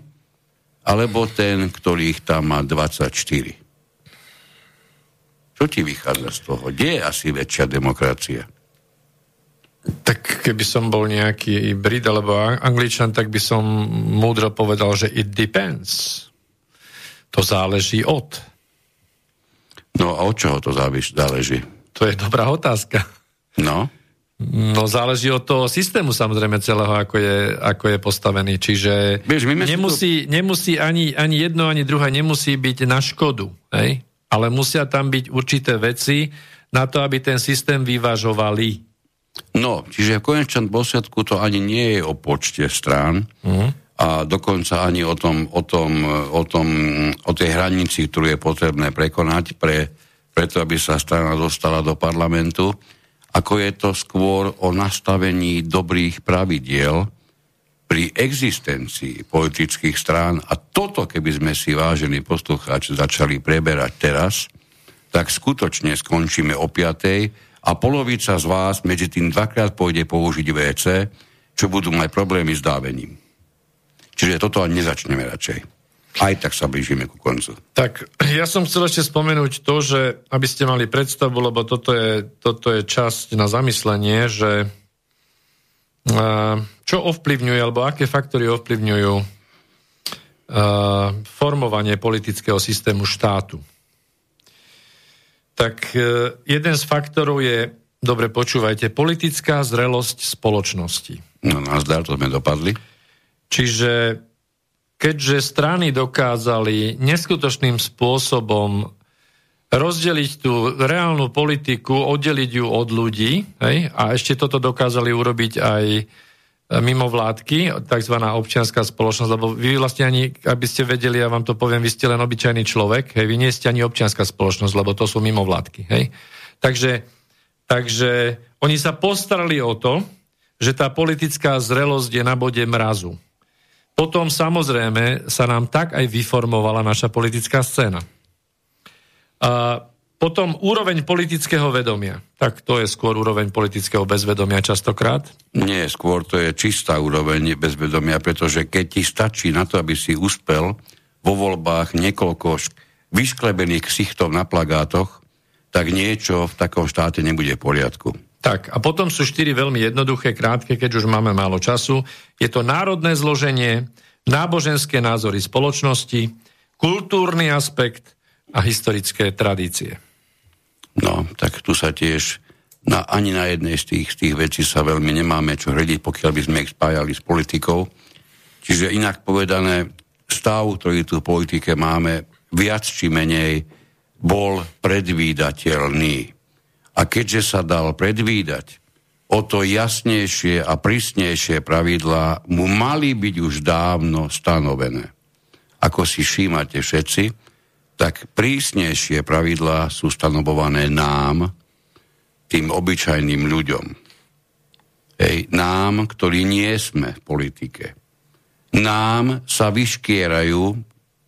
alebo ten, ktorý ich tam má 24. Čo ti vychádza z toho? Kde je asi väčšia demokracia? Tak keby som bol nejaký Brit alebo Ang- Angličan, tak by som múdro povedal, že it depends. To záleží od. No a od čoho to záleží? To je dobrá otázka. No, No záleží od toho systému samozrejme celého, ako je, ako je postavený. Čiže my sme si nemusí, nemusí ani, ani jedno, ani druhé nemusí byť na škodu. Hej? Ale musia tam byť určité veci na to, aby ten systém vyvažovali. no, čiže v konečnom dôsledku to ani nie je o počte strán Mhm. a dokonca ani o tom, o tom, o tom, o tej hranici, ktorú je potrebné prekonať pre, preto, aby sa strana dostala do parlamentu, ako je to skôr o nastavení dobrých pravidiel pri existencii politických strán a toto, keby sme si vážení poslucháči začali preberať teraz, tak skutočne skončíme o piatej a polovica z vás medzi tým dvakrát pôjde použiť WC, čo budú mať problémy s dávením. Čiže toto ani nezačneme radšej. Aj tak sa blížime ku koncu. Tak ja som chcel ešte spomenúť to, že aby ste mali predstavu, lebo toto je, toto je časť na zamyslenie, že uh, čo ovplyvňuje, alebo aké faktory ovplyvňujú uh, formovanie politického systému štátu. Tak uh, jeden z faktorov je, dobre počúvajte, politická zrelosť spoločnosti. No, nazdar, to sme dopadli. Čiže keďže strany dokázali neskutočným spôsobom rozdeliť tú reálnu politiku, oddeliť ju od ľudí, hej, a ešte toto dokázali urobiť aj e, mimo vládky, tzv. občianská spoločnosť, lebo vy vlastne ani, aby ste vedeli, ja vám to poviem, vy ste len obyčajný človek, hej, vy nie ste ani občianská spoločnosť, lebo to sú mimo vládky. Hej. Takže, takže oni sa postarali o to, že tá politická zrelosť je na bode mrazu. Potom samozrejme sa nám tak aj vyformovala naša politická scéna. A Potom úroveň politického vedomia. Tak to je skôr úroveň politického bezvedomia častokrát. Nie, skôr to je čistá úroveň bezvedomia, pretože keď ti stačí na to, aby si uspel vo voľbách niekoľko vyšklebených ksichtov na plagátoch, tak niečo v takom štáte nebude v poriadku. Tak, a potom sú štyri veľmi jednoduché, krátke, keď už máme málo času. Je to národné zloženie, náboženské názory spoločnosti, kultúrny aspekt a historické tradície. No, tak tu sa tiež na, ani na jednej z tých, z tých vecí sa veľmi nemáme čo hrediť, pokiaľ by sme ich spájali s politikou. Čiže inak povedané, stav, ktorý tu v politike máme, viac či menej bol predvídateľný. A keďže sa dal predvídať, o to jasnejšie a prísnejšie pravidlá mu mali byť už dávno stanovené. Ako si všímate všetci, tak prísnejšie pravidlá sú stanovované nám, tým obyčajným ľuďom. Hej, nám, ktorí nie sme v politike. Nám sa vyškierajú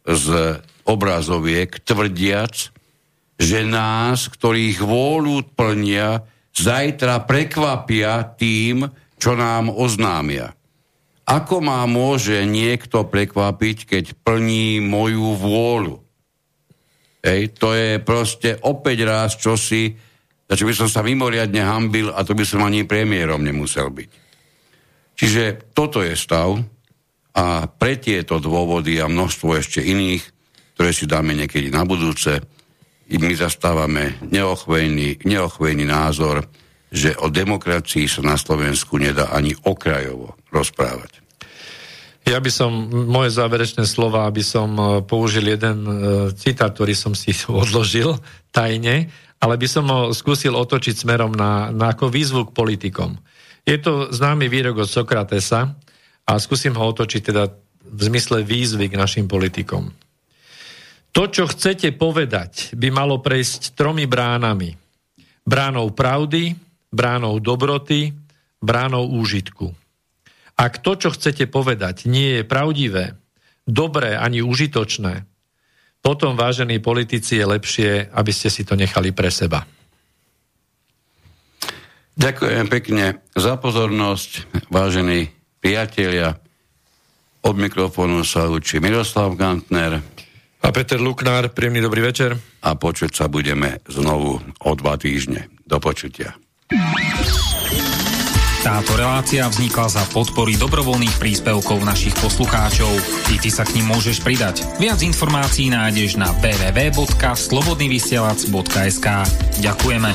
z obrazoviek tvrdiac, že nás, ktorých vôľu plnia, zajtra prekvapia tým, čo nám oznámia. Ako má môže niekto prekvapiť, keď plní moju vôľu? Hej, to je proste opäť raz čosi, za čo by som sa mimoriadne hambil a to by som ani premiérom nemusel byť. Čiže toto je stav a pre tieto dôvody a množstvo ešte iných, ktoré si dáme niekedy na budúce, my zastávame neochvejný, neochvejný názor, že o demokracii sa na Slovensku nedá ani okrajovo rozprávať. Ja by som, moje záverečné slova, aby som e, použil jeden e, citát, ktorý som si odložil tajne, ale by som ho skúsil otočiť smerom na, na ako výzvu k politikom. Je to známy výrok od Sokratesa a skúsim ho otočiť teda v zmysle výzvy k našim politikom. To, čo chcete povedať, by malo prejsť tromi bránami. Bránou pravdy, bránou dobroty, bránou úžitku. Ak to, čo chcete povedať, nie je pravdivé, dobré ani užitočné, potom, vážení politici, je lepšie, aby ste si to nechali pre seba. Ďakujem pekne za pozornosť, vážení priatelia. Od mikrofónu sa učí Miroslav Gantner. A Peter Luknár, príjemný dobrý večer. A počuť sa budeme znovu o dva týždne. Do počutia. Táto relácia vznikla za podpory dobrovoľných príspevkov našich poslucháčov. Ty, ty sa k ním môžeš pridať. Viac informácií nájdeš na www.slobodnyvysielac.sk Ďakujeme.